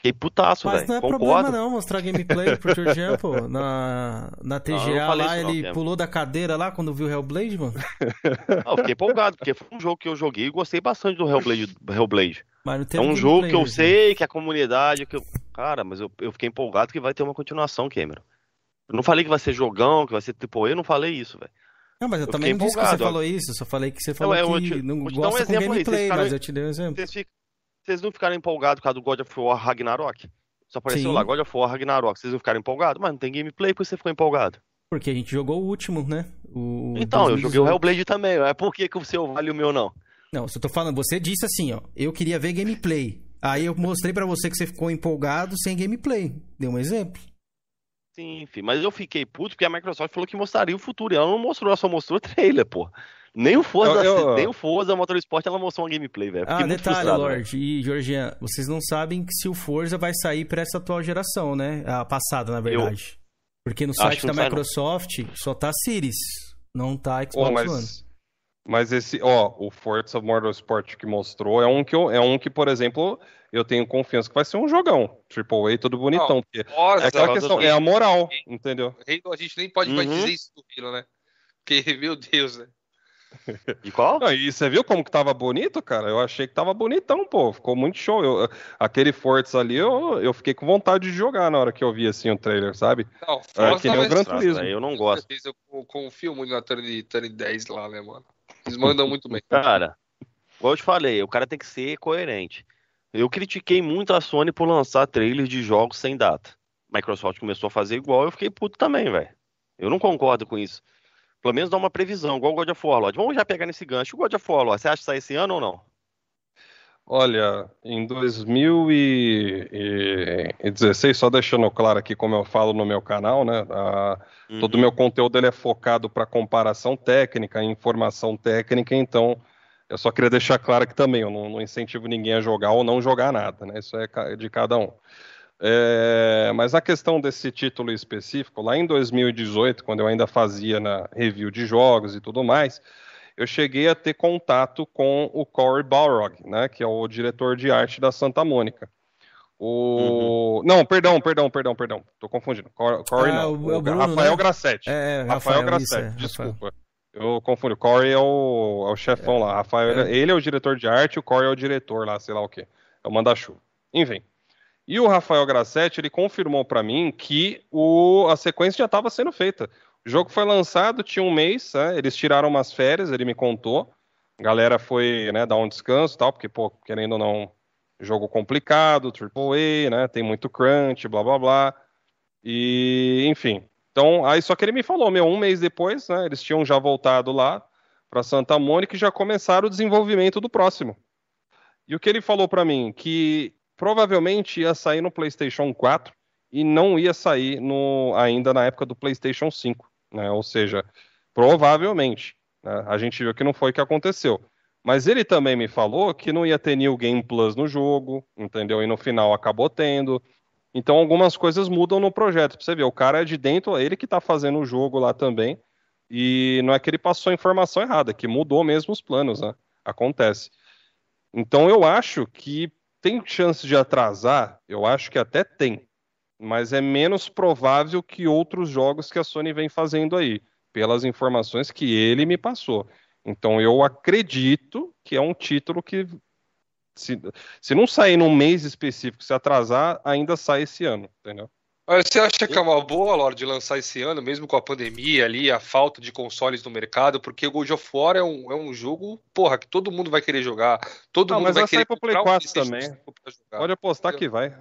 Fiquei putaço, Mas velho. não é Concordo. problema não mostrar gameplay pro Georgian, pô. Na, na TGA Não, não lá, não, ele Kevin. pulou da cadeira lá quando viu o Hellblade, mano. Não, eu fiquei empolgado, porque foi um jogo que eu joguei e gostei bastante do Hellblade. Hellblade. Mas não É um gameplay, jogo que eu Georgian. sei que a comunidade. Que eu... Cara, mas eu, eu fiquei empolgado que vai ter uma continuação, Cameron. Eu não falei que vai ser jogão, que vai ser tipo, eu não falei isso, velho. Não, mas eu, Eu também não disse que você falou isso. Eu só falei que você falou é, eu que te- não um gosta com exemplo aí, gameplay, ficaram- mas eu te dei um exemplo. Vocês, ficam- vocês não ficaram empolgados por causa do God of War Ragnarok? Só apareceu Sim. lá, God of War Ragnarok. Vocês não ficaram empolgados? Mas não tem gameplay, por que você ficou empolgado? Porque a gente jogou o último, né? O Então, eu joguei o 2018. Hellblade também. É por que, que o seu vale o meu não? Não, se eu tô falando, você disse assim, ó, eu queria ver gameplay. Aí eu mostrei pra você que você ficou empolgado sem gameplay. Deu um exemplo. Sim, enfim. Mas eu fiquei puto porque a Microsoft falou que mostraria o futuro. E ela não mostrou, ela só mostrou trailer, pô. Nem o Forza, Eu- eu- nem o Forza Motorsport ela mostrou uma gameplay, velho. Ah, detalhe. Lorde e Georgian, vocês não sabem que se o Forza vai sair pra essa atual geração, né? A passada, na verdade. Porque no site da não sai, não. Microsoft só tá Series, não tá Xbox Ô, One. mas, mas esse, ó, o Forza Motorsport que mostrou é um que, eu, é um que, por exemplo, eu tenho confiança que vai ser um jogão. Triple A, tudo bonitão. porque Nossa, é aquela questão, é a moral, entendeu? a gente nem pode mais Uhum. dizer isso do Halo, né? Porque, meu Deus, né? De qual? Não, e você viu como que tava bonito, cara? Eu achei que tava bonitão, pô. Ficou muito show. Eu- aquele Forza ali, eu, eu fiquei com vontade de jogar na hora que eu vi assim o trailer, sabe? Não, É, Forza que nem o Gran Turismo. Eu não gosto. Eu confio muito na Turn, Turn 10 lá, né, mano? Eles mandam muito bem. Cara, igual eu te falei, o cara tem que ser coerente. Eu critiquei muito a Sony por lançar trailers de jogos sem data. Microsoft começou a fazer igual, eu fiquei puto também, velho. Eu não concordo com isso. Pelo menos dá uma previsão, igual o God of War, Lord. Vamos já pegar nesse gancho. O God of War, Lord, você acha que sai esse ano ou não? Olha, em 2016, só deixando claro aqui como eu falo no meu canal, né? a- Todo o Uhum. meu conteúdo ele é focado para comparação técnica, informação técnica, então eu só queria deixar claro aqui também, eu não, não incentivo ninguém a jogar ou não jogar nada, né? Isso é de cada um. É, mas a questão desse título específico, lá em 2018, quando eu ainda fazia na review de jogos e tudo mais, eu cheguei a ter contato com o Cory Balrog, né, que é o diretor de arte da Santa Mônica. O... Não, perdão, perdão, perdão, perdão. Tô confundindo. Cor- Corey Ah, não. o- é o Bruno, Rafael né? Grassetti. É, é, Rafael, Rafael, isso, Grassetti, é, Rafael. desculpa. Eu confundo. O Corey é o, é o chefão lá. Rafael, Ele é o diretor de arte, o Corey é o diretor lá, sei lá o quê. É o manda-chuva. Enfim. E o Rafael Grassetti, ele confirmou pra mim que o, a sequência já estava sendo feita. O jogo foi lançado, tinha um mês, né, eles tiraram umas férias, ele me contou. A galera foi né, dar um descanso tal, porque, pô, querendo ou não, jogo complicado, AAA, né, tem muito crunch, blá blá blá. E, enfim. Então, aí só que ele me falou, meu, um mês depois, né, eles tinham já voltado lá para Santa Mônica e já começaram o desenvolvimento do próximo. E o que ele falou para mim, que provavelmente ia sair no PlayStation 4 e não ia sair no, ainda na época do PlayStation 5, né? Ou seja, provavelmente. né? A gente viu que não foi o que aconteceu. Mas ele também me falou que não ia ter New Game Plus no jogo, entendeu? E no final acabou tendo. Então algumas coisas mudam no projeto. Pra você ver, o cara é de dentro, ele que tá fazendo o jogo lá também. E não é que ele passou a informação errada, é que mudou mesmo os planos, né? Acontece. Então eu acho que tem chance de atrasar, eu acho que até tem. Mas é menos provável que outros jogos que a Sony vem fazendo aí, pelas informações que ele me passou. Então eu acredito que é um título que, se, se não sair num mês específico, se atrasar, ainda sai esse ano, entendeu? Você acha que é uma boa, Lorde, lançar esse ano, mesmo com a pandemia ali, a falta de consoles no mercado? Porque o God of War é um, é um jogo, porra, que todo mundo vai querer jogar. Todo Ah, mundo mas vai vai querer sair pro Play comprar um 4 PlayStation também. 5 pra jogar. Pode apostar que vai.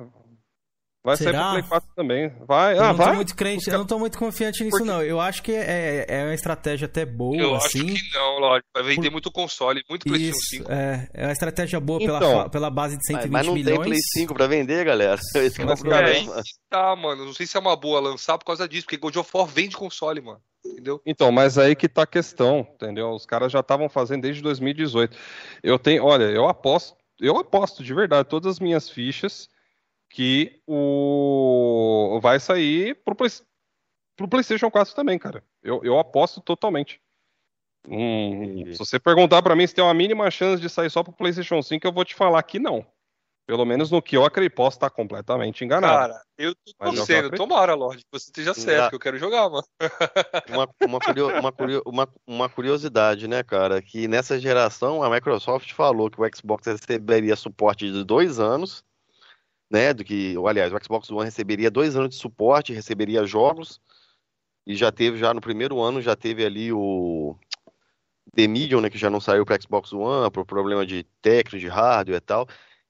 Vai sair Será? pro Play 4 também. Vai, Eu ah, não tô vai. muito crente, eu não tô muito confiante nisso, não. Eu acho que é, é uma estratégia até boa, Eu assim. acho que não, Lorde. Vai vender Por- muito console, muito PlayStation Isso, 5. é, é uma estratégia boa pela, Então. fa- pela base de 120 Mas, mas não tem milhões. Play 5 pra vender, galera. Esse que é o Mas, problema. É, tá, mano. Não sei se é uma boa lançar por causa disso, porque God of War vende console, mano. Entendeu? Então, mas aí que tá a questão, entendeu? Os caras já estavam fazendo desde 2018. Eu tenho, olha, eu aposto, eu aposto de verdade todas as minhas fichas que o vai sair pro, Play- pro PlayStation 4 também, cara. Eu, eu aposto totalmente. Hum, se você perguntar para mim se tem uma mínima chance de sair só pro PlayStation 5, eu vou te falar que não. Pelo menos no que eu acredito, posso estar completamente enganado. Cara, eu tô torcendo, tomara, Lorde, que você esteja certo, que eu quero jogar, mano. Uma, uma, curio, uma, curio, uma, uma, curiosidade, né, cara, que nessa geração a Microsoft falou que o Xbox receberia suporte de dois anos, né, do que, aliás, o Xbox One receberia dois anos de suporte, receberia jogos, e já teve, já no primeiro ano, já teve ali o The Medium, né, que já não saiu para Xbox One, por problema de técnico, de hardware e tal,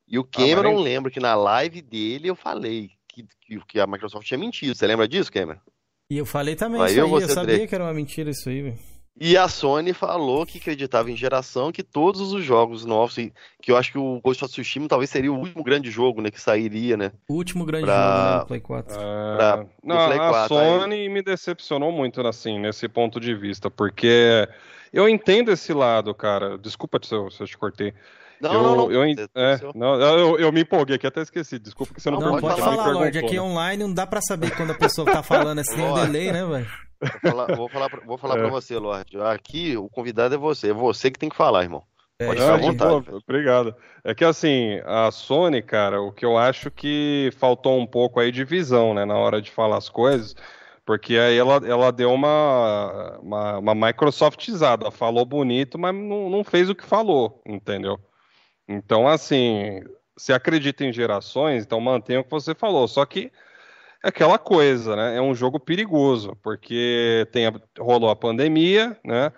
e o ah, Cameron, ah, lembro que na live dele eu falei que, que, que, a Microsoft tinha mentido. Você lembra disso, Cameron? E eu falei também aí isso aí, eu, eu sabia que era uma mentira isso aí, velho. E a Sony falou que acreditava em geração, que todos os jogos novos, que eu acho que o Ghost of Tsushima talvez seria o último grande jogo, né, que sairia, né? O último grande pra... jogo, né, Play 4. É... Pra... Não, Play 4, a Sony aí. me decepcionou muito, assim, nesse ponto de vista, porque eu entendo esse lado, cara. Desculpa se eu, se eu te cortei. Não, eu, não, não. Eu, é, não eu, eu, me empolguei aqui, até esqueci. Desculpa que você não, não pode, pode falar, Lorde. Aqui né? online não dá pra saber quando a pessoa tá falando assim, tem um delay, né, velho? Vou falar, vou falar, pra, vou falar é. pra você, Lorde. Aqui o convidado é você. É você que tem que falar, irmão. É, Pode ficar à vontade. Boa, obrigado. É que assim, a Sony, cara, o que eu acho que faltou um pouco aí de visão, né, na hora de falar as coisas. Porque aí ela, ela deu uma, uma, uma Microsoftizada, falou bonito, mas não, não fez o que falou, entendeu? Então, assim, se acredita em gerações, então mantenha o que você falou. Só que é aquela coisa, né? É um jogo perigoso, porque tem a, rolou a pandemia, né?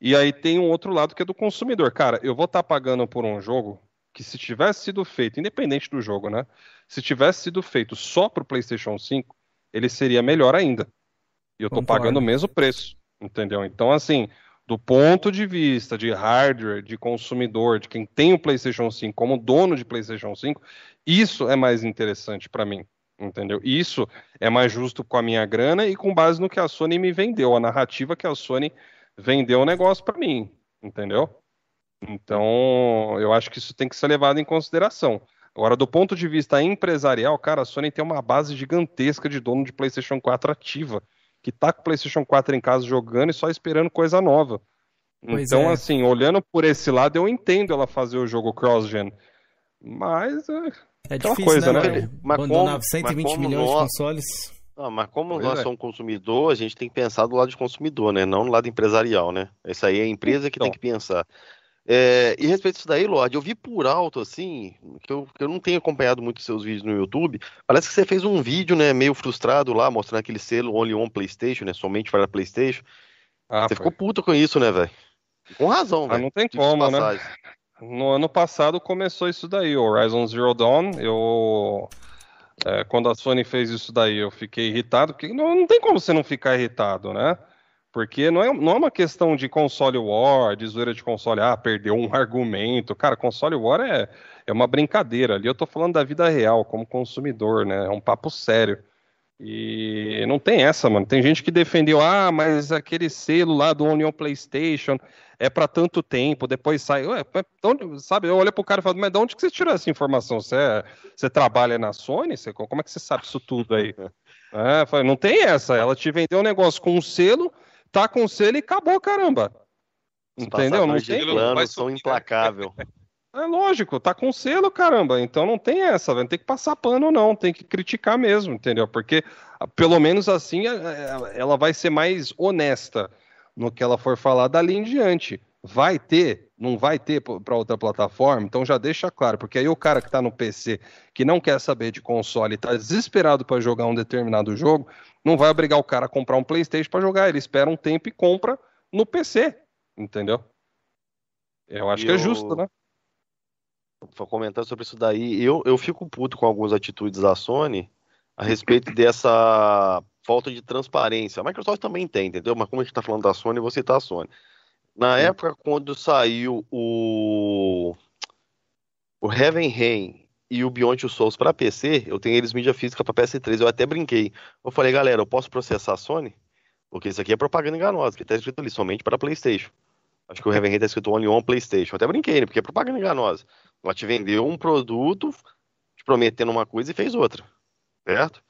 E aí tem um outro lado que é do consumidor. Cara, eu vou estar tá pagando por um jogo que se tivesse sido feito, independente do jogo, né? Se tivesse sido feito só para o PlayStation 5, ele seria melhor ainda. E eu estou pagando o mesmo preço, entendeu? Então, assim, do ponto de vista de hardware, de consumidor, de quem tem o PlayStation 5 como dono de PlayStation 5, isso é mais interessante para mim, entendeu? Isso é mais justo com a minha grana e com base no que a Sony me vendeu, a narrativa que a Sony vendeu o negócio para mim, entendeu? Então, eu acho que isso tem que ser levado em consideração. Agora, do ponto de vista empresarial, cara, a Sony tem uma base gigantesca de dono de PlayStation 4 ativa que tá com o PlayStation 4 em casa jogando e só esperando coisa nova. Pois então, é. assim, olhando por esse lado, eu entendo ela fazer o jogo cross-gen. Mas é, é difícil, coisa, né? né? Mas Abandonar como, 120 mas milhões nós... de consoles. Ah, mas como pois nós é. somos consumidor, a gente tem que pensar do lado de consumidor, né? Não do lado empresarial, né? Isso aí é a empresa que então. tem que pensar. É, e a respeito disso daí, Lorde, eu vi por alto, assim, que eu, que eu não tenho acompanhado muito seus vídeos no YouTube. Parece que você fez um vídeo, né, meio frustrado lá, mostrando aquele selo Only on PlayStation, né, somente para PlayStation. Ah, você foi. ficou puto com isso, né, velho? Com razão, velho. Ah, não tem como, né? No ano passado começou isso daí, o Horizon Zero Dawn. Eu. É, quando a Sony fez isso daí, eu fiquei irritado, porque não, não tem como você não ficar irritado, né? Porque não é, não é uma questão de console war, de zoeira de console, ah, perdeu um argumento. Cara, console war é, é uma brincadeira. Ali eu tô falando da vida real, como consumidor, né? É um papo sério. E não tem essa, mano. Tem gente que defendeu, ah, mas aquele selo lá do Union PlayStation é para tanto tempo, depois sai. Ué, onde, sabe, eu olho pro cara e falo, mas de onde que você tirou essa informação? Você, é, você trabalha na Sony? Você, como é que você sabe isso tudo aí? É, falei, não tem essa. Ela te vendeu um negócio com um selo tá com selo e acabou, caramba. Entendeu? Não tem plano, são implacável. É lógico, tá com selo, caramba. Então não tem essa, velho. Não tem que passar pano, não. Tem que criticar mesmo, entendeu? Porque pelo menos assim ela vai ser mais honesta no que ela for falar dali em diante. Vai ter, não vai ter para outra plataforma, então já deixa claro, porque aí o cara que está no PC, que não quer saber de console, está desesperado para jogar um determinado jogo, não vai obrigar o cara a comprar um PlayStation para jogar. Ele espera um tempo e compra no PC, entendeu? Eu acho e que é justo, né? Comentando sobre isso daí, eu, eu fico puto com algumas atitudes da Sony a respeito dessa falta de transparência. A Microsoft também tem, entendeu? Mas como a gente está falando da Sony, você tá a Sony. Na Sim. época, quando saiu o, o Heaven Rain e o Beyond Two Souls para PC, eu tenho eles mídia física para PS3. Eu até brinquei. Eu falei, galera, eu posso processar a Sony? Porque isso aqui é propaganda enganosa, que tá escrito ali somente para PlayStation. Acho que o Heaven tá escrito Only on PlayStation. Eu até brinquei, né? Porque é propaganda enganosa. Ela te vendeu um produto, te prometendo uma coisa e fez outra. Certo?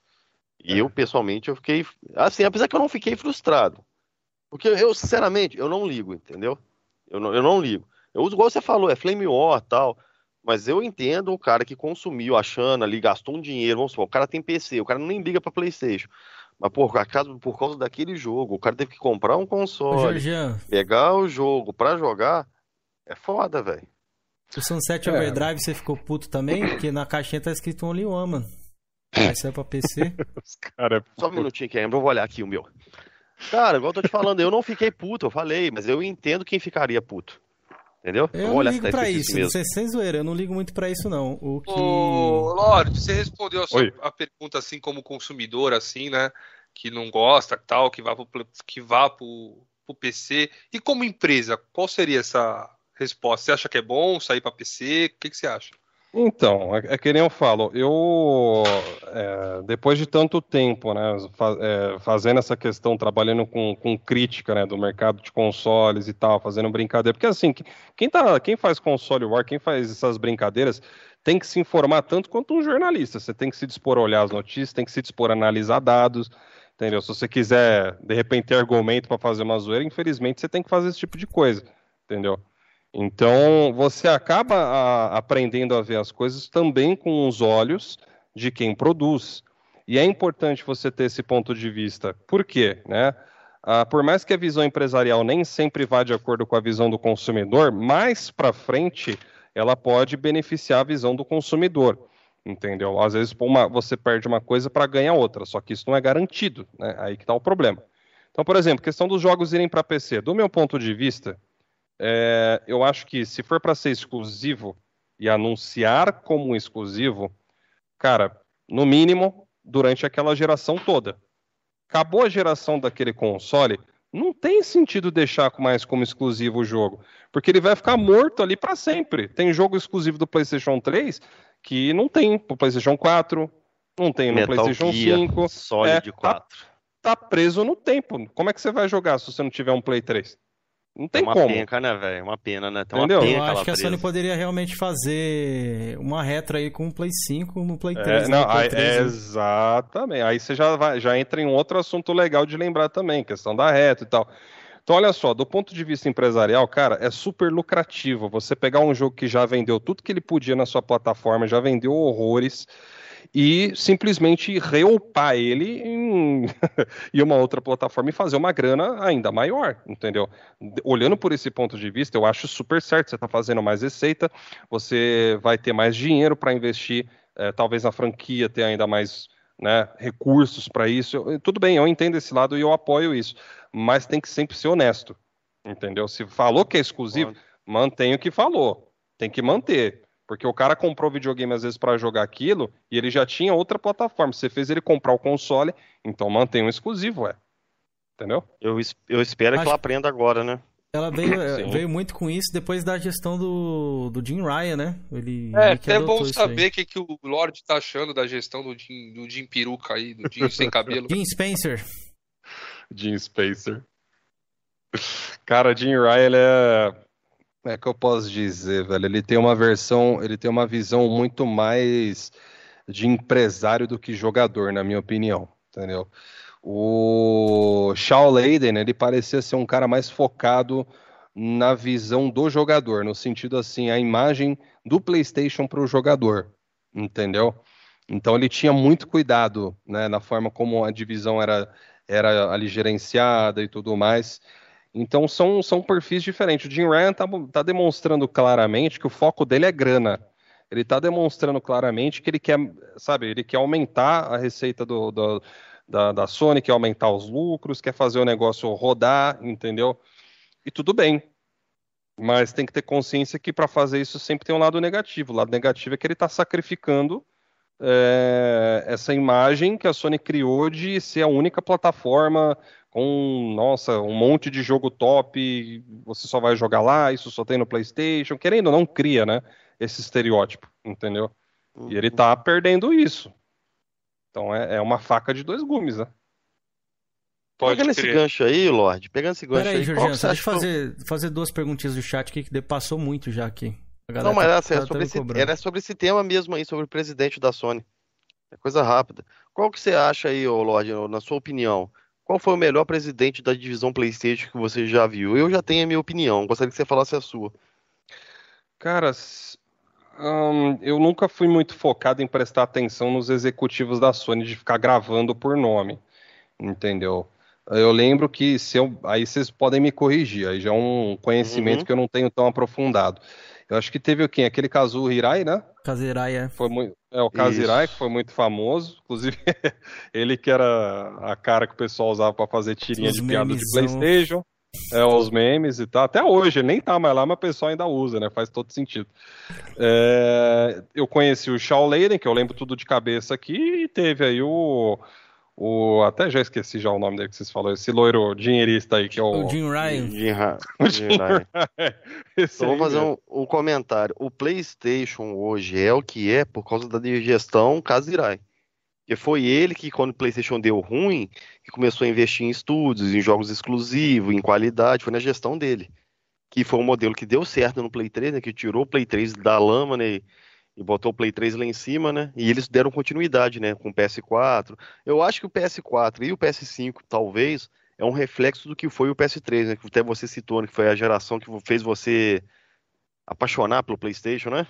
E é. eu, pessoalmente, eu fiquei. Assim, apesar que eu não fiquei frustrado. Porque eu, sinceramente, eu não ligo, entendeu? Eu não, eu não ligo. Eu uso igual você falou, é Flame War tal. Mas eu entendo o cara que consumiu achando ali, gastou um dinheiro, vamos supor, o cara tem PC, o cara nem liga pra Playstation. Mas por, acaso, por causa daquele jogo, o cara teve que comprar um console, pegar o jogo pra jogar, é foda, velho. O Sunset é. Overdrive você ficou puto também? Porque na caixinha tá escrito Only One, mano. Vai ser pra PC. cara é Só um minutinho que eu vou olhar aqui o meu. Cara, igual eu tô te falando, eu não fiquei puto, eu falei, mas eu entendo quem ficaria puto. Entendeu? Eu não ligo pra isso, mesmo. Sem, sem zoeira, eu não ligo muito pra isso, não. O que... Ô, Lorde, você respondeu a, sua, a pergunta assim como consumidor, assim, né? Que não gosta, tal, que vá pro, que vá pro, pro PC. E como empresa, qual seria essa resposta? Você acha que é bom sair para PC? O que, que você acha? Então, é, é que nem eu falo, eu, é, depois de tanto tempo, né, é, fazendo essa questão, trabalhando com, com crítica, né, do mercado de consoles e tal, fazendo brincadeira, porque assim, quem, tá, quem faz console war, quem faz essas brincadeiras, tem que se informar tanto quanto um jornalista, você tem que se dispor a olhar as notícias, tem que se dispor a analisar dados, entendeu? Se você quiser, de repente, ter argumento para fazer uma zoeira, infelizmente você tem que fazer esse tipo de coisa, entendeu? Então, você acaba a, aprendendo a ver as coisas também com os olhos de quem produz. E é importante você ter esse ponto de vista. Por quê? Né? Ah, por mais que a visão empresarial nem sempre vá de acordo com a visão do consumidor, mais para frente ela pode beneficiar a visão do consumidor. Entendeu? Às vezes uma, você perde uma coisa para ganhar outra, só que isso não é garantido. Né? Aí que está o problema. Então, por exemplo, questão dos jogos irem para PC. Do meu ponto de vista, é, eu acho que se for para ser exclusivo e anunciar como exclusivo, cara, no mínimo durante aquela geração toda. Acabou a geração daquele console, não tem sentido deixar mais como exclusivo o jogo, porque ele vai ficar morto ali para sempre. Tem jogo exclusivo do PlayStation 3 que não tem pro PlayStation 4, não tem no Metal PlayStation Gear, 5, Solid é, 4. Tá, tá preso no tempo. Como é que você vai jogar se você não tiver um Play 3? Não tem é uma como. penca, né, velho? Uma pena, né? Tem Entendeu? Eu acho que a Sony poderia realmente fazer uma retro aí com o Play 5 no Play 3. É, né? não, Play 3 é, exatamente. Aí você já, vai, já entra em outro assunto legal de lembrar também, questão da retro e tal. Então, olha só, do ponto de vista empresarial, cara, é super lucrativo você pegar um jogo que já vendeu tudo que ele podia na sua plataforma, já vendeu horrores, e simplesmente reupar ele em, em uma outra plataforma e fazer uma grana ainda maior, entendeu? Olhando por esse ponto de vista, eu acho super certo. Você está fazendo mais receita, você vai ter mais dinheiro para investir, é, talvez na franquia ter ainda mais né, recursos para isso. Eu, tudo bem, eu entendo esse lado e eu apoio isso, mas tem que sempre ser honesto, entendeu? Se falou que é exclusivo, mantenha o que falou, tem que manter. Porque o cara comprou o videogame às vezes para jogar aquilo e ele já tinha outra plataforma. Você fez ele comprar o console, então mantém um exclusivo, é. Entendeu? Eu, eu espero Acho... que ela aprenda agora, né? Ela veio, veio muito com isso depois da gestão do, do Jim Ryan, né? Ele, é, até é bom saber o que, que o Lorde tá achando da gestão do Jim, do Jim Peruca aí, do Jim sem cabelo. Jim Spencer. Jim Spencer. Cara, Jim Ryan, ele é é que eu posso dizer, velho? Ele tem uma versão, ele tem uma visão muito mais de empresário do que jogador, na minha opinião, entendeu? O Shaw Leiden, ele parecia ser um cara mais focado na visão do jogador, no sentido assim, a imagem do PlayStation para o jogador, entendeu? Então ele tinha muito cuidado, né, na forma como a divisão era era ali gerenciada e tudo mais. Então são, são perfis diferentes. O Jim Ryan está tá demonstrando claramente que o foco dele é grana. Ele está demonstrando claramente que ele quer, sabe, ele quer aumentar a receita do, do da, da Sony, quer aumentar os lucros, quer fazer o negócio rodar, entendeu? E tudo bem. Mas tem que ter consciência que para fazer isso sempre tem um lado negativo. O lado negativo é que ele está sacrificando é, essa imagem que a Sony criou de ser a única plataforma com, nossa, um monte de jogo top, você só vai jogar lá, isso só tem no PlayStation, querendo ou não, cria, né? Esse estereótipo, entendeu? Uhum. E ele tá perdendo isso. Então é, é uma faca de dois gumes, né? Pode pegando crer. esse gancho aí, Lorde, pegando esse gancho Pera aí, Jorginho, deixa eu fazer, fazer duas perguntinhas do chat aqui, que passou muito já aqui. Não, mas tá, assim, tá, é sobre esse, era sobre esse tema mesmo aí, sobre o presidente da Sony. É coisa rápida. Qual que você acha aí, ô Lorde, na sua opinião? Qual foi o melhor presidente da divisão PlayStation que você já viu? Eu já tenho a minha opinião, gostaria que você falasse a sua. Cara, hum, eu nunca fui muito focado em prestar atenção nos executivos da Sony de ficar gravando por nome, entendeu? Eu lembro que se eu, aí vocês podem me corrigir, aí já é um conhecimento uhum. que eu não tenho tão aprofundado. Eu acho que teve o quem? Aquele Kazuo Hirai, né? Kazirai, é. Foi muito, é o Kazirai, que foi muito famoso. Inclusive, ele que era a cara que o pessoal usava para fazer tirinha de piada de Playstation. É, os memes e tal. Até hoje, ele nem tá mais lá, mas o pessoal ainda usa, né? Faz todo sentido. É, eu conheci o Shaw Leiden, que eu lembro tudo de cabeça aqui, e teve aí o o, até já esqueci já o nome dele que vocês falaram, esse loiro dinheirista aí, que é o... O Jim Ryan. Jim, Ra... o Jim Ryan. então, vou fazer um, um, comentário. O PlayStation hoje é o que é por causa da digestão Kazirai. Porque foi ele que, quando o PlayStation deu ruim, que começou a investir em estúdios, em jogos exclusivos, em qualidade, foi na gestão dele. Que foi um modelo que deu certo no Play 3, né, que tirou o Play 3 da lama, né, e botou o Play 3 lá em cima, né? E eles deram continuidade, né? Com o PS4. Eu acho que o PS4 e o PS5, talvez, é um reflexo do que foi o PS3, né? Que até você citou, né? Que foi a geração que fez você apaixonar pelo PlayStation, né?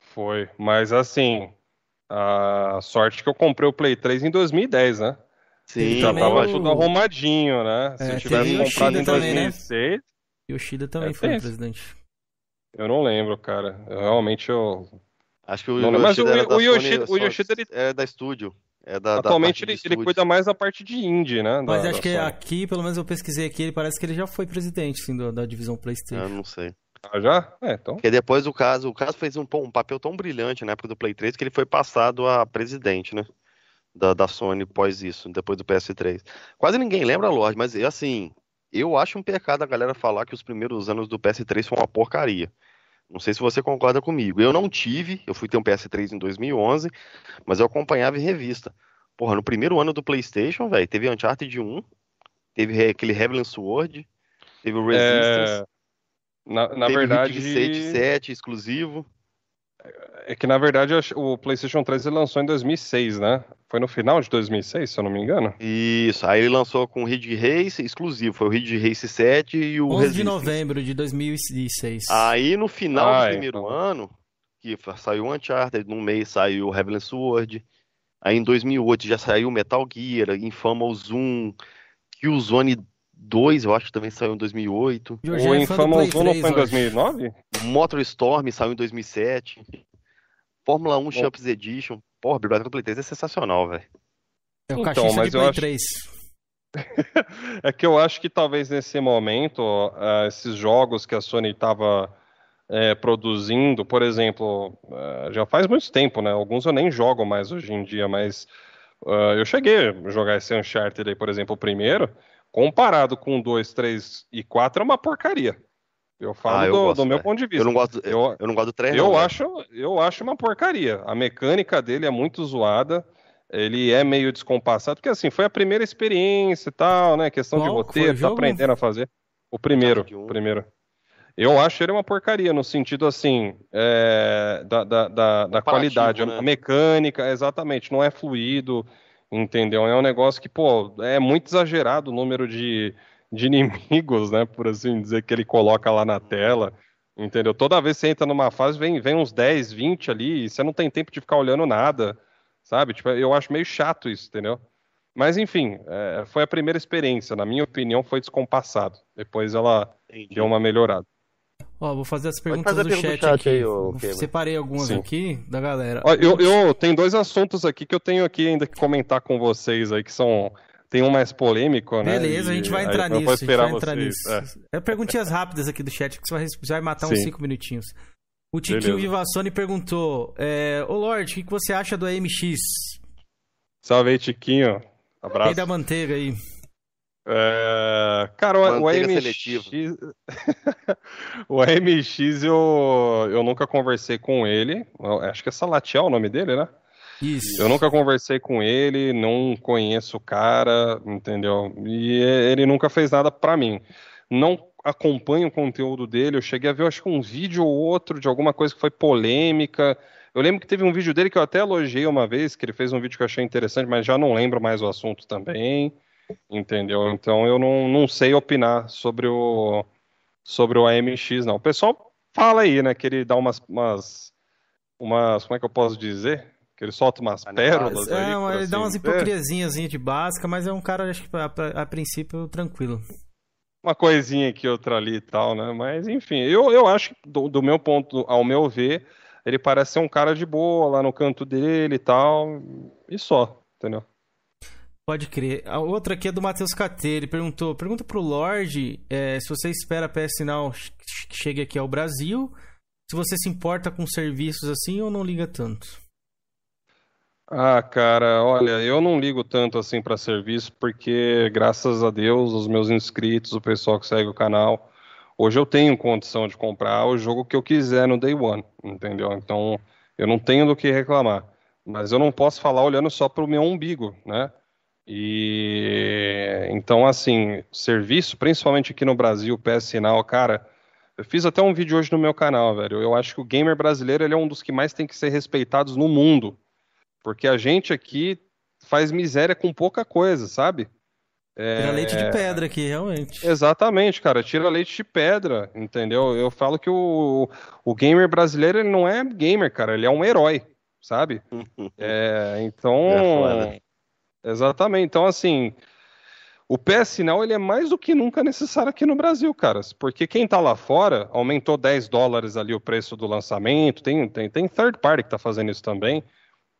Foi, mas assim, a sorte que eu comprei o Play 3 em 2010, né? Sim, já tava tudo arrumadinho, né? Se é, eu tivesse comprado em 2006. Né? Yoshida também é, foi o presidente. Eu não lembro, cara. Eu, realmente eu Acho que o, não, Yoshida, mas o, o, Yoshida, o Yoshida ele... é da estúdio. É da, Atualmente da ele, ele cuida mais da parte de indie, né? Mas da, acho que Sony. aqui, pelo menos eu pesquisei aqui, ele parece que ele já foi presidente sim, da, da divisão PlayStation. Eu não sei. Ah, já? É, então. Porque depois o caso, o caso fez um, um, papel tão brilhante na época do Play 3 que ele foi passado a presidente, né? Da, da Sony pós isso, depois do PS3. Quase ninguém lembra, Lorde, mas assim, eu acho um pecado a galera falar que os primeiros anos do PS3 foram uma porcaria. Não sei se você concorda comigo. Eu não tive, eu fui ter um PS3 em 2011, mas eu acompanhava em revista. Porra, no primeiro ano do PlayStation, velho, teve Uncharted 1, teve aquele Heavenly Sword, teve o Resistance. É... Na, na teve verdade. O 7 exclusivo. É que na verdade o PlayStation 3 ele lançou em 2006, né? Foi no final de 2006, se eu não me engano. Isso, aí ele lançou com o Ridge Race exclusivo, foi o Ridge Race 7 e o 11 Resistance. de novembro de 2006. Aí no final ah, do primeiro então. ano, que saiu o Uncharted, no mês saiu o Heavenly Sword, aí em 2008 já saiu o Metal Gear, Infamous 1, Killzone 2, eu acho que também saiu em 2008. O Infamous 1 não foi em 2009? Motor Storm saiu em 2007. Fórmula 1 Champs Edition. Porra, a biblioteca do Play 3 é sensacional, velho. É o então, mas de Play acho... 3. é que eu acho que talvez nesse momento, uh, esses jogos que a Sony estava é, produzindo, por exemplo, uh, já faz muito tempo, né? Alguns eu nem jogo mais hoje em dia, mas uh, eu cheguei a jogar esse Uncharted aí, por exemplo, o primeiro comparado com 2, 3 e 4, é uma porcaria. Eu falo ah, eu do, gosto, do, meu ponto de vista. Eu não gosto, eu, eu não gosto do 3, eu não, acho, eu acho uma porcaria. A mecânica dele é muito zoada. Ele é meio descompassado, porque assim, foi a primeira experiência e tal, né? Questão Qual? de roteiro, tá aprendendo a fazer. O primeiro, o primeiro. Eu acho ele uma porcaria, no sentido assim, é, da, da, da, da qualidade. Né? A mecânica, exatamente, não é fluido. Entendeu? É um negócio que, pô, é muito exagerado o número de, de inimigos, né? Por assim dizer, que ele coloca lá na tela. Entendeu? Toda vez que você entra numa fase, vem, vem uns 10, 20 ali, e você não tem tempo de ficar olhando nada. Sabe? Tipo, eu acho meio chato isso, entendeu? Mas enfim, é, foi a primeira experiência. Na minha opinião, foi descompassado. Depois ela Entendi. deu uma melhorada. Ó, vou fazer as perguntas fazer do chat, chat aqui. Aí, Separei algumas Sim. aqui da galera. Ó, eu, eu tenho dois assuntos aqui que eu tenho aqui ainda que comentar com vocês aí, que são. Tem um mais polêmico, né? Beleza, a gente vai entrar nisso. a gente vai entrar nisso. É. é. perguntinhas rápidas aqui do chat que você vai, vai matar Sim. uns 5 minutinhos. O Tiquinho Vivassoni perguntou: é, Ô Lorde, o que, que você acha do AMX? Salve aí, Tiquinho. Abraço. Rei da manteiga aí. É, cara, o AMX. o AMX eu, eu nunca conversei com ele. Acho que é Salatiel o nome dele, né? Isso. Eu nunca conversei com ele, não conheço o cara, entendeu? E ele nunca fez nada para mim. Não acompanho o conteúdo dele. Eu cheguei a ver, acho que um vídeo ou outro de alguma coisa que foi polêmica. Eu lembro que teve um vídeo dele que eu até elogiei uma vez, que ele fez um vídeo que eu achei interessante, mas já não lembro mais o assunto também. Entendeu? Então eu não, não sei opinar sobre o sobre o AMX, não. O pessoal fala aí, né, que ele dá umas, umas, umas como é que eu posso dizer? Que ele solta umas pérolas É, aí. ele por assim dá umas dizer. hipocrisiazinhas de básica, mas é um cara, acho que a, a princípio, tranquilo. Uma coisinha aqui, outra ali e tal, né? Mas enfim, eu, eu acho que do, do meu ponto, ao meu ver, ele parece ser um cara de boa lá no canto dele e tal, e só, entendeu? Pode crer. A outra aqui é do Matheus KT. Ele perguntou: pergunta pro Lorde é, se você espera a PS Now que chegue aqui ao Brasil, se você se importa com serviços assim ou não liga tanto. Ah, cara, olha, eu não ligo tanto assim para serviço porque, graças a Deus, os meus inscritos, o pessoal que segue o canal, hoje eu tenho condição de comprar o jogo que eu quiser no Day One, entendeu? Então, eu não tenho do que reclamar. Mas eu não posso falar olhando só para o meu umbigo, né? E então, assim, serviço, principalmente aqui no Brasil, PS Sinal, cara, eu fiz até um vídeo hoje no meu canal, velho. Eu acho que o gamer brasileiro ele é um dos que mais tem que ser respeitados no mundo. Porque a gente aqui faz miséria com pouca coisa, sabe? É... Tira leite de pedra aqui, realmente. Exatamente, cara. Tira leite de pedra, entendeu? Eu falo que o, o gamer brasileiro ele não é gamer, cara. Ele é um herói, sabe? é, então. É Exatamente. Então, assim, o PS Sinal ele é mais do que nunca necessário aqui no Brasil, caras. Porque quem tá lá fora aumentou 10 dólares ali o preço do lançamento. Tem, tem, tem third party que tá fazendo isso também.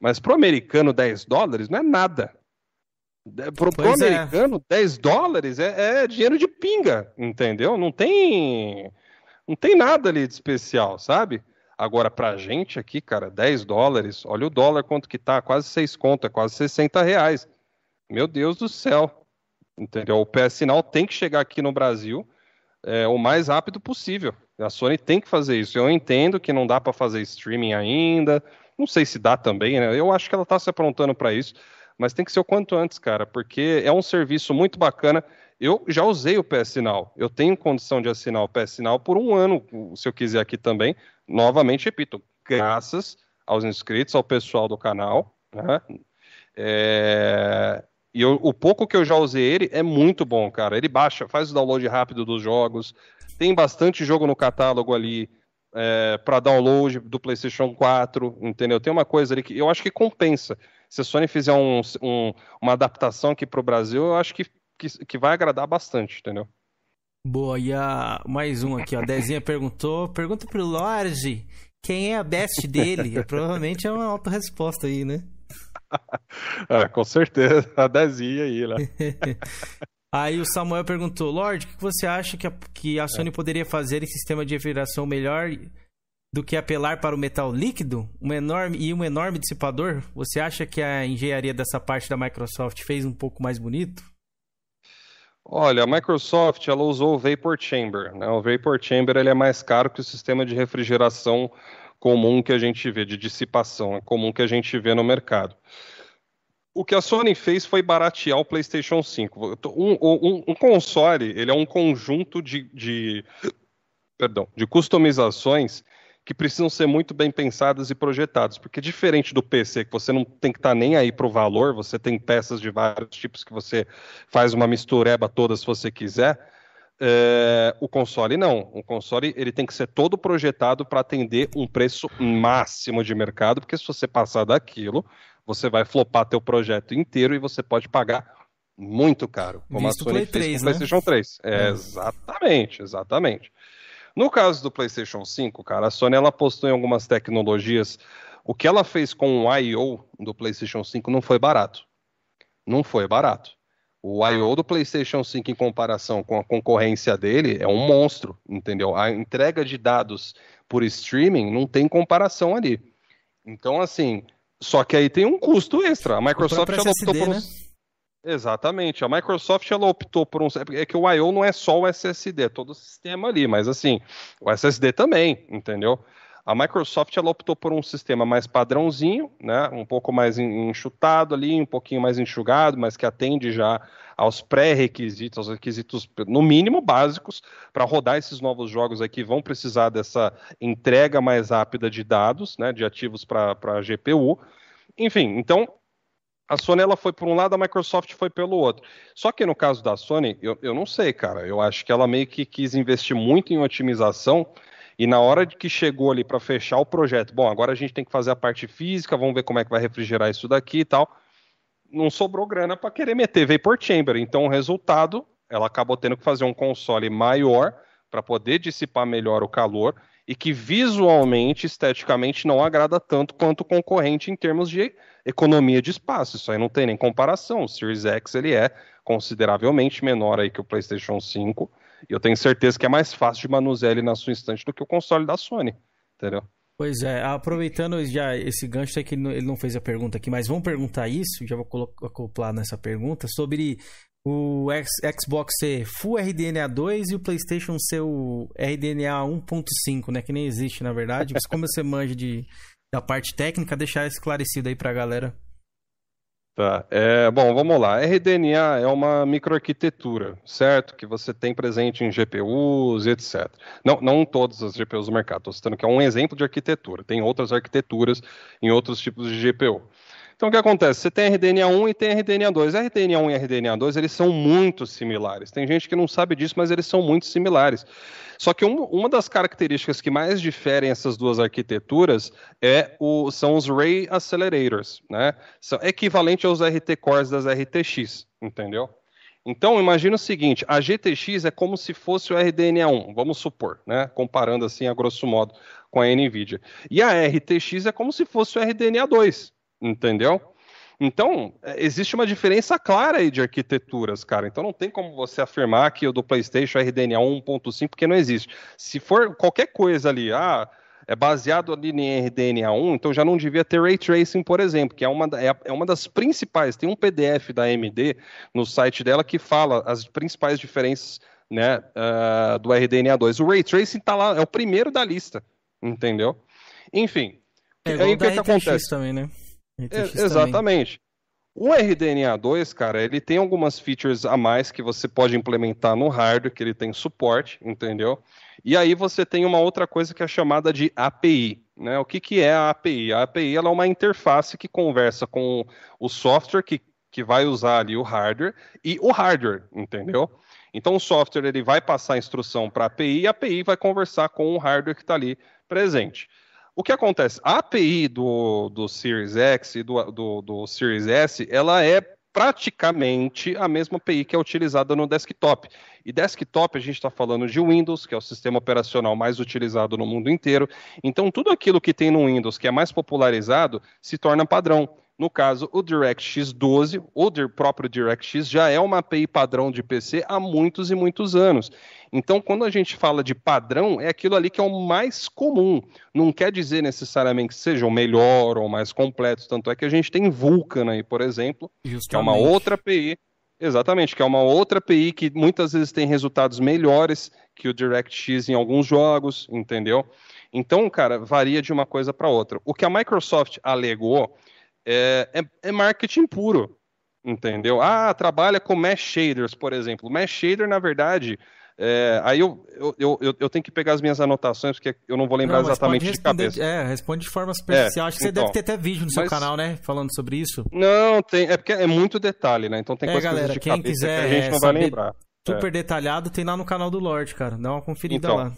Mas pro americano, 10 dólares não é nada. Pro, pro americano, é. 10 dólares é, é, dinheiro de pinga, entendeu? Não tem. Não tem nada ali de especial, sabe? Agora, pra gente aqui, cara, 10 dólares, olha o dólar quanto que tá, quase 6 conto, é quase 60 reais. Meu Deus do céu. Entendeu? O PS Sinal tem que chegar aqui no Brasil é, o mais rápido possível. A Sony tem que fazer isso. Eu entendo que não dá para fazer streaming ainda. Não sei se dá também, né? Eu acho que ela está se aprontando para isso, mas tem que ser o quanto antes, cara, porque é um serviço muito bacana. Eu já usei o PS Sinal. Eu tenho condição de assinar o PS Sinal por um ano, se eu quiser aqui também. Novamente, repito, graças aos inscritos, ao pessoal do canal. Né? É... E eu, o pouco que eu já usei ele é muito bom, cara. Ele baixa, faz o download rápido dos jogos. Tem bastante jogo no catálogo ali é, para download do PlayStation 4, entendeu? Tem uma coisa ali que eu acho que compensa. Se a Sony fizer um, um, uma adaptação aqui para o Brasil, eu acho que, que, que, vai agradar bastante, entendeu? Boa, e a, mais um aqui, ó. Dezinha perguntou: pergunta pro Lorde quem é a best dele. Provavelmente é uma auto-resposta aí, né? é, com certeza, a Dezinha aí, né? Aí o Samuel perguntou, Lorde, o que você acha que a, que a Sony é. poderia fazer em sistema de refrigeração melhor do que apelar para o metal líquido um enorme, e um enorme dissipador? Você acha que a engenharia dessa parte da Microsoft fez um pouco mais bonito? Olha, a Microsoft ela usou o Vapor Chamber. Né? O Vapor Chamber ele é mais caro que o sistema de refrigeração comum que a gente vê, de dissipação, é comum que a gente vê no mercado. O que a Sony fez foi baratear o PlayStation 5. Um, um, um console, ele é um conjunto de, de, perdão, de customizações que precisam ser muito bem pensadas e projetadas, porque diferente do PC, que você não tem que estar tá nem aí para o valor, você tem peças de vários tipos que você faz uma mistureba toda se você quiser, é, o console não. O console ele tem que ser todo projetado para atender um preço máximo de mercado, porque se você passar daquilo, você vai flopar teu projeto inteiro e você pode pagar muito caro, como Visto a Sony Play fez 3, com o né? PlayStation 3. É, é. Exatamente, exatamente. No caso do PlayStation 5, cara, a Sony ela apostou em algumas tecnologias. O que ela fez com o I/O do PlayStation 5 não foi barato. Não foi barato. O I/O do PlayStation 5 em comparação com a concorrência dele é um monstro, entendeu? A entrega de dados por streaming não tem comparação ali. Então, assim, só que aí tem um custo extra. A Microsoft ela optou por um... né? Exatamente. A Microsoft ela optou por um. É que o I/O não é só o SSD, é todo o sistema ali, mas assim, o SSD também, entendeu? A Microsoft ela optou por um sistema mais padrãozinho, né, um pouco mais enxutado ali, um pouquinho mais enxugado, mas que atende já aos pré-requisitos, aos requisitos no mínimo básicos para rodar esses novos jogos aqui vão precisar dessa entrega mais rápida de dados, né, de ativos para a GPU. Enfim, então A Sony ela foi por um lado, a Microsoft foi pelo outro. Só que no caso da Sony, eu, eu não sei, cara. Eu acho que ela meio que quis investir muito em otimização e na hora que chegou ali para fechar o projeto, bom, agora a gente tem que fazer a parte física, vamos ver como é que vai refrigerar isso daqui e tal. Não sobrou grana para querer meter Vapor Chamber. Então o resultado, ela acabou tendo que fazer um console maior para poder dissipar melhor o calor e que visualmente, esteticamente, não agrada tanto quanto o concorrente em termos de economia de espaço. Isso aí não tem nem comparação. O Series X ele é consideravelmente menor aí que o PlayStation 5. E eu tenho certeza que é mais fácil de manusear ele na sua estante do que o console da Sony. Entendeu? Pois é, aproveitando já esse gancho, é que ele não fez a pergunta aqui, mas vamos perguntar isso, já vou acoplar nessa pergunta, sobre o Xbox ser Full RDNA 2 e o PlayStation ser o RDNA 1.5, né? Que nem existe, na verdade. Mas como você manja de, da parte técnica, deixar esclarecido aí pra galera. Tá. É, bom, vamos lá. RDNA é uma microarquitetura, certo? Que você tem presente em GPUs e etc. Não, não todas as GPUs do mercado, estou citando que é um exemplo de arquitetura. Tem outras arquiteturas em outros tipos de GPU. Então, o que acontece? Você tem RDNA1 e tem RDNA2. RDNA1 e RDNA2, eles são muito similares. Tem gente que não sabe disso, mas eles são muito similares. Só que um, uma das características que mais diferem essas duas arquiteturas é o, são os Ray Accelerators, né? São equivalente aos RT Cores das RTX, entendeu? Então, imagina o seguinte, a GTX é como se fosse o RDNA1, vamos supor, né? Comparando assim a grosso modo com a NVIDIA. E a RTX é como se fosse o RDNA2, entendeu? Então, é, existe uma diferença clara aí de arquiteturas, cara. Então não tem como você afirmar que o do PlayStation é RDNA 1.5, porque não existe. Se for qualquer coisa ali, ah, é baseado ali em RDNA 1, então já não devia ter Ray Tracing, por exemplo, que é uma, é, é uma das principais. Tem um PDF da AMD no site dela que fala as principais diferenças né, uh, do RDNA 2. O Ray Tracing está lá, é o primeiro da lista, entendeu? Enfim. É igual aí o que, que acontece? também, né? É, exatamente. O RDNA2, cara, ele tem algumas features a mais que você pode implementar no hardware, que ele tem suporte, entendeu? E aí você tem uma outra coisa que é chamada de API. Né? O que, que é a API? A API ela é uma interface que conversa com o software que, que vai usar ali o hardware e o hardware, entendeu? Então o software ele vai passar a instrução para a API e a API vai conversar com o hardware que está ali presente. O que acontece? A API do, do Series X e do, do, do Series S, ela é praticamente a mesma API que é utilizada no desktop. E desktop a gente está falando de Windows, que é o sistema operacional mais utilizado no mundo inteiro. Então, tudo aquilo que tem no Windows que é mais popularizado se torna padrão. No caso, o DirectX 12, o próprio DirectX, já é uma API padrão de PC há muitos e muitos anos. Então, quando a gente fala de padrão, é aquilo ali que é o mais comum. Não quer dizer necessariamente que seja o melhor ou mais completo. Tanto é que a gente tem Vulkan aí, por exemplo, Justamente. que é uma outra API. Exatamente, que é uma outra API que muitas vezes tem resultados melhores que o DirectX em alguns jogos, entendeu? Então, cara, varia de uma coisa para outra. O que a Microsoft alegou é, é, é marketing puro, entendeu? Ah, trabalha com mesh shaders, por exemplo. Mesh shader, na verdade, é, aí eu, eu, eu, eu, tenho que pegar as minhas anotações, porque eu não vou lembrar não, exatamente de cabeça. É, responde de forma superficial. É, Acho que então, você deve ter até vídeo no seu mas... canal, né? Falando sobre isso. Não, tem. É porque é muito detalhe, né? Então tem é, coisas galera, de quem quiser que a gente não vai lembrar. Super é. detalhado, tem lá no canal do Lorde, cara. Dá uma conferida então, lá.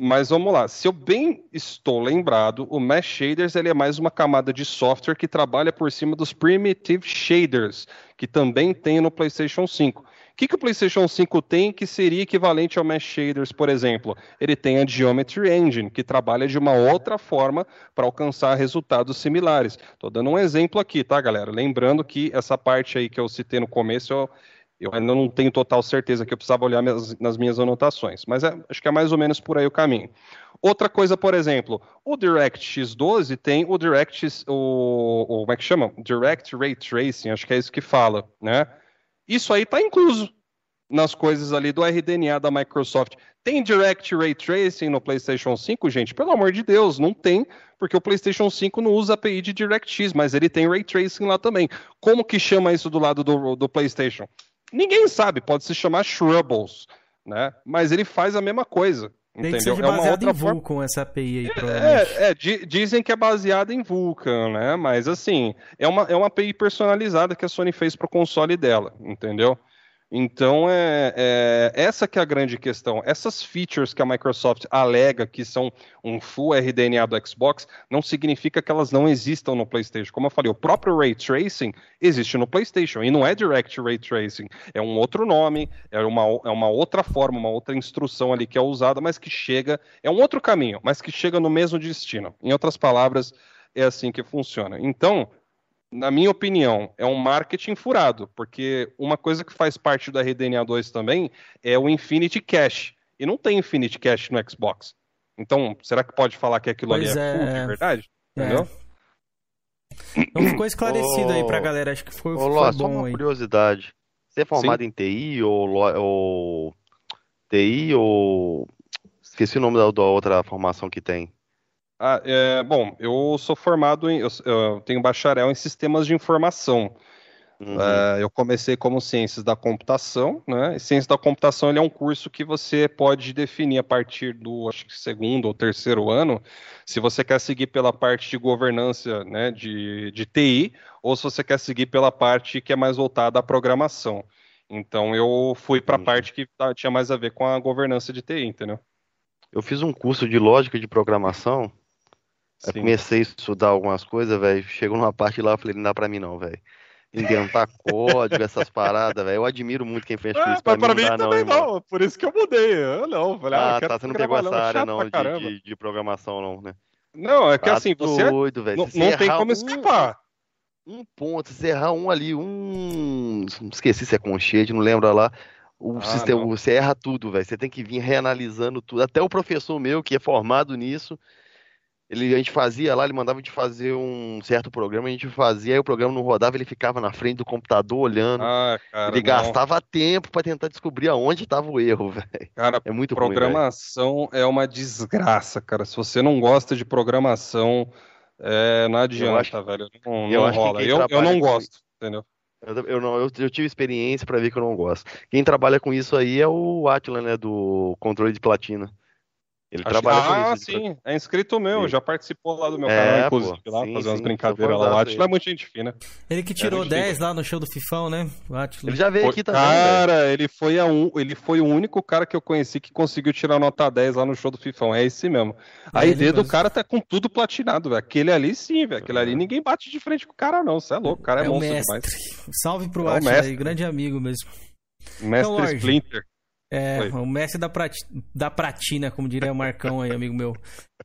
Mas vamos lá, se eu bem estou lembrado, o Mesh Shaders ele é mais uma camada de software que trabalha por cima dos Primitive Shaders, que também tem no PlayStation 5. O que, que o PlayStation 5 tem que seria equivalente ao Mesh Shaders, por exemplo? Ele tem a Geometry Engine, que trabalha de uma outra forma para alcançar resultados similares. Estou dando um exemplo aqui, tá, galera? Lembrando que essa parte aí que eu citei no começo, eu eu ainda não tenho total certeza que eu precisava olhar minhas, nas minhas anotações, mas é, acho que é mais ou menos por aí o caminho. Outra coisa, por exemplo, o DirectX 12 tem o DirectX, o, o, como é que chama? Direct Ray Tracing, acho que é isso que fala, né? Isso aí está incluso nas coisas ali do RDNA da Microsoft. Tem Direct Ray Tracing no PlayStation 5, gente? Pelo amor de Deus, não tem, porque o PlayStation 5 não usa API de DirectX, mas ele tem Ray Tracing lá também. Como que chama isso do lado do, do PlayStation? Ninguém sabe, pode se chamar Shrubbles, né? Mas ele faz a mesma coisa, Tem que seja é uma baseado outra em forma- Vulkan essa API aí, provavelmente. É, é, di- dizem que é baseada em Vulkan, né? Mas assim, é uma, é uma API personalizada que a Sony fez para o console dela, entendeu? Então é, é- essa que é a grande questão. Essas features que a Microsoft alega que são um full RDNA do Xbox, não significa que elas não existam no PlayStation. Como eu falei, o próprio Ray Tracing existe no PlayStation e não é Direct Ray Tracing, é um outro nome, é uma, é uma outra forma, uma outra instrução ali que é usada, mas que chega, é um outro caminho, mas que chega no mesmo destino. Em outras palavras, é assim que funciona. Então, na minha opinião, é um marketing furado, porque uma coisa que faz parte da RDNA 2 também é o Infinity Cache. E não tem Infinity Cache no Xbox. Então, será que pode falar que aquilo Pois ali é, é, full de é. verdade? É. Entendeu? Então ficou esclarecido aí pra galera. Acho que foi, Ô, foi Ló, só bom uma aí. curiosidade. Você é formado em TI ou, ou TI ou esqueci o nome da, da outra formação que tem. Ah, é, bom, eu sou formado em. Eu, eu tenho bacharel em sistemas de informação. Uhum. É, eu comecei como ciências da computação, né? E ciências da computação ele é um curso que você pode definir a partir do, acho que segundo ou terceiro ano, se você quer seguir pela parte de governança, né, de, de TI, ou se você quer seguir pela parte que é mais voltada à programação. Então eu fui para a Entendi. parte que tá- tinha mais a ver com a governança de TI, entendeu? Eu fiz um curso de lógica de programação. Sim. comecei a estudar algumas coisas, velho. Chegou numa parte lá, eu falei, não dá pra mim não, velho. Inventar código, essas paradas, velho. Eu admiro muito quem fez Ah, isso. Pra mas pra mim mim não não, também irmão. não, por isso que eu mudei. Eu não, falei, ah, eu Ah, tá. Você não pegou essa é área não de, de, de programação, não, né? Não, é que Tá assim, você doido, velho. não, não tem como escapar. Um ponto, se você errar um ali, um. Esqueci se é conchete, não lembra lá. O Ah, sistema, não. você erra tudo, velho. Você tem que vir reanalisando tudo. Até o professor meu, que é formado nisso, ele, a gente fazia lá, ele mandava a gente fazer um certo programa, a gente fazia, aí o programa não rodava, ele ficava na frente do computador olhando. Ah, cara, ele não. gastava tempo pra tentar descobrir aonde estava o erro, velho. Cara, É muito ruim, programação é uma desgraça, cara. Se você não gosta de programação, é, não adianta, acho- velho. Não, eu não que rola. quem Eu, eu não com gosto, entendeu? Eu, eu não, eu, eu tive experiência pra ver que eu não gosto. Quem trabalha com isso aí é o Atila, né, do controle de platina. Ele Acho- trabalha ah, sim, é inscrito meu, Sim. já participou lá do meu É, canal, pô, inclusive, lá, sim, fazer umas sim, brincadeiras lá. O Atila é muito gente fina. Ele que tirou muito 10 lá no show do Fifão, né? O Atila. Ele já veio Foi- aqui também, velho. cara, ele foi, a um, ele foi o único cara que eu conheci que conseguiu tirar nota 10 lá no show do Fifão. É esse mesmo. A É ideia do cara tá com tudo platinado, velho. Aquele ali sim, velho. Aquele ali Uhum. ninguém bate de frente com o cara, não. Você é louco, o cara é, É o monstro mestre. demais. Salve pro É o Atila mestre. aí, grande amigo mesmo. Mestre Então, Lorde. Splinter. É, Oi. o mestre da, prati- da pratina, como diria o Marcão aí, amigo meu.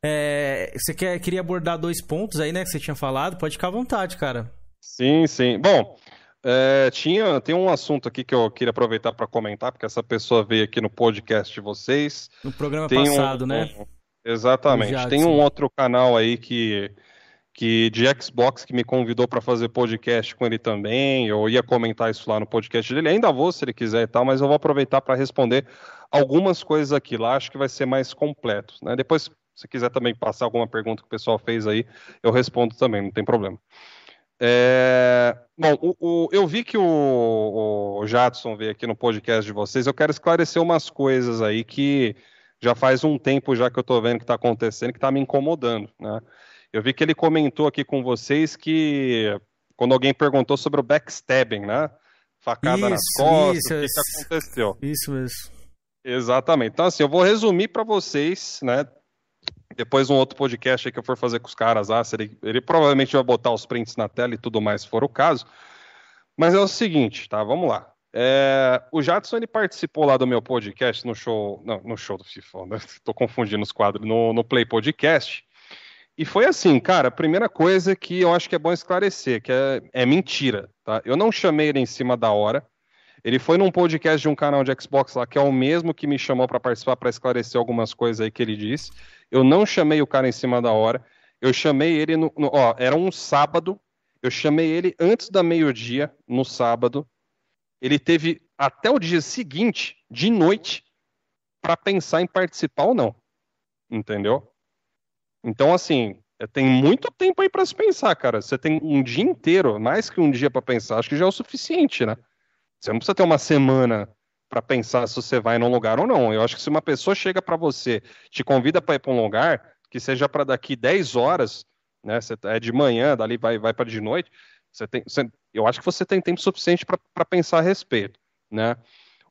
É, você quer, queria abordar dois pontos aí, né, que você tinha falado? Pode ficar à vontade, cara. Sim, sim. Bom, é, tinha, tem um assunto aqui que eu queria aproveitar para comentar, porque essa pessoa veio aqui no podcast de vocês. No programa Tem um- passado, né? um- exatamente. O Jadson. Tem um outro canal aí que, que de Xbox que me convidou para fazer podcast com ele também. Eu ia comentar isso lá no podcast dele. Ainda vou, se ele quiser e tal, mas eu vou aproveitar para responder algumas coisas aqui lá. Acho que vai ser mais completo. Né? Depois, se quiser também passar alguma pergunta que o pessoal fez aí, eu respondo também, não tem problema. É, Bom, o- o- eu vi que o, o Jadson veio aqui no podcast de vocês. Eu quero esclarecer umas coisas aí que já faz um tempo já que eu estou vendo que está acontecendo, que está me incomodando, né? Eu vi que ele comentou aqui com vocês que quando alguém perguntou sobre o backstabbing, né? Facada nas Isso, costas, isso, o que, isso. que aconteceu? Isso mesmo. Exatamente. Então, assim, eu vou resumir para vocês, né? Depois um outro podcast aí que eu for fazer com os caras lá, se ele, ele provavelmente vai botar os prints na tela e tudo mais, se for o caso. Mas é o seguinte, tá? Vamos lá. É, o Jadson ele participou lá do meu podcast no show, não, no show do FIFA, né? Tô confundindo os quadros, no, no Play Podcast. E foi assim, cara, a primeira coisa que eu acho que é bom esclarecer, que é, é mentira, tá? Eu não chamei ele em cima da hora. Ele foi num podcast de um canal de Xbox lá, que é o mesmo que me chamou para participar para esclarecer algumas coisas aí que ele disse. Eu não chamei o cara em cima da hora. Eu chamei ele no, no- ó, era um sábado. Eu chamei ele antes da meio-dia, no sábado. Ele teve até o dia seguinte, de noite, para pensar em participar ou não. Entendeu? Então, assim, tem muito tempo aí para se pensar, cara. Você tem um dia inteiro, mais que um dia para pensar. Acho que já é o suficiente, né? Você não precisa ter uma semana para pensar se você vai num lugar ou não. Eu acho que se uma pessoa chega para você, te convida para ir para um lugar, que seja para daqui 10 horas, né? Você é de manhã, dali vai, vai para de noite, você tem, você, eu acho que você tem tempo suficiente para pensar a respeito, né?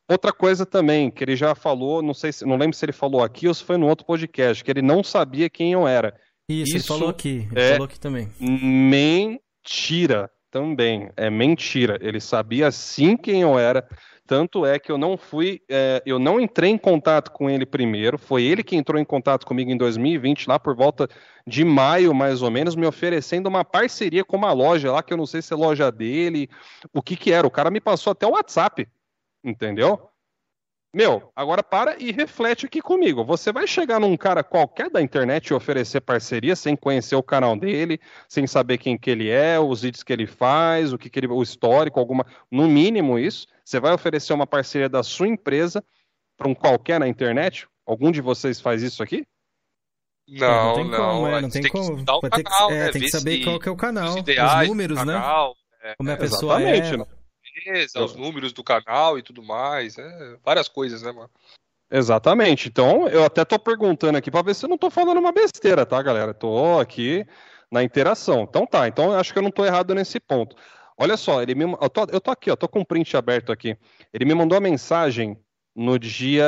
Outra coisa também, que ele já falou, não sei se, não lembro se ele falou aqui ou se foi no outro podcast, que ele não sabia quem eu era. Isso, Isso ele falou aqui, ele é falou aqui também. Mentira também, é mentira. Ele sabia sim quem eu era. Tanto é que eu não fui, é, eu não entrei em contato com ele primeiro. Foi ele que entrou em contato comigo em 2020, lá por volta de maio, mais ou menos, me oferecendo uma parceria com uma loja lá, que eu não sei se é loja dele, o que que era. O cara me passou até o WhatsApp, entendeu? Meu, agora para e reflete aqui comigo. Você vai chegar num cara qualquer da internet e oferecer parceria sem conhecer o canal dele, sem saber quem que ele é, os vídeos que ele faz, o que, que ele, o histórico, alguma, no mínimo isso. Você vai oferecer uma parceria da sua empresa para um qualquer na internet? Algum de vocês faz isso aqui? Não, não, não, como, é, não tem, tem como. Que o canal, é, né? tem que saber qual que é o canal, os, ideais, os números, né? canal, né? Como é a pessoa Exatamente, é. Né? Os números do canal e tudo mais. É, várias coisas, né, mano? Exatamente. Então, eu até tô perguntando aqui para ver se eu não tô falando uma besteira, tá, galera? Tô aqui na interação. Então tá, então eu acho que eu não tô errado nesse ponto. Olha só, ele me, eu, tô, eu tô aqui, ó, tô com um print aberto aqui. Ele me mandou a mensagem no dia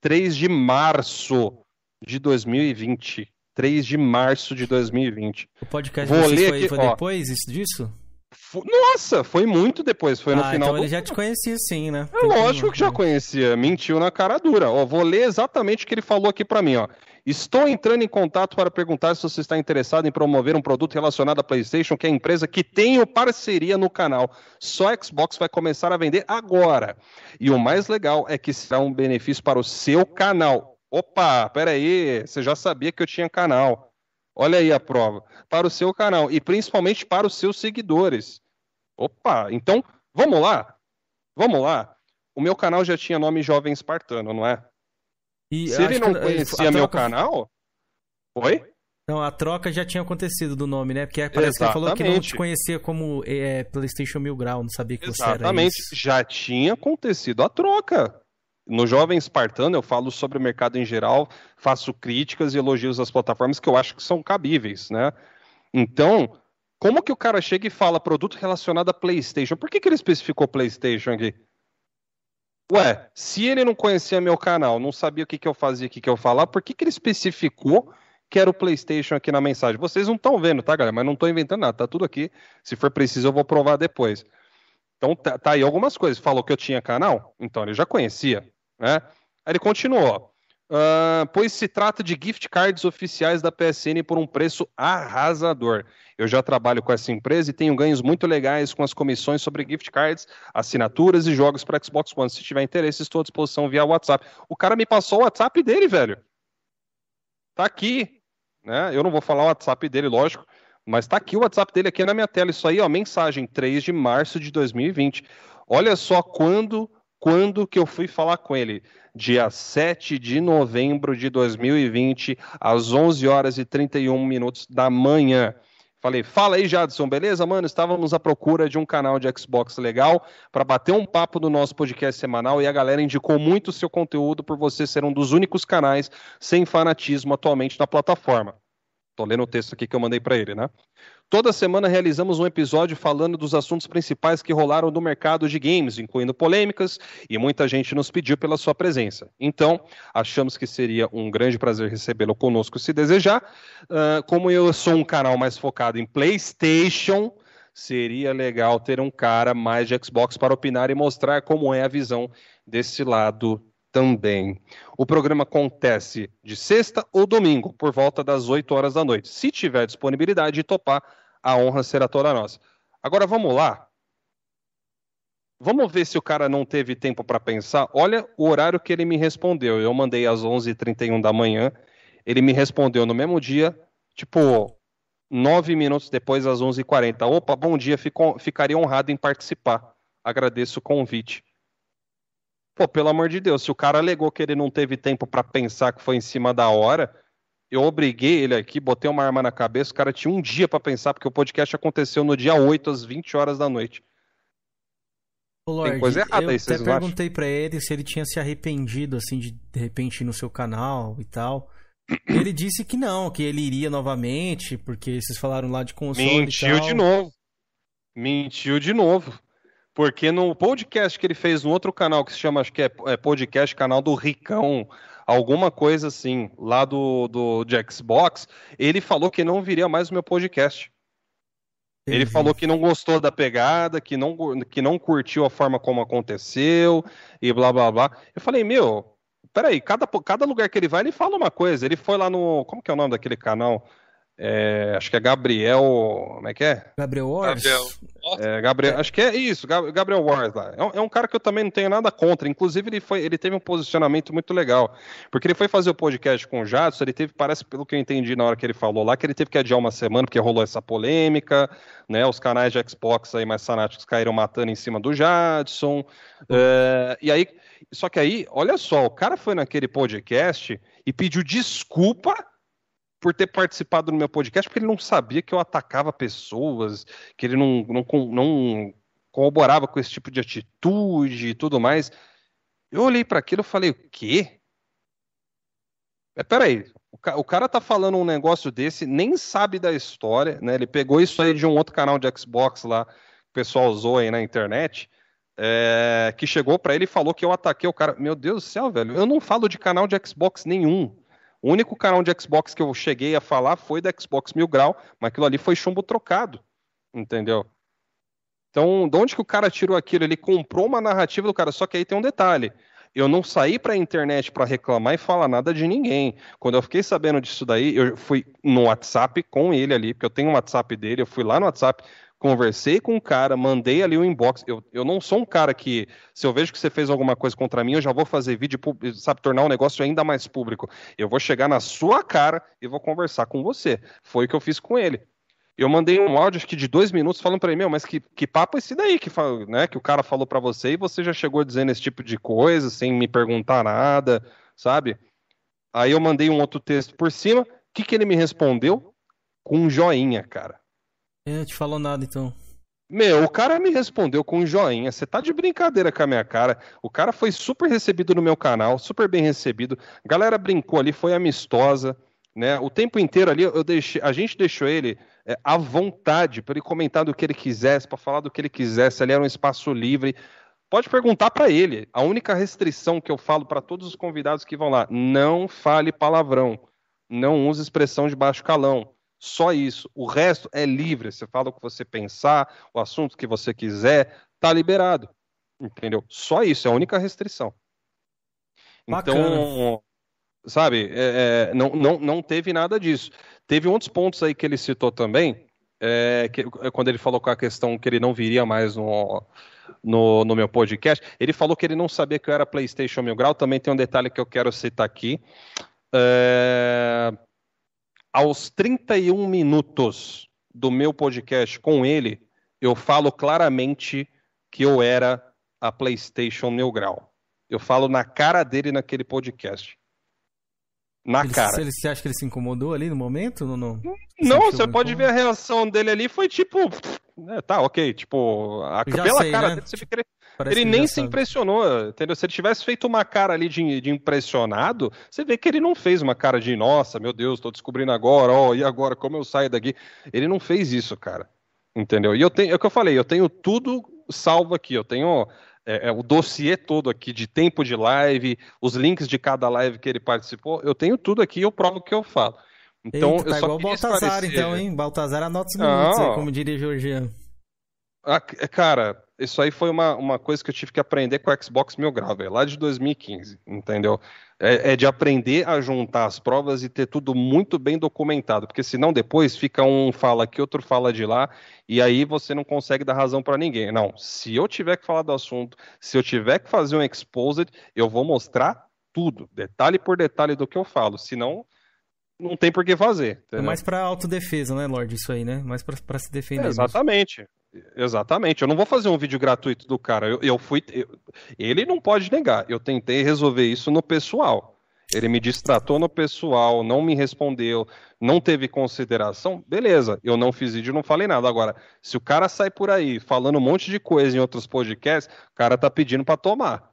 3 de março de 2020. 3 de março de 2020. O podcast Vou ler foi, aqui, foi depois disso? Nossa, foi muito depois, foi no ah, final. Então do... ele já te conhecia sim, né? É lógico que já conhecia, mentiu na cara dura. Ó, vou ler exatamente o que ele falou aqui para mim, ó. Estou entrando em contato para perguntar se você está interessado em promover um produto relacionado à PlayStation, que é a empresa que tem parceria no canal. Só a Xbox vai começar a vender agora. E o mais legal é que será um benefício para o seu canal. Opa, peraí, você já sabia que eu tinha canal. Olha aí a prova. Para o seu canal e principalmente para os seus seguidores. Opa, então vamos lá. Vamos lá. O meu canal já tinha nome Jovem Espartano, não é? E Se ele não conhecia meu canal. Oi? Não, a troca já tinha acontecido do nome, né? Porque parece Exatamente. que ele falou que não te conhecia como é, PlayStation Mil Grau, não sabia que Exatamente. você era. Exatamente, já tinha acontecido a troca. No Jovem Espartano, eu falo sobre o mercado em geral, faço críticas e elogios às plataformas que eu acho que são cabíveis, né? Então, como que o cara chega e fala produto relacionado a PlayStation? Por que, que ele especificou PlayStation aqui? Ué, se ele não conhecia meu canal, não sabia o que, que eu fazia, o que, que eu falava, por que, que ele especificou que era o PlayStation aqui na mensagem? Vocês não estão vendo, tá, galera? Mas não estou inventando nada, tá tudo aqui. Se for preciso, eu vou provar depois. Então, tá, tá aí algumas coisas. Falou que eu tinha canal, então ele já conhecia. Né? Aí ele continuou. Uh, pois se trata de gift cards oficiais da PSN por um preço arrasador. Eu já trabalho com essa empresa e tenho ganhos muito legais com as comissões sobre gift cards, assinaturas e jogos para Xbox One. Se tiver interesse, estou à disposição via WhatsApp. O cara me passou o WhatsApp dele, velho. Tá aqui. Né? Eu não vou falar o WhatsApp dele, lógico, mas tá aqui o WhatsApp dele aqui na minha tela. Isso aí, ó, mensagem 3 de março de 2020. Olha só quando quando que eu fui falar com ele? Dia 7 de novembro de 2020, às 11 horas e 31 minutos da manhã. Falei, fala aí, Jadson, beleza, mano? Estávamos à procura de um canal de Xbox legal para bater um papo do nosso podcast semanal e a galera indicou muito o seu conteúdo por você ser um dos únicos canais sem fanatismo atualmente na plataforma. Tô lendo o texto aqui que eu mandei para ele, né? Toda semana realizamos um episódio falando dos assuntos principais que rolaram no mercado de games, incluindo polêmicas, e muita gente nos pediu pela sua presença. Então, achamos que seria um grande prazer recebê-lo conosco se desejar. Uh, como eu sou um canal mais focado em PlayStation, seria legal ter um cara mais de Xbox para opinar e mostrar como é a visão desse lado também. O programa acontece de sexta ou domingo, por volta das 8 horas da noite. Se tiver disponibilidade e topar, a honra será toda nossa. Agora vamos lá. Vamos ver se o cara não teve tempo para pensar. Olha o horário que ele me respondeu. Eu mandei às 11h31 da manhã. Ele me respondeu no mesmo dia, tipo, nove minutos depois, às 11h40. Opa, bom dia, fico, ficaria honrado em participar. Agradeço o convite. Pô, pelo amor de Deus, se o cara alegou que ele não teve tempo para pensar que foi em cima da hora, eu obriguei ele aqui, botei uma arma na cabeça, o cara tinha um dia para pensar, porque o podcast aconteceu no dia 8, às 20 horas da noite. Lorde, Tem coisa errada eu aí, vocês até perguntei pra ele se ele tinha se arrependido, assim, de de repente ir no seu canal e tal. Ele disse que não, que ele iria novamente, porque vocês falaram lá de console Mentiu e tal. de novo. Mentiu de novo. Porque no podcast que ele fez no outro canal, que se chama, acho que é, é podcast, canal do Ricão, alguma coisa assim, lá do, do de Xbox, ele falou que não viria mais o meu podcast. Ele Entendi. falou que não gostou da pegada, que não, que não curtiu a forma como aconteceu e blá blá blá. Eu falei, meu, peraí, cada, cada lugar que ele vai, ele fala uma coisa. Ele foi lá no. Como que é o nome daquele canal? É, acho que é Gabriel. Como é que é? Gabriel Wars? Gabriel. É, Gabriel, acho que é isso, Gab- Gabriel Wars lá. É um, é um cara que eu também não tenho nada contra. Inclusive, ele, foi, ele teve um posicionamento muito legal. Porque ele foi fazer o podcast com o Jadson, ele teve, parece, pelo que eu entendi na hora que ele falou lá, que ele teve que adiar uma semana, porque rolou essa polêmica, né? Os canais de Xbox aí mais fanáticos caíram matando em cima do Jadson. É, e aí, só que aí, olha só, o cara foi naquele podcast e pediu desculpa por ter participado do meu podcast, porque ele não sabia que eu atacava pessoas, que ele não, não, não corroborava com esse tipo de atitude e tudo mais. Eu olhei para aquilo e falei, o quê? É, peraí, o, ca- o cara tá falando um negócio desse, nem sabe da história, né? Ele pegou isso aí de um outro canal de Xbox lá, que o pessoal usou aí na internet, é, que chegou para ele e falou que eu ataquei o cara. Meu Deus do céu, velho, eu não falo de canal de Xbox nenhum. O único canal de Xbox que eu cheguei a falar foi da Xbox Mil Grau, mas aquilo ali foi chumbo trocado, entendeu? Então, de onde que o cara tirou aquilo? Ele comprou uma narrativa do cara, só que aí tem um detalhe. Eu não saí pra internet pra reclamar e falar nada de ninguém. Quando eu fiquei sabendo disso daí, eu fui no WhatsApp com ele ali, porque eu tenho um WhatsApp dele, eu fui lá no WhatsApp, conversei com o cara, mandei ali o inbox. Eu, eu não sou um cara que, se eu vejo que você fez alguma coisa contra mim, eu já vou fazer vídeo, sabe, tornar o negócio ainda mais público. Eu vou chegar na sua cara e vou conversar com você. Foi o que eu fiz com ele. Eu mandei um áudio, acho que de dois minutos, falando pra ele, meu, mas que, que papo é esse daí que, né, que o cara falou pra você e você já chegou dizendo esse tipo de coisa, sem me perguntar nada, sabe? Aí eu mandei um outro texto por cima. O que, que ele me respondeu? Com um joinha, cara. É, te falou nada então. Meu, o cara me respondeu com um joinha. Você tá de brincadeira com a minha cara. O cara foi super recebido no meu canal, super bem recebido. A galera brincou ali, foi amistosa, né? O tempo inteiro ali eu deixei, a gente deixou ele é, à vontade para ele comentar do que ele quisesse, para falar do que ele quisesse. Ali era um espaço livre. Pode perguntar para ele. A única restrição que eu falo para todos os convidados que vão lá: não fale palavrão, não use expressão de baixo calão. Só isso. O resto é livre. Você fala o que você pensar, o assunto que você quiser, tá liberado. Entendeu? Só isso, é a única restrição. Então, Bacana. sabe, é, é, não, não, não teve nada disso. Teve outros pontos aí que ele citou também, é, que, é quando ele falou com a questão que ele não viria mais no, no, no meu podcast, ele falou que ele não sabia que eu era PlayStation Mil Grau. Também tem um detalhe que eu quero citar aqui. É, aos 31 minutos do meu podcast com ele, eu falo claramente que eu era a PlayStation Grau. Eu falo na cara dele naquele podcast. Na Ele, cara. ele, você acha que ele se incomodou ali no momento? Não, não. Não, você pode ver incômodo? a reação dele ali, foi tipo. é, tá, ok. Tipo, a, pela sei, cara né? dele, você ele, Parece ele nem se sabe. impressionou, entendeu? Se ele tivesse feito uma cara ali de, de impressionado, você vê que ele não fez uma cara de, nossa, meu Deus, tô descobrindo agora, ó, e agora, como eu saio daqui? Ele não fez isso, cara. Entendeu? E eu tenho, é o que eu falei, eu tenho tudo salvo aqui, eu tenho é, é, o dossiê todo aqui de tempo de live, os links de cada live que ele participou, eu tenho tudo aqui e eu provo o que eu falo. Então, Eita, eu tá só igual Baltazar, esclarecer- então, hein? Baltazar anota os minutos aí, como diria Georgiano. Ah, cara, isso aí foi uma, uma coisa que eu tive que aprender com o Xbox Mil Grau, velho, lá de 2015, entendeu? É, é de aprender a juntar as provas e ter tudo muito bem documentado, porque senão depois fica um fala aqui, outro fala de lá, e aí você não consegue dar razão pra ninguém. Não, se eu tiver que falar do assunto, se eu tiver que fazer um exposed, eu vou mostrar tudo, detalhe por detalhe do que eu falo, senão não tem por que fazer. É entendeu? mais pra autodefesa, né, Lorde? Isso aí, né? Mais pra, pra se defender. É, mesmo. Exatamente. Eu não vou fazer um vídeo gratuito do cara. Eu, eu fui. eu- ele não pode negar. Eu tentei resolver isso no pessoal. ele me distratou no pessoal, não me respondeu, não teve consideração, beleza, eu não fiz vídeo, não falei nada. Agora, se o cara sai por aí falando um monte de coisa em outros podcasts, o cara tá pedindo para tomar.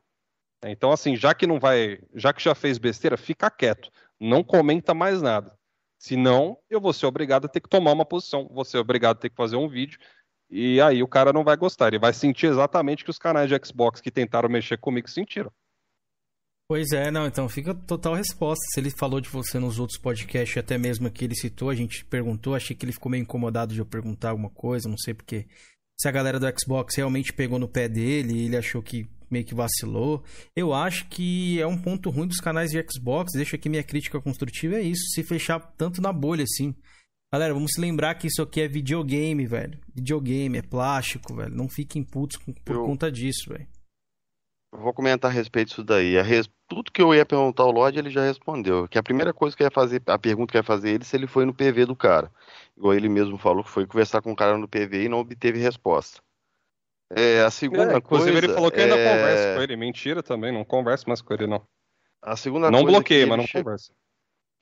Então, assim, já que não vai, já que já fez besteira, fica quieto, não comenta mais nada. Senão, eu vou ser obrigado a ter que tomar uma posição, vou ser obrigado a ter que fazer um vídeo, e aí o cara não vai gostar, ele vai sentir exatamente que os canais de Xbox que tentaram mexer comigo sentiram. Pois é, não, então fica total resposta. Se ele falou de você nos outros podcasts, até mesmo que ele citou, a gente perguntou, achei que ele ficou meio incomodado de eu perguntar alguma coisa, não sei porque. Se a galera do Xbox realmente pegou no pé dele ele achou que meio que vacilou. Eu acho que é um ponto ruim dos canais de Xbox, deixa aqui minha crítica construtiva, é isso, se fechar tanto na bolha assim. Galera, vamos se lembrar que isso aqui é videogame, velho. Videogame, é plástico, velho. Não fiquem putos por eu... conta disso, velho. Vou comentar a respeito disso daí. A res... Tudo que eu ia perguntar ao Lorde, ele já respondeu. Que a primeira coisa que eu ia fazer, a pergunta que eu ia fazer ele, se ele foi no PV do cara. Igual ele mesmo falou que foi conversar com o cara no PV e não obteve resposta. É, a segunda é, inclusive coisa. ele falou que ainda é... conversa com ele. Mentira também, não conversa mais com ele, não. A segunda não coisa. bloqueia, mas não che... conversa.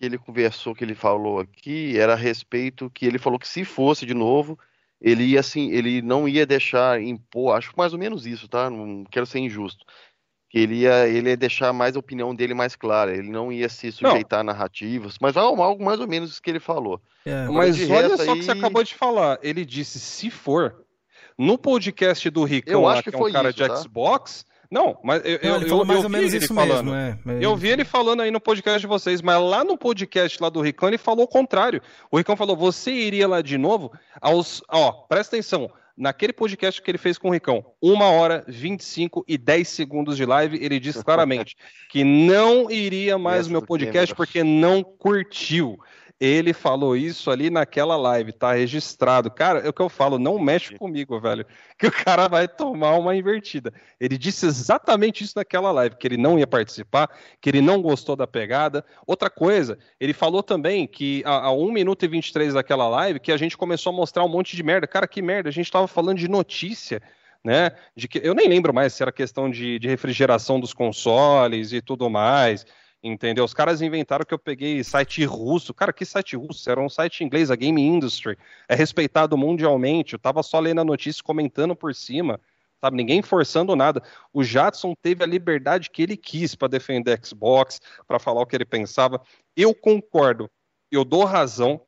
Que ele conversou, que ele falou aqui, era a respeito que ele falou que se fosse de novo, ele ia assim, ele não ia deixar impor, acho mais ou menos isso, tá? Não quero ser injusto que ele ia, ele ia deixar mais a opinião dele mais clara, ele não ia se sujeitar não. a narrativas, mas algo mais ou menos isso que ele falou. É. Mas olha só o aí... que você acabou de falar, ele disse se for. No podcast do Ricão, eu acho que, que é um cara isso, de tá? Xbox, não, mas eu, não, eu, eu, eu vi ele falando. Mesmo, é, é, eu vi ele falando aí no podcast de vocês, mas lá no podcast lá do Ricão ele falou o contrário. O Ricão falou: você iria lá de novo aos. Ó, presta atenção naquele podcast que ele fez com o Ricão, uma hora, 25 e 10 segundos de live, ele disse claramente que não iria mais no meu podcast porque não curtiu. Ele falou isso ali naquela live, tá registrado. Cara, é o que eu falo, não mexe comigo, velho, que o cara vai tomar uma invertida. Ele disse exatamente isso naquela live, que ele não ia participar, que ele não gostou da pegada. Outra coisa, ele falou também que a, a 1 minuto e 23 daquela live, que a gente começou a mostrar um monte de merda. Cara, que merda, a gente tava falando de notícia. Né? De que eu nem lembro mais se era questão de, de refrigeração dos consoles e tudo mais. Entendeu? Os caras inventaram que eu peguei site russo. Cara, que site russo? Era um site inglês, a Game Industry. É respeitado mundialmente. Eu tava só lendo a notícia comentando por cima. Sabe? Ninguém forçando nada. O Jadson teve a liberdade que ele quis para defender Xbox, para falar o que ele pensava. Eu concordo. Eu dou razão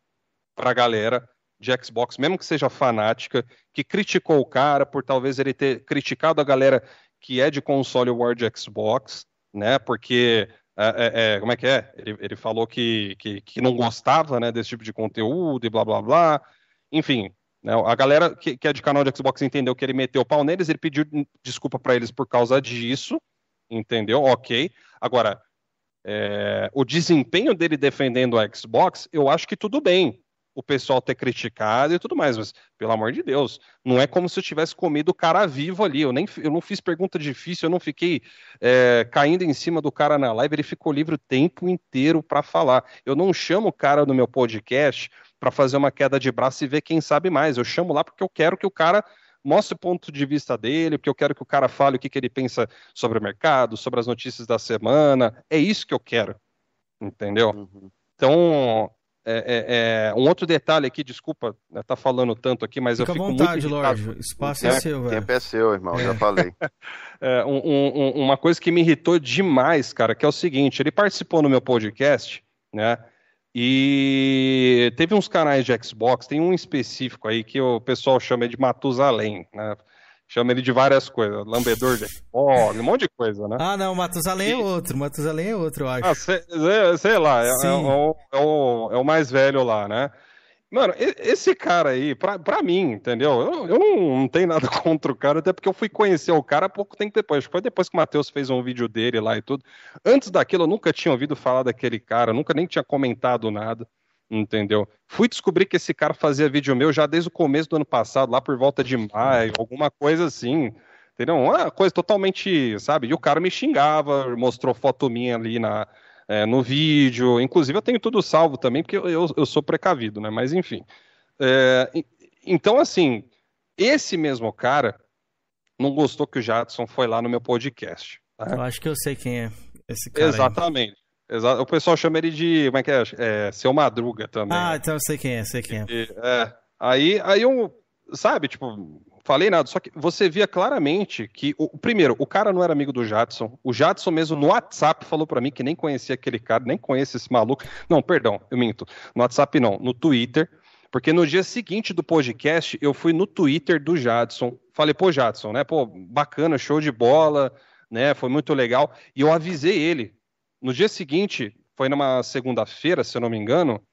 pra galera de Xbox, mesmo que seja fanática, que criticou o cara por talvez ele ter criticado a galera que é de console War Xbox, né? Porque é, é, é, como é que é? Ele, ele falou que, que, que, não gostava né, desse tipo de conteúdo e blá blá blá. Enfim, né, a galera que, que, é de canal de Xbox entendeu que ele meteu o pau neles, ele pediu desculpa para eles por causa disso, entendeu? Ok. Agora, é, o desempenho dele defendendo a Xbox, eu acho que tudo bem o pessoal ter criticado e tudo mais, mas pelo amor de Deus, não é como se eu tivesse comido o cara vivo ali. Eu nem eu não fiz pergunta difícil, eu não fiquei é, caindo em cima do cara na live, ele ficou livre o tempo inteiro para falar. Eu não chamo o cara no meu podcast para fazer uma queda de braço e ver quem sabe mais. Eu chamo lá porque eu quero que o cara mostre o ponto de vista dele, porque eu quero que o cara fale o que, que ele pensa sobre o mercado, sobre as notícias da semana. É isso que eu quero. Entendeu? Uhum. Então, é, é, é, um outro detalhe aqui, desculpa, né, tá falando tanto aqui, mas Fica eu fico vontade, muito Lorde, o espaço é, é seu, velho. Tempo é seu, irmão, já falei. É, um, um, uma coisa que me irritou demais, cara, que é o seguinte, ele participou no meu podcast, né, e teve uns canais de Xbox, tem um específico aí que o pessoal chama de Matusalém, né, chama ele de várias coisas, lambedor de Xbox, um monte de coisa, né? Ah, não, Matusalém é outro, Matusalém é outro, eu acho. Ah, sei, sei lá, é, é, o, é, o, é o mais velho lá, né? Mano, esse cara aí, pra, pra mim, entendeu? Eu, eu não, não, tenho nada contra o cara, até porque eu fui conhecer o cara pouco tempo depois. Foi depois que o Matheus fez um vídeo dele lá e tudo. Antes daquilo, eu nunca tinha ouvido falar daquele cara, nunca nem tinha comentado nada entendeu? Fui descobrir que esse cara fazia vídeo meu já desde o começo do ano passado, lá por volta de maio, alguma coisa assim, entendeu? Uma coisa totalmente, sabe? E o cara me xingava, mostrou foto minha ali na, é, no vídeo, inclusive eu tenho tudo salvo também, porque eu, eu, eu sou precavido, né? Mas enfim. É, então, assim, esse mesmo cara não gostou que o Jadson foi lá no meu podcast. Tá? Eu acho que eu sei quem é esse cara. Exatamente. Aí. Exato. O pessoal chama ele de. Como é que é? é seu Madruga também. Ah, então eu sei quem é, sei quem é. E, é. Aí, aí eu. Sabe, tipo, falei nada, só que você via claramente que, o, primeiro, o cara não era amigo do Jadson. O Jadson mesmo no WhatsApp falou para mim que nem conhecia aquele cara, nem conhece esse maluco. Não, perdão, eu minto. No WhatsApp não, no Twitter. Porque no dia seguinte do podcast, eu fui no Twitter do Jadson. Falei, pô, Jadson, né? Pô, bacana, show de bola, né? Foi muito legal. E eu avisei ele. No dia seguinte, foi numa segunda-feira, se eu não me engano,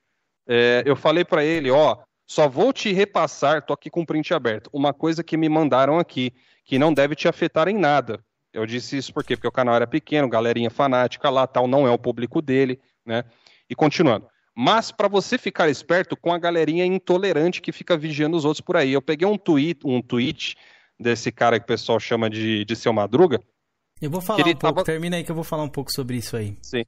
é, eu falei para ele, ó, só vou te repassar, tô aqui com o print aberto, uma coisa que me mandaram aqui, que não deve te afetar em nada. Eu disse isso por quê? Porque o canal era pequeno, galerinha fanática lá, tal, não é o público dele, né? E continuando. Mas para você ficar esperto com a galerinha intolerante que fica vigiando os outros por aí. Eu peguei um tweet, um tweet desse cara que o pessoal chama de, de seu Madruga. Eu vou falar um pouco, tava... termina aí que eu vou falar um pouco sobre isso aí. Sim.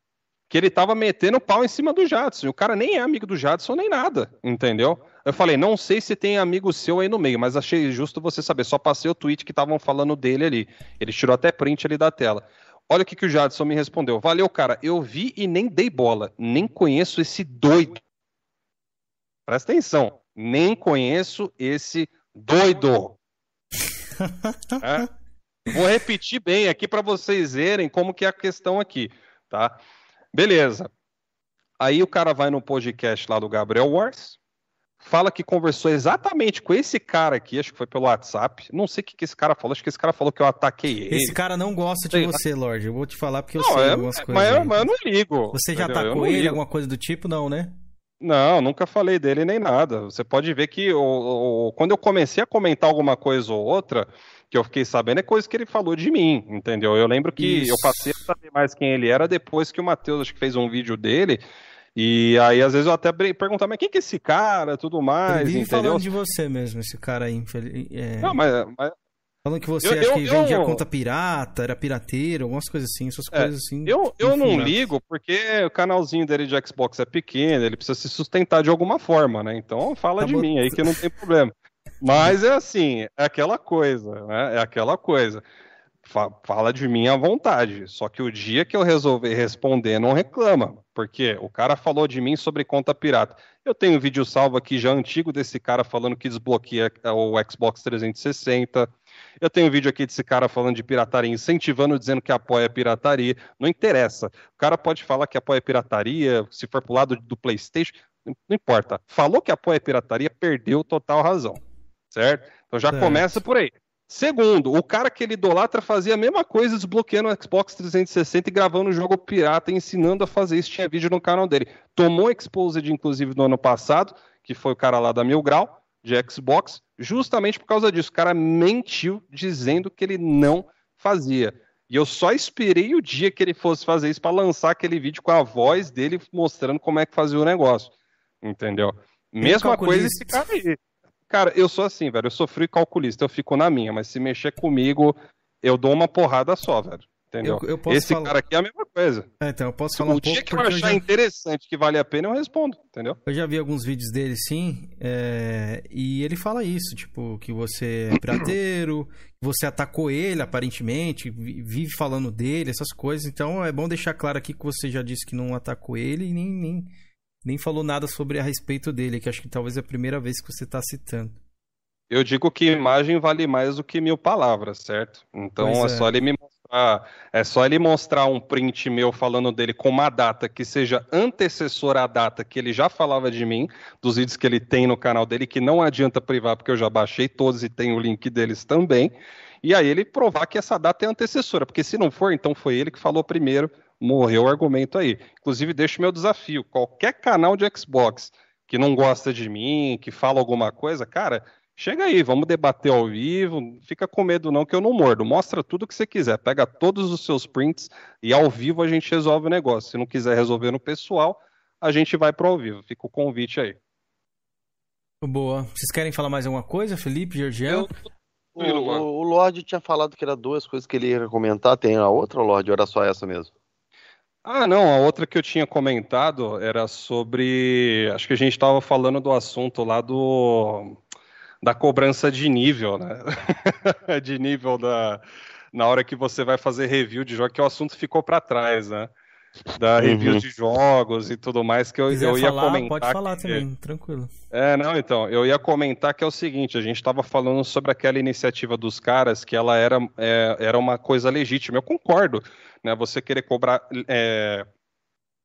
Que ele tava metendo pau em cima do Jadson. O cara nem é amigo do Jadson nem nada, entendeu? Eu falei, não sei se tem amigo seu aí no meio, mas achei justo você saber. Só passei o tweet que estavam falando dele ali. Ele tirou até print ali da tela. Olha o que, que o Jadson me respondeu. Valeu, cara. Eu vi e nem dei bola. Nem conheço esse doido. Presta atenção. Nem conheço esse doido. é? Vou repetir bem aqui para vocês verem como que é a questão aqui, tá? Beleza. Aí o cara vai no podcast lá do Gabriel Wars, fala que conversou exatamente com esse cara aqui, acho que foi pelo WhatsApp. Não sei o que, que esse cara falou, acho que esse cara falou que eu ataquei ele. Esse cara não gosta de você, Lorde. Eu vou te falar porque eu não, sei é, algumas coisas. Mas, mas, eu não ligo. Você já entendeu? atacou ele, ligo. alguma coisa do tipo? Não, né? Não, nunca falei dele nem nada. Você pode ver que o, o, quando eu comecei a comentar alguma coisa ou outra, que eu fiquei sabendo é coisa que ele falou de mim, entendeu? Eu lembro que Isso. eu passei a saber mais quem ele era depois que o Matheus acho que fez um vídeo dele e aí, às vezes, eu até perguntar, mas quem que é esse cara, tudo mais, Ele entendeu? falando de você mesmo, esse cara aí. É... Não, mas, mas... Falando que você eu, acha eu, que vendia eu... conta pirata, era pirateiro, algumas coisas assim, essas é, coisas assim. Eu, eu não ligo porque o canalzinho dele de Xbox é pequeno, ele precisa se sustentar de alguma forma, né? Então fala tá de bom. mim aí que não tem problema. Mas é assim, é aquela coisa, né? É aquela coisa fala de mim à vontade. Só que o dia que eu resolver responder, não reclama. Porque o cara falou de mim sobre conta pirata. Eu tenho um vídeo salvo aqui já antigo desse cara falando que desbloqueia o Xbox 360. Eu tenho um vídeo aqui desse cara falando de pirataria, incentivando, dizendo que apoia a pirataria. Não interessa. O cara pode falar que apoia a pirataria, se for pro lado do PlayStation, não importa. Falou que apoia a pirataria, perdeu total razão. Certo? Então já certo. começa por aí. Segundo, o cara que ele idolatra fazia a mesma coisa desbloqueando o Xbox 360 e gravando o jogo pirata, ensinando a fazer isso. Tinha vídeo no canal dele. Tomou Exposed, inclusive, no ano passado, que foi o cara lá da Mil Grau, de Xbox, justamente por causa disso. O cara mentiu dizendo que ele não fazia. E eu só esperei o dia que ele fosse fazer isso para lançar aquele vídeo com a voz dele mostrando como é que fazia o negócio. Entendeu? Mesma coisa esse cara aí. Cara, eu sou assim, velho. Eu e calculista, eu fico na minha, mas se mexer comigo, eu dou uma porrada só, velho. Entendeu? Eu, eu Esse falar... cara aqui é a mesma coisa. É, então eu posso falar o um dia que eu achar eu já... interessante, que vale a pena, eu respondo, entendeu? Eu já vi alguns vídeos dele, sim, é... e ele fala isso, tipo, que você é pirateiro, que você atacou ele, aparentemente, vive falando dele, essas coisas. Então é bom deixar claro aqui que você já disse que não atacou ele e nem, nem, nem falou nada sobre a respeito dele, que acho que talvez é a primeira vez que você está citando. Eu digo que imagem vale mais do que mil palavras, certo? Então é, é, só ele me é só ele mostrar um print meu falando dele com uma data que seja antecessora à data que ele já falava de mim, dos vídeos que ele tem no canal dele, que não adianta privar porque eu já baixei todos e tenho o link deles também. E aí ele provar que essa data é antecessora, porque se não for, então foi ele que falou primeiro, morreu o argumento aí. Inclusive, deixo meu desafio: qualquer canal de Xbox que não gosta de mim, que fala alguma coisa, cara, chega aí, vamos debater ao vivo. Fica com medo não que eu não mordo. Mostra tudo que você quiser, pega todos os seus prints e ao vivo a gente resolve o negócio. Se não quiser resolver no pessoal, a gente vai para ao vivo. Fica o convite aí. Boa. Vocês querem falar mais alguma coisa, Felipe, Georgiano? O, o, o Lorde tinha falado que era duas coisas que ele ia comentar. Tem a outra, Lorde, ou era só essa mesmo? Ah, não, a outra que eu tinha comentado era sobre. Acho que a gente estava falando do assunto lá do. Da cobrança de nível, né? de nível da. Na hora que você vai fazer review de jogo, que o assunto ficou para trás, né? da reviews uhum. de jogos e tudo mais que eu, eu ia falar, comentar. Pode falar que... também, tranquilo. É, não, então, eu ia comentar que é o seguinte, a gente estava falando sobre aquela iniciativa dos caras que ela era, é, era uma coisa legítima. Eu concordo, né? Você querer cobrar, é,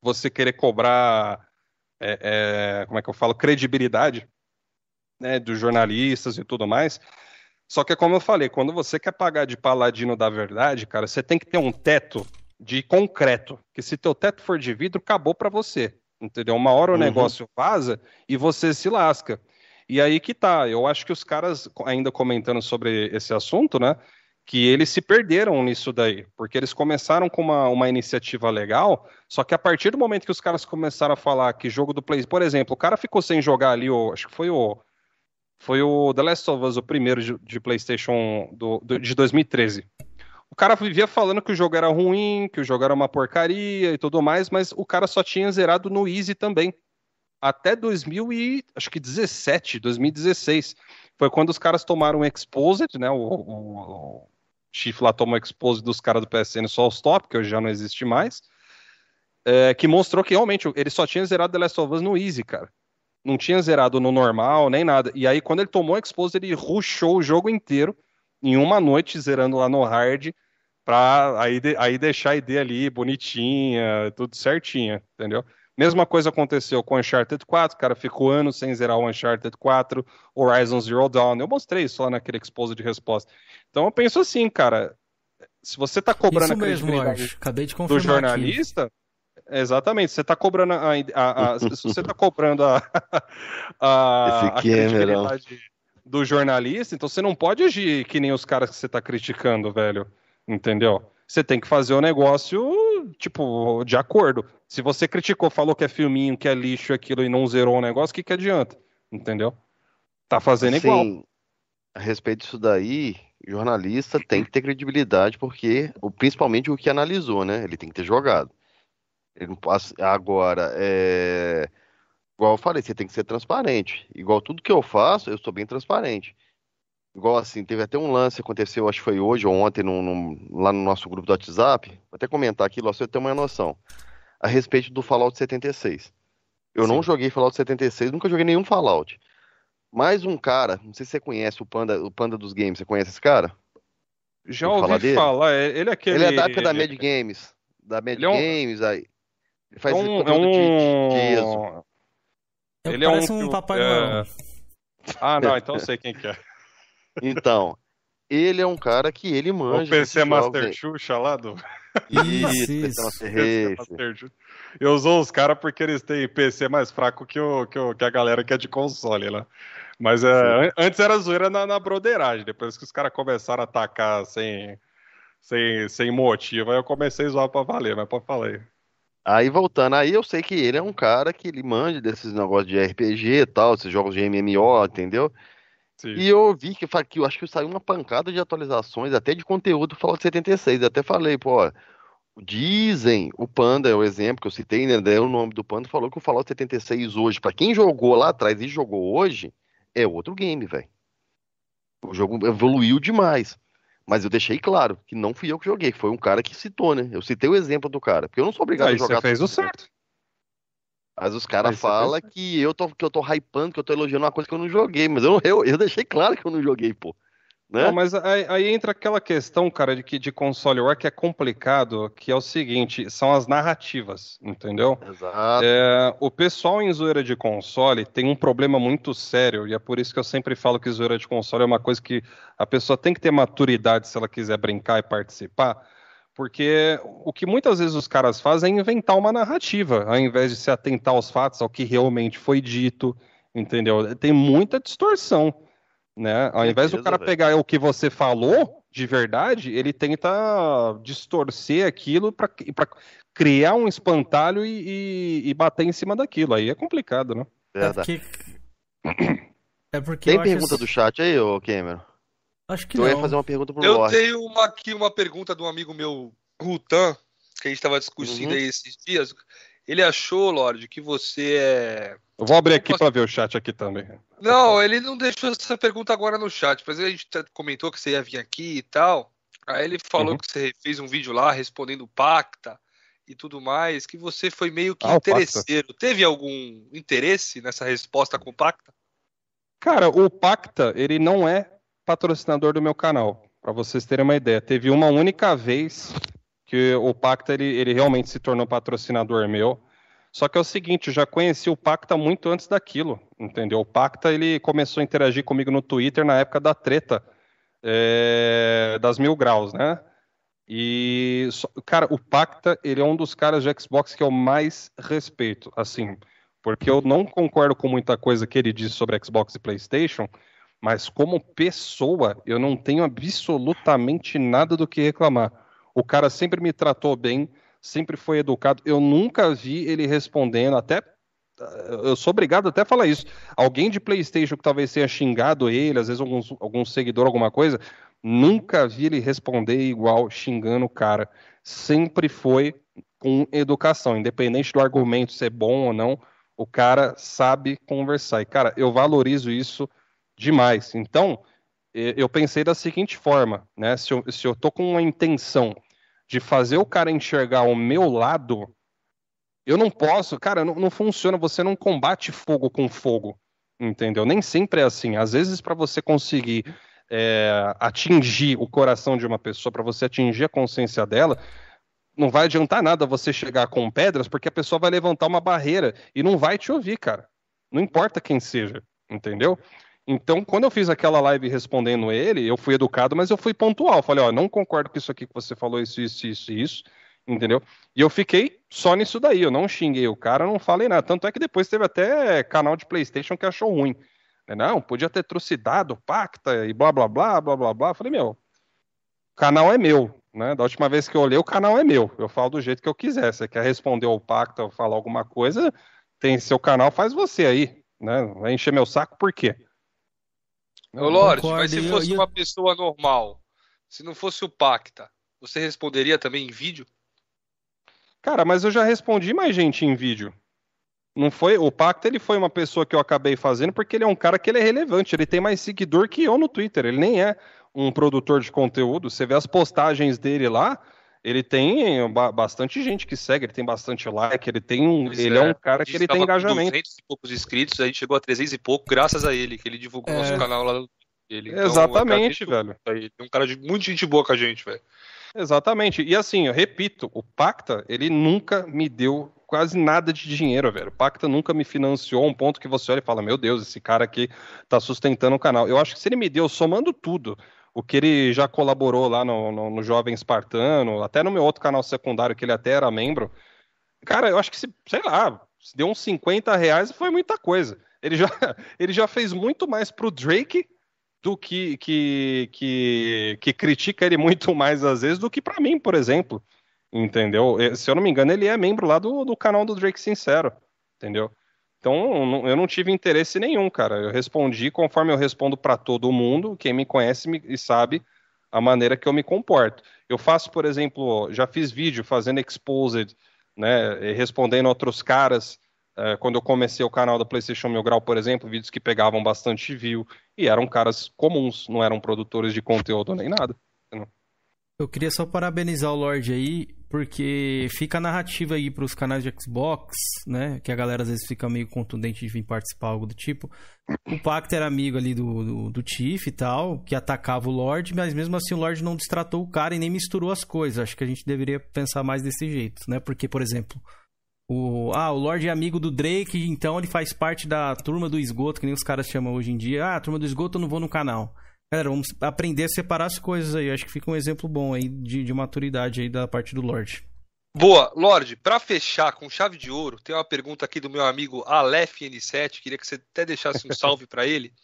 você querer cobrar, é, é como é que eu falo, credibilidade, né, dos jornalistas e tudo mais. Só que como eu falei, quando você quer pagar de paladino da verdade, cara, você tem que ter um teto de concreto. Que se teu teto for de vidro, acabou para você. Entendeu? Uma hora o uhum. negócio vaza e você se lasca. E aí que tá. Eu acho que os caras, ainda comentando sobre esse assunto, né? Que eles se perderam nisso daí. Porque eles começaram com uma, uma iniciativa legal, só que a partir do momento que os caras começaram a falar que jogo do Play. Por exemplo, o cara ficou sem jogar ali, o, acho que foi o. Foi o The Last of Us, o primeiro de, de PlayStation do, do, de 2013 o cara vivia falando que o jogo era ruim, que o jogo era uma porcaria e tudo mais, mas o cara só tinha zerado no Easy também. Até 2017, 2016. Foi quando os caras tomaram o Exposed, né? O, o, o lá tomou o Exposed dos caras do PSN só os top, que hoje já não existe mais. É, que mostrou que realmente ele só tinha zerado The Last of Us no Easy, cara. Não tinha zerado no normal, nem nada. E aí, quando ele tomou o Exposed, ele rushou o jogo inteiro em uma noite zerando lá no hard para aí, aí deixar a ideia ali bonitinha, tudo certinha, entendeu? Mesma coisa aconteceu com Uncharted 4, o cara ficou anos sem zerar o Uncharted 4, Horizon Zero Dawn. Eu mostrei isso lá naquele expose de resposta. Então eu penso assim, cara, se você tá cobrando isso a credibilidade mesmo, Acabei de do jornalista, aqui. Exatamente, você está cobrando a, a, a, se você está cobrando a, a, a credibilidade do jornalista, então você não pode agir que nem os caras que você está criticando, velho. Entendeu? Você tem que fazer o negócio, tipo, de acordo. Se você criticou, falou que é filminho, que é lixo, aquilo e não zerou o negócio, o que, que adianta? Entendeu? Tá fazendo Sim, igual. A respeito disso daí, jornalista tem que ter credibilidade, porque, principalmente o que analisou, né? Ele tem que ter jogado. Ele não passa, agora, é Igual eu falei, você tem que ser transparente. Igual tudo que eu faço, eu sou bem transparente. Igual assim, teve até um lance, aconteceu, acho que foi hoje ou ontem, no, no, lá no nosso grupo do WhatsApp. Vou até comentar aqui, lá você tem uma noção. A respeito do Fallout 76. Eu Sim. não joguei Fallout 76, nunca joguei nenhum Fallout. Mais um cara, não sei se você conhece o Panda, o Panda dos Games, você conhece esse cara? Já ouvi falar, falar, é, ele é aquele... Ele é da época da Mad Games. Da Mad é um... Games, aí. Ele faz é um, é um... de, de ele é um, um Papai Noel. É... Ah, não, então eu sei quem que é. Então, ele é um cara que ele manja. O PC Master Xuxa lá do. Isso, isso. PC Master Eu usou os caras porque eles têm PC mais fraco que, o, que, o, que a galera que é de console lá. Mas é, antes era zoeira na, na broderagem, depois que os caras começaram a atacar sem, sem, sem motivo, aí eu comecei a zoar pra valer, mas pode falar aí. Aí voltando, aí eu sei que ele é um cara que ele manja desses negócios de RPG e tal, esses jogos de MMO, entendeu? Sim. E eu vi que, que eu acho que saiu uma pancada de atualizações, até de conteúdo do Fallout 76. Até falei, pô, ó, dizem, o Panda é o exemplo que eu citei, né? Daí o nome do Panda falou que o Fallout 76 hoje, para quem jogou lá atrás e jogou hoje, é outro game, velho. O jogo evoluiu demais. Mas eu deixei claro que não fui eu que joguei, que foi um cara que citou, né? Eu citei o exemplo do cara, porque eu não sou obrigado Aí a jogar. Você fez o certo. Mas os caras falam que eu, tô, que eu tô hypando, que eu tô elogiando uma coisa que eu não joguei, mas eu, eu, eu deixei claro que eu não joguei, pô. Né? Não, mas aí, aí, entra aquela questão, cara, de que de console war que é complicado, que é o seguinte, são as narrativas, entendeu? Exato. É, o pessoal em zoeira de console tem um problema muito sério, e é por isso que eu sempre falo que zoeira de console é uma coisa que a pessoa tem que ter maturidade se ela quiser brincar e participar, porque o que muitas vezes os caras fazem é inventar uma narrativa, ao invés de se atentar aos fatos, ao que realmente foi dito, entendeu? Tem muita distorção. Né? Ao invés do cara pegar o que você falou de verdade, ele tenta distorcer aquilo para criar um espantalho e, e, e, bater em cima daquilo. Aí é complicado, né? É porque... É porque Tem pergunta do chat aí, ô Cameron? Acho que eu não. Eu ia fazer uma pergunta pro Eu Lorde. tenho uma, aqui uma pergunta de um amigo meu, Rutan, que a gente estava discutindo uhum. aí esses dias. Ele achou, Lorde, que você é. Eu vou abrir aqui posso... para ver o chat aqui também. Não, ele não deixou essa pergunta agora no chat, mas a gente comentou que você ia vir aqui e tal. Aí ele falou uhum. que você fez um vídeo lá respondendo pacta e tudo mais, que você foi meio que Ah, o interesseiro. Teve algum interesse nessa resposta compacta? Cara, o Pacta, ele não é patrocinador do meu canal, para vocês terem uma ideia. Teve uma única vez que o Pacta, ele, ele realmente se tornou patrocinador meu. Só que é o seguinte, eu já conheci o Pacta muito antes daquilo, entendeu? O Pacta, ele começou a interagir comigo no Twitter na época da treta é, das Mil Graus, né? E, cara, o Pacta, ele é um dos caras de Xbox que eu mais respeito, assim, porque eu não concordo com muita coisa que ele diz sobre Xbox e PlayStation, mas como pessoa, eu não tenho absolutamente nada do que reclamar. O cara sempre me tratou bem, sempre foi educado. Eu nunca vi ele respondendo, até eu sou obrigado até a falar isso. Alguém de PlayStation que talvez tenha xingado ele, às vezes algum, algum seguidor, alguma coisa, nunca vi ele responder igual xingando o cara. Sempre foi com educação, independente do argumento ser bom ou não, o cara sabe conversar. E, cara, eu valorizo isso demais. Então, eu pensei da seguinte forma, né? Se eu, se eu tô com uma intenção de fazer o cara enxergar o meu lado, eu não posso, cara, não, não funciona. Você não combate fogo com fogo, entendeu? Nem sempre é assim. Às vezes, para você conseguir é, atingir o coração de uma pessoa, para você atingir a consciência dela, não vai adiantar nada você chegar com pedras, porque a pessoa vai levantar uma barreira e não vai te ouvir, cara. Não importa quem seja, entendeu? Então, quando eu fiz aquela live respondendo ele, eu fui educado, mas eu fui pontual. Falei, ó, não concordo com isso aqui que você falou, isso, isso, isso, isso, entendeu? E eu fiquei só nisso daí, eu não xinguei o cara, não falei nada. Tanto é que depois teve até canal de PlayStation que achou ruim. Não, podia ter trucidado pacta e blá, blá, blá, blá, blá, blá. Falei, meu, o canal é meu, né? Da última vez que eu olhei, o canal é meu. Eu falo do jeito que eu quiser. Você quer responder ao pacta ou falar alguma coisa, tem seu canal, faz você aí, né? Vai encher meu saco por quê? Ô, Lorde, concordo, mas se eu- fosse e eu- uma pessoa normal, se não fosse o Pacta, você responderia também em vídeo? Cara, mas eu já respondi mais gente em vídeo. Não foi, o Pacta ele foi uma pessoa que eu acabei fazendo porque ele é um cara que ele é relevante, ele tem mais seguidor que eu no Twitter, ele nem é um produtor de conteúdo. Você vê as postagens dele lá, ele tem ba- bastante gente que segue, ele tem bastante like, ele tem um, Pois ele é, é, um cara que ele tem engajamento. 200 e poucos inscritos, a gente chegou a 300 e pouco, graças a ele, que ele divulgou É. nosso canal lá no ele. Então, Exatamente, velho. ele. É um cara de muita gente boa com a gente, velho. Exatamente. E assim, eu repito, o Pacta, ele nunca me deu quase nada de dinheiro, velho. O Pacta nunca me financiou a um ponto que você olha e fala: Meu Deus, esse cara aqui tá sustentando o canal. Eu acho que se ele me deu, somando tudo, o que ele já colaborou lá no, no, no Jovem Espartano, até no meu outro canal secundário, que ele até era membro, cara, eu acho que se, sei lá, se deu uns 50 reais foi muita coisa. Ele já, ele já fez muito mais pro Drake do que, que, que, que critica ele muito mais às vezes do que pra mim, por exemplo. Entendeu? Se eu não me engano, ele é membro lá do, do canal do Drake Sincero. Entendeu? Então, eu não- tive interesse nenhum, cara. Eu respondi conforme eu respondo pra todo mundo. Quem me conhece me- e sabe a maneira que eu me comporto. Eu faço, por exemplo, já fiz vídeo fazendo exposed, né, respondendo outros caras. eh, quando eu comecei o canal da PlayStation Mil Grau, por exemplo, vídeos que pegavam bastante view e eram caras comuns, não eram produtores de conteúdo nem nada. Eu queria só parabenizar o Lorde aí, porque fica a narrativa aí pros canais de Xbox, né? Que a galera às vezes fica meio contundente de vir participar, algo do tipo. O Pacto era amigo ali do, do, do Tiff e tal, que atacava o Lorde, mas mesmo assim o Lorde não destratou o cara e nem misturou as coisas. Acho que a gente deveria pensar mais desse jeito, né? Porque, por exemplo, o, ah, o Lorde é amigo do Drake, então ele faz parte da turma do esgoto, que nem os caras chamam hoje em dia. Ah, turma do esgoto eu não vou no canal. Galera, vamos aprender a separar as coisas aí. Eu acho que fica um exemplo bom aí de, de maturidade aí da parte do Lorde. Boa, Lorde, pra fechar com chave de ouro, tem uma pergunta aqui do meu amigo Aleph N7, queria que você até deixasse um salve pra ele.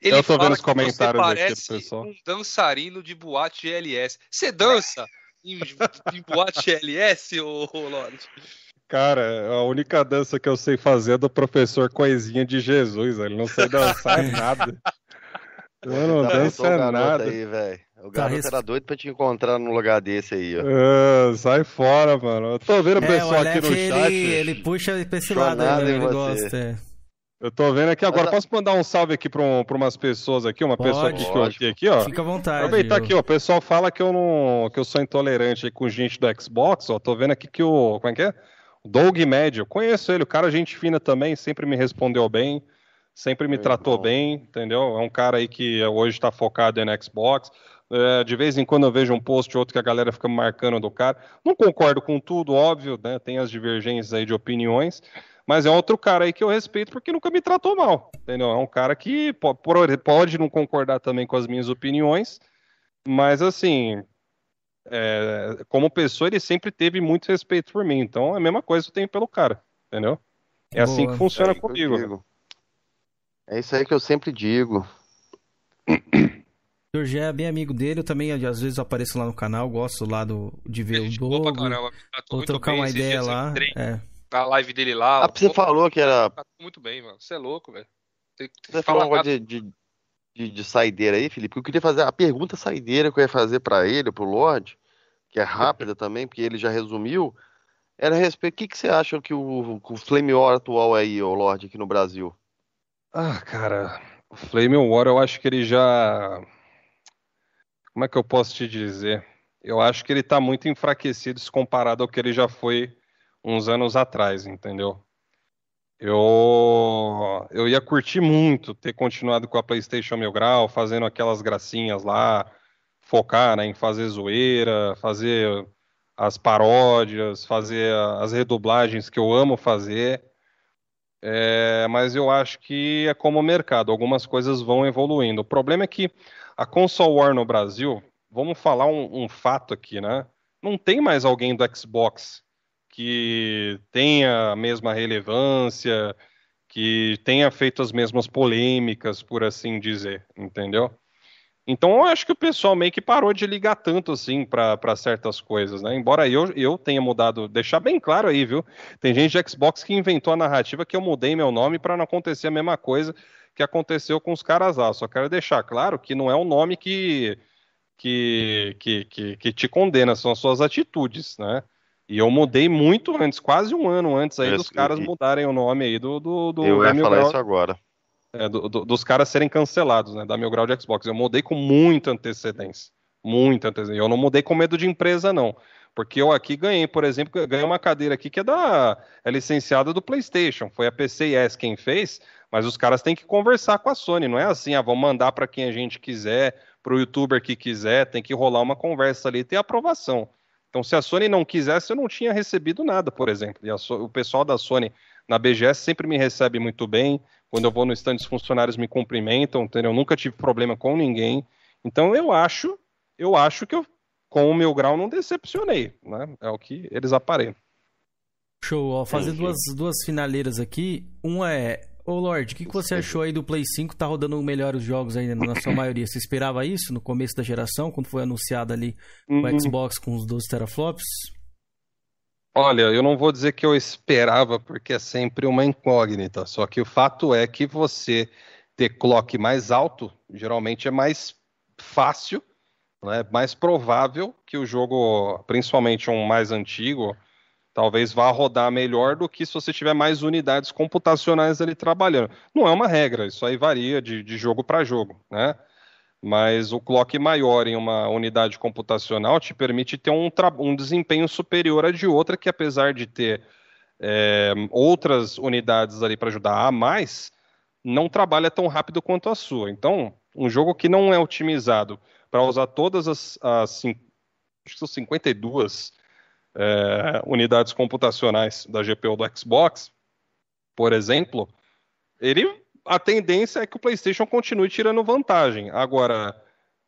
Ele Eu tô vendo fala os que você comentários aqui parece pessoal. um dançarino de boate GLS. Você dança em, em boate GLS, ô, ô Lorde? Cara, a única dança que eu sei fazer é do professor Coisinha de Jesus. Ele não sei dançar nada. Eu não Tá, o garoto nada. aí, velho. O Tá, garoto res- era doido pra te encontrar num lugar desse aí, ó. Ah, sai fora, mano. Eu tô vendo o É, o pessoal aqui no chat. ele, ele puxa pra esse lado aí, né? ele você. gosta. É. Eu tô vendo aqui agora. Posso mandar um salve aqui para um, umas pessoas aqui? Uma Pode, pessoa aqui que eu aqui, aqui, ó. Fica à vontade. Aproveitar eu... aqui, ó. O pessoal fala que eu não. que eu sou intolerante com gente do Xbox, ó. Tô vendo aqui que o. Como é que é? O Doug Médio. Conheço ele, o cara, gente fina também, sempre me respondeu bem, sempre me é tratou bom. bem, entendeu? É um cara aí que hoje está focado no Xbox. É, de vez em quando eu vejo um post ou outro que a galera fica marcando do cara. Não concordo com tudo, óbvio, né? Tem as divergências aí de opiniões. Mas é outro cara aí que eu respeito porque nunca me tratou mal, entendeu? É um cara que pode não concordar também com as minhas opiniões, mas assim, é, como pessoa, ele sempre teve muito respeito por mim. Então é a mesma coisa que eu tenho pelo cara, entendeu? É Boa. assim que funciona é comigo. É isso aí que eu sempre digo. Jorge é bem amigo dele, eu também às vezes apareço lá no canal, gosto lá do, de ver o Doug, ou trocar uma ideia lá. É a live dele lá. Ah, você falou que era. Tá muito bem, mano. Você é louco, velho. Você falou um de, de, de, de, saideira aí, Felipe. Eu queria fazer a pergunta saideira que eu ia fazer para ele, pro Lorde, que é rápida também, porque ele já resumiu. Era a respeito. O que, que você acha que o, o Flame War atual é aí, o Lorde, aqui no Brasil? Ah, cara. O Flame War, eu acho que ele já. Como é que eu posso te dizer? Eu acho que ele tá muito enfraquecido se comparado ao que ele já foi uns anos atrás, entendeu? Eu, eu ia curtir muito ter continuado com a PlayStation Mil Grau, fazendo aquelas gracinhas lá, focar né, em fazer zoeira, fazer as paródias, fazer as redublagens que eu amo fazer. É, mas eu acho que é como o mercado, algumas coisas vão evoluindo. O problema é que a Console War no Brasil, vamos falar um, um fato aqui, né? Não tem mais alguém do Xbox que tenha a mesma relevância, que tenha feito as mesmas polêmicas, por assim dizer, entendeu? Então eu acho que o pessoal meio que parou de ligar tanto assim para certas coisas, né? Embora eu, eu tenha mudado, deixar bem claro aí, viu? Tem gente de Xbox que inventou a narrativa que eu mudei meu nome para não acontecer a mesma coisa que aconteceu com os caras lá. Só quero deixar claro que não é o nome que, que, que, que, que te condena, são as suas atitudes, né? E eu mudei muito antes, quase um ano antes aí dos caras mudarem o nome aí do. do, do eu ia falar isso agora. É, do, do, dos caras serem cancelados, né? Da meu grau de Xbox. Eu mudei com muita antecedência. Muita antecedência. Eu não mudei com medo de empresa, não. Porque eu aqui ganhei, por exemplo, ganhei uma cadeira aqui que é da é licenciada do PlayStation. Foi a PCS quem fez, mas os caras têm que conversar com a Sony. Não é assim, ah, vamos mandar para quem a gente quiser, para o youtuber que quiser, tem que rolar uma conversa ali e ter aprovação. Então, se a Sony não quisesse, eu não tinha recebido nada, por exemplo. E so o pessoal da Sony na BGS sempre me recebe muito bem. Quando eu vou no stand, os funcionários me cumprimentam, entendeu? Eu nunca tive problema com ninguém. Então, eu acho, eu acho que eu, com o meu grau, não decepcionei, né? É o que eles aparentam. Show. Ó, fazer duas, duas finaleiras aqui. Uma é Ô Lorde, o que, que você achou aí do Play 5? Tá rodando melhores jogos ainda na sua maioria. Você esperava isso no começo da geração, quando foi anunciado ali uhum. o Xbox com os 12 teraflops? Olha, eu não vou dizer que eu esperava, porque é sempre uma incógnita. Só que o fato é que você ter clock mais alto, geralmente é mais fácil, né, mais provável que o jogo, principalmente um mais antigo, talvez vá rodar melhor do que se você tiver mais unidades computacionais ali trabalhando. Não é uma regra, isso aí varia de, de jogo para jogo, né? Mas o clock maior em uma unidade computacional te permite ter um, um desempenho superior a de outra, que apesar de ter é, outras unidades ali para ajudar a mais, não trabalha tão rápido quanto a sua. Então, um jogo que não é otimizado para usar todas as, as acho que são 52 é, unidades computacionais da GPU do Xbox, por exemplo, ele a tendência é que o PlayStation continue tirando vantagem. Agora,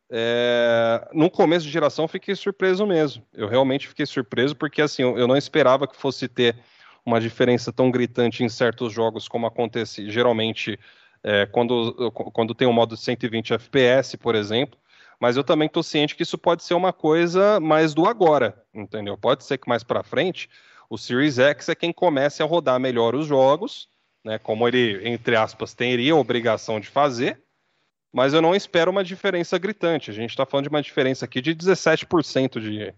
é, no começo de geração, fiquei surpreso mesmo. Eu realmente fiquei surpreso porque assim eu não esperava que fosse ter uma diferença tão gritante em certos jogos como acontece geralmente é, quando, quando tem um modo de 120 FPS, por exemplo mas eu também estou ciente que isso pode ser uma coisa mais do agora, entendeu? Pode ser que mais para frente o Series X é quem comece a rodar melhor os jogos, né? Como ele, entre aspas, teria a obrigação de fazer, mas eu não espero uma diferença gritante. A gente está falando de uma diferença aqui de 17% de,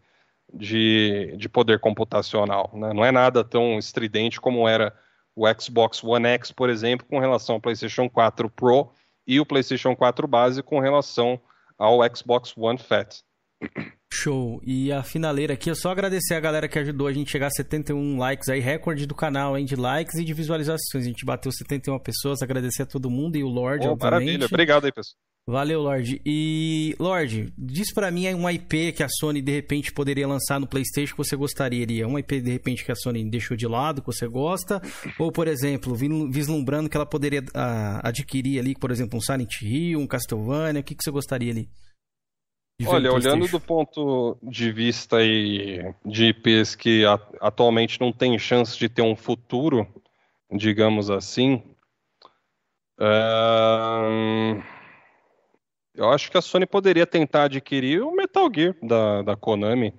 de, de poder computacional, né? Não é nada tão estridente como era o Xbox One X, por exemplo, com relação ao PlayStation 4 Pro e o PlayStation 4 base com relação ao Xbox One Fat. Show. E a finaleira aqui, é só agradecer a galera que ajudou a gente chegar a 71 likes aí, recorde do canal, hein, de likes e de visualizações. A gente bateu 71 pessoas, agradecer a todo mundo e o Lorde, oh, obviamente. Maravilha, obrigado aí, pessoal. Valeu, Lorde. E, Lorde, diz para mim uma IP que a Sony de repente poderia lançar no PlayStation que você gostaria. Uma IP de repente que a Sony deixou de lado, que você gosta? Ou, por exemplo, vislumbrando que ela poderia uh, adquirir ali, por exemplo, um Silent Hill, um Castlevania? O que, que você gostaria ali? Olha, olhando do ponto de vista aí de IPs que atualmente não tem chance de ter um futuro, digamos assim, uh, eu acho que a Sony poderia tentar adquirir o Metal Gear da, da Konami.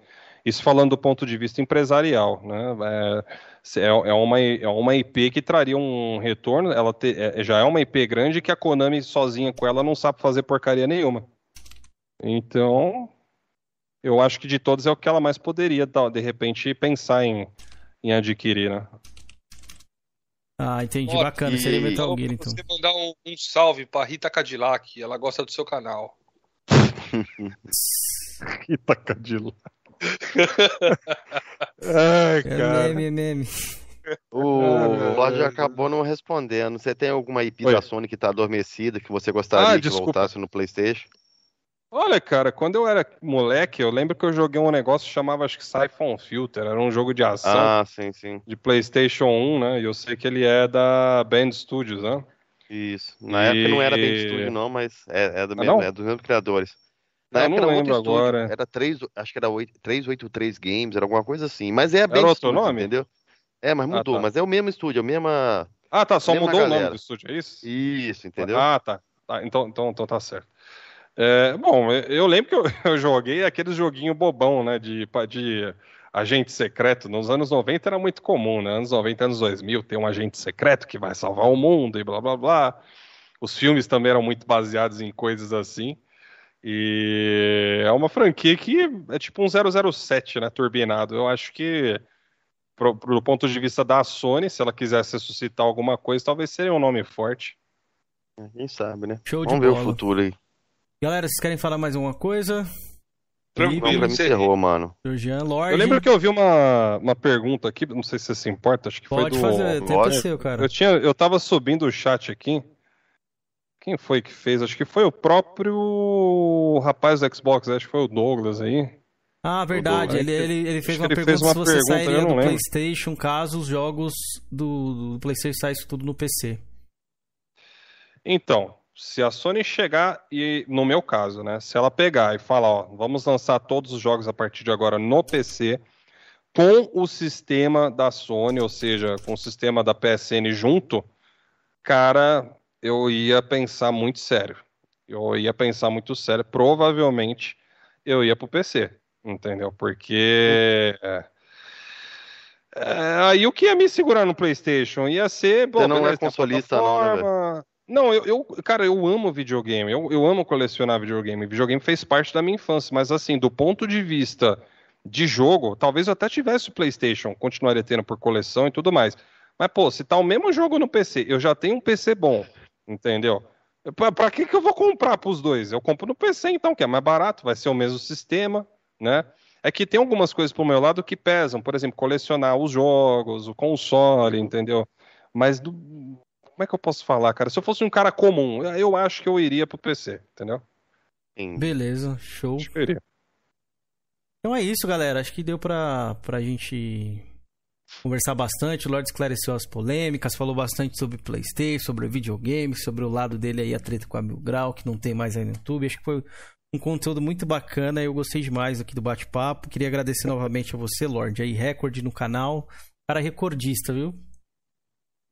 Isso falando do ponto de vista empresarial, né? É, é, é uma, é uma IP que traria um retorno. Ela te, é, já é uma IP grande que a Konami sozinha com ela não sabe fazer porcaria nenhuma. Então, eu acho que de todos é o que ela mais poderia, de repente, pensar em, em adquirir, né? Ah, entendi. Ó, Bacana. E... Seria Metal Gear, então. Você mandar um, um salve pra Rita Cadillac. Ela gosta do seu canal. Rita Cadillac. Ai, é cara. É meme, meme. O Lorde acabou não respondendo. Você tem alguma IP Oi. da Sony que tá adormecida que você gostaria ah, que voltasse no PlayStation? Olha, cara, quando eu era moleque, eu lembro que eu joguei um negócio que chamava, acho que Siphon Filter, era um jogo de ação. Ah, sim, sim. De PlayStation 1, né? E eu sei que ele é da Band Studios, né? Isso. Na e... época não era Band Studios, não, mas é, é, do ah, mesmo, é dos mesmos criadores. Na eu época não lembro agora. Era 3, acho que era 8, 383 Games, era alguma coisa assim. Mas é a Band era outro Studios, nome? entendeu? É, mas mudou, ah, tá. mas é o mesmo estúdio, a mesma. Ah, tá, só mudou galera. o nome do estúdio, é isso? Isso, entendeu? Ah, tá. tá então, então, então tá certo. É, bom, eu lembro que eu, eu joguei aquele joguinho bobão, né, de, de agente secreto. Nos anos 90 era muito comum, né? Anos 90, anos 2000, tem um agente secreto que vai salvar o mundo e blá blá blá. Os filmes também eram muito baseados em coisas assim. E é uma franquia que é tipo um 007, né, turbinado. Eu acho que pro, pro ponto de vista da Sony, se ela quisesse ressuscitar alguma coisa, talvez seria um nome forte. Quem sabe, né? Show Vamos ver bola. o futuro aí. Galera, vocês querem falar mais alguma coisa? Tranquilo, você errou, mano. Georgian Lorde. Eu lembro que eu vi uma, uma pergunta aqui, não sei se você se importa, acho que Pode foi do... Pode fazer, tempo seu, cara. Eu, tinha, eu tava subindo o chat aqui, quem foi que fez? Acho que foi o próprio rapaz do Xbox, acho que foi o Douglas aí. Ah, verdade. Ele, ele, ele fez uma ele pergunta fez uma se você pergunta, sairia do lembro. PlayStation caso os jogos do, do PlayStation saíssem tudo no PC. Então, se a Sony chegar e, no meu caso, né, se ela pegar e falar, ó, vamos lançar todos os jogos a partir de agora no PC, com o sistema da Sony, ou seja, com o sistema da PSN junto, cara, eu ia pensar muito sério. Eu ia pensar muito sério. Provavelmente eu ia pro PC, entendeu? Porque. É, é, aí o que ia me segurar no PlayStation ia ser. Você não é consolista, não, né, não, eu, eu, cara, eu amo videogame, eu, eu amo colecionar videogame. Videogame fez parte da minha infância, mas assim, do ponto de vista de jogo, talvez eu até tivesse o PlayStation, continuaria tendo por coleção e tudo mais. Mas, pô, se tá o mesmo jogo no PC, eu já tenho um PC bom, entendeu? Pra, pra que, que eu vou comprar pros dois? Eu compro no PC, então, que é mais barato, vai ser o mesmo sistema, né? É que tem algumas coisas pro meu lado que pesam, por exemplo, colecionar os jogos, o console, entendeu? Mas do, como é que eu posso falar, cara? Se eu fosse um cara comum, eu acho que eu iria pro PC, entendeu? Beleza, show. Acho que eu iria. Então é isso, galera. Acho que deu pra, pra gente conversar bastante. O Lord esclareceu as polêmicas, falou bastante sobre Playstation, sobre videogame, sobre o lado dele aí, a treta com a Mil Grau, que não tem mais aí no YouTube. Acho que foi um conteúdo muito bacana. Eu gostei demais aqui do bate-papo. Queria agradecer novamente a você, Lord, aí, recorde no canal. Cara recordista, viu?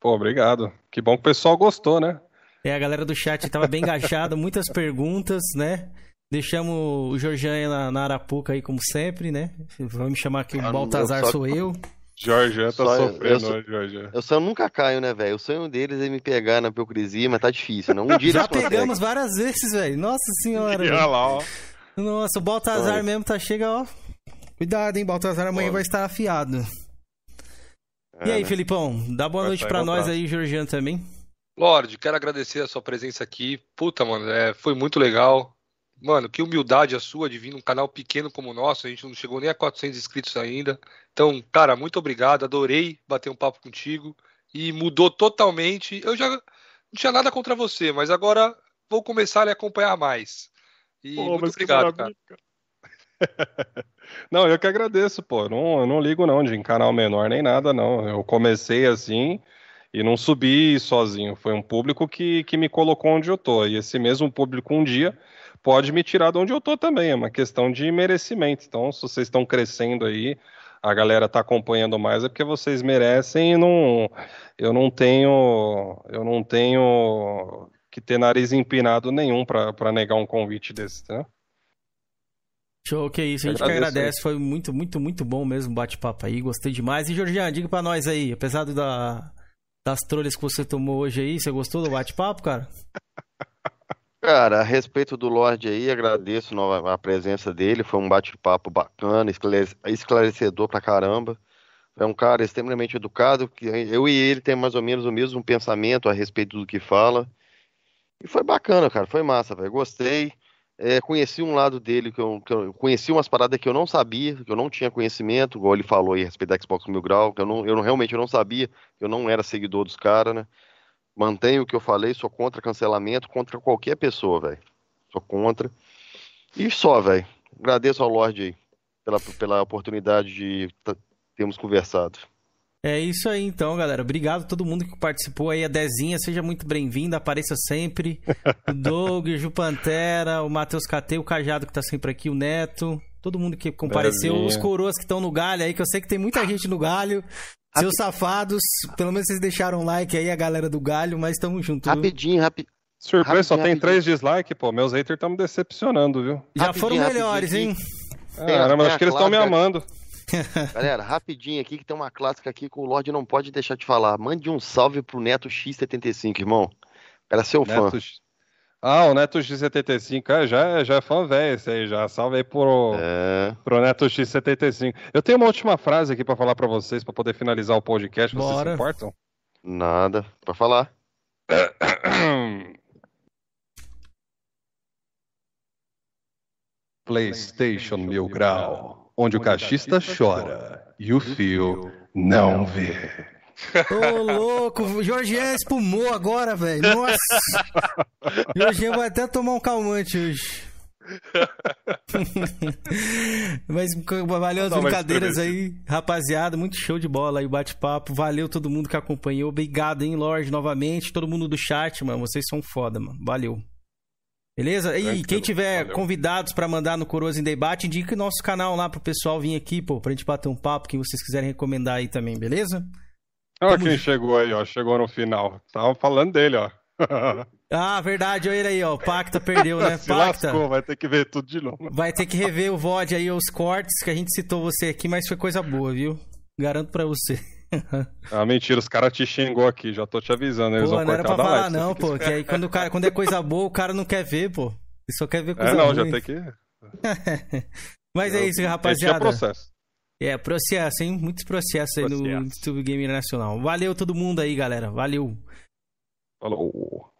Pô, obrigado. Que bom que o pessoal gostou, né? É, a galera do chat estava bem engajada, muitas perguntas, né? Deixamos o Jorjan na, na, Arapuca aí, como sempre, né? Vamos me chamar aqui, o ah, Baltazar só... sou eu. Jorjan tá só, sofrendo, eu, Jorjan. Eu só nunca caio, né, velho? O sonho deles é me pegar na hipocrisia, mas tá difícil, né? Um dia Já pegamos várias vezes, velho. Nossa senhora. Olha lá, ó. Nossa, o Baltazar mesmo tá chega, ó. Cuidado, hein, Baltazar, amanhã vai estar afiado. É, e aí, né? Felipão, dá boa Vai noite pra nós aí, Georgiano também. Lorde, quero agradecer a sua presença aqui. Puta, mano, é, foi muito legal. Mano, que humildade a sua de vir num canal pequeno como o nosso. A gente não chegou nem a 400 inscritos ainda. Então, cara, muito obrigado. Adorei bater um papo contigo. E mudou totalmente. Eu já não tinha nada contra você, mas agora vou começar a lhe acompanhar mais. E pô, muito obrigado, cara. não, eu que agradeço, pô. Não, eu não ligo não de canal menor nem nada, não. Eu comecei assim e não subi sozinho. Foi um público que, que me colocou onde eu tô. E esse mesmo público um dia pode me tirar de onde eu tô também. É uma questão de merecimento. Então, se vocês estão crescendo aí, a galera tá acompanhando mais, é porque vocês merecem e não. Eu não tenho. Eu não tenho que ter nariz empinado nenhum para negar um convite desse, né? Show, que isso. A gente que agradece. Foi muito, muito, muito bom mesmo o bate-papo aí. Gostei demais. E, Jorginho, diga pra nós aí, apesar da, das trolhas que você tomou hoje aí, você gostou do bate-papo, cara? Cara, a respeito do Lorde aí, agradeço a presença dele. Foi um bate-papo bacana, esclarecedor pra caramba. É um cara extremamente educado, que eu e ele temos mais ou menos o mesmo pensamento a respeito do que fala. E foi bacana, cara, foi massa, velho. Gostei. É, conheci um lado dele que eu, que eu, conheci umas paradas que eu não sabia, que eu não tinha conhecimento, igual ele falou aí a respeito da Xbox Mil Grau, que eu, não, eu não, realmente eu não sabia, eu não era seguidor dos caras, né? Mantenho o que eu falei, sou contra cancelamento, contra qualquer pessoa, velho. Sou contra. E só, velho. Agradeço ao Lorde aí pela, pela oportunidade de termos conversado. É isso aí então, galera. Obrigado a todo mundo que participou aí. A Dezinha, seja muito bem-vindo, apareça sempre. O Doug, o Ju Pantera, o Matheus KT, o Cajado que tá sempre aqui, o Neto. Todo mundo que compareceu, os coroas que estão no galho aí, que eu sei que tem muita gente no galho. Seus safados, pelo menos vocês deixaram um like aí, a galera do galho, mas tamo junto. Rapidinho, rapidinho. Surpresa, só tem três dislikes, pô. Meus haters estão me decepcionando, viu? Já foram melhores, hein? Caramba, acho que eles estão me amando. Galera, rapidinho aqui que tem uma clássica aqui que o Lorde não pode deixar de falar. Mande um salve pro Neto X75, irmão. Era seu Neto... fã. Ah, o Neto X75, é, já, já é fã velho esse aí, já. Salve aí pro, é... pro Neto X75. Eu tenho uma última frase aqui para falar para vocês, para poder finalizar o podcast. Vocês Bora. se importam? Nada, para falar. PlayStation Mil Grau onde o cachista chora e o fio não vê. Ô, louco, o Jorgian espumou agora, velho. Nossa! Jorgian vai até tomar um calmante hoje. Mas valeu as brincadeiras aí, rapaziada. Muito show de bola aí, bate-papo. Valeu todo mundo que acompanhou. Obrigado, hein, Lorde, novamente. Todo mundo do chat, mano. Vocês são foda, mano. Valeu. Beleza? E quem tiver Valeu. convidados para mandar no Coroas em Debate, indique nosso canal lá pro pessoal vir aqui, pô, pra gente bater um papo, quem vocês quiserem recomendar aí também, beleza? Olha quem chegou aí, ó. Chegou no final. Tava falando dele, ó. ah, verdade, olha ele aí, ó. O Pacta perdeu, né? Se Pacta. Lascou, vai ter que ver tudo de novo. Vai ter que rever o VOD aí, os cortes, que a gente citou você aqui, mas foi coisa boa, viu? Garanto pra você. ah, mentira, os caras te xingou aqui, já tô te avisando. Eles pô, vão não era pra falar, live, não, pô. Que aí quando, o cara, quando é coisa boa, o cara não quer ver, pô. Ele só quer ver coisa é, não, ruim. já tem que. Mas é isso, rapaziada. É processo. É, processo, hein? Muitos processos aí processo. no YouTube Game Nacional. Valeu todo mundo aí, galera. Valeu. Falou.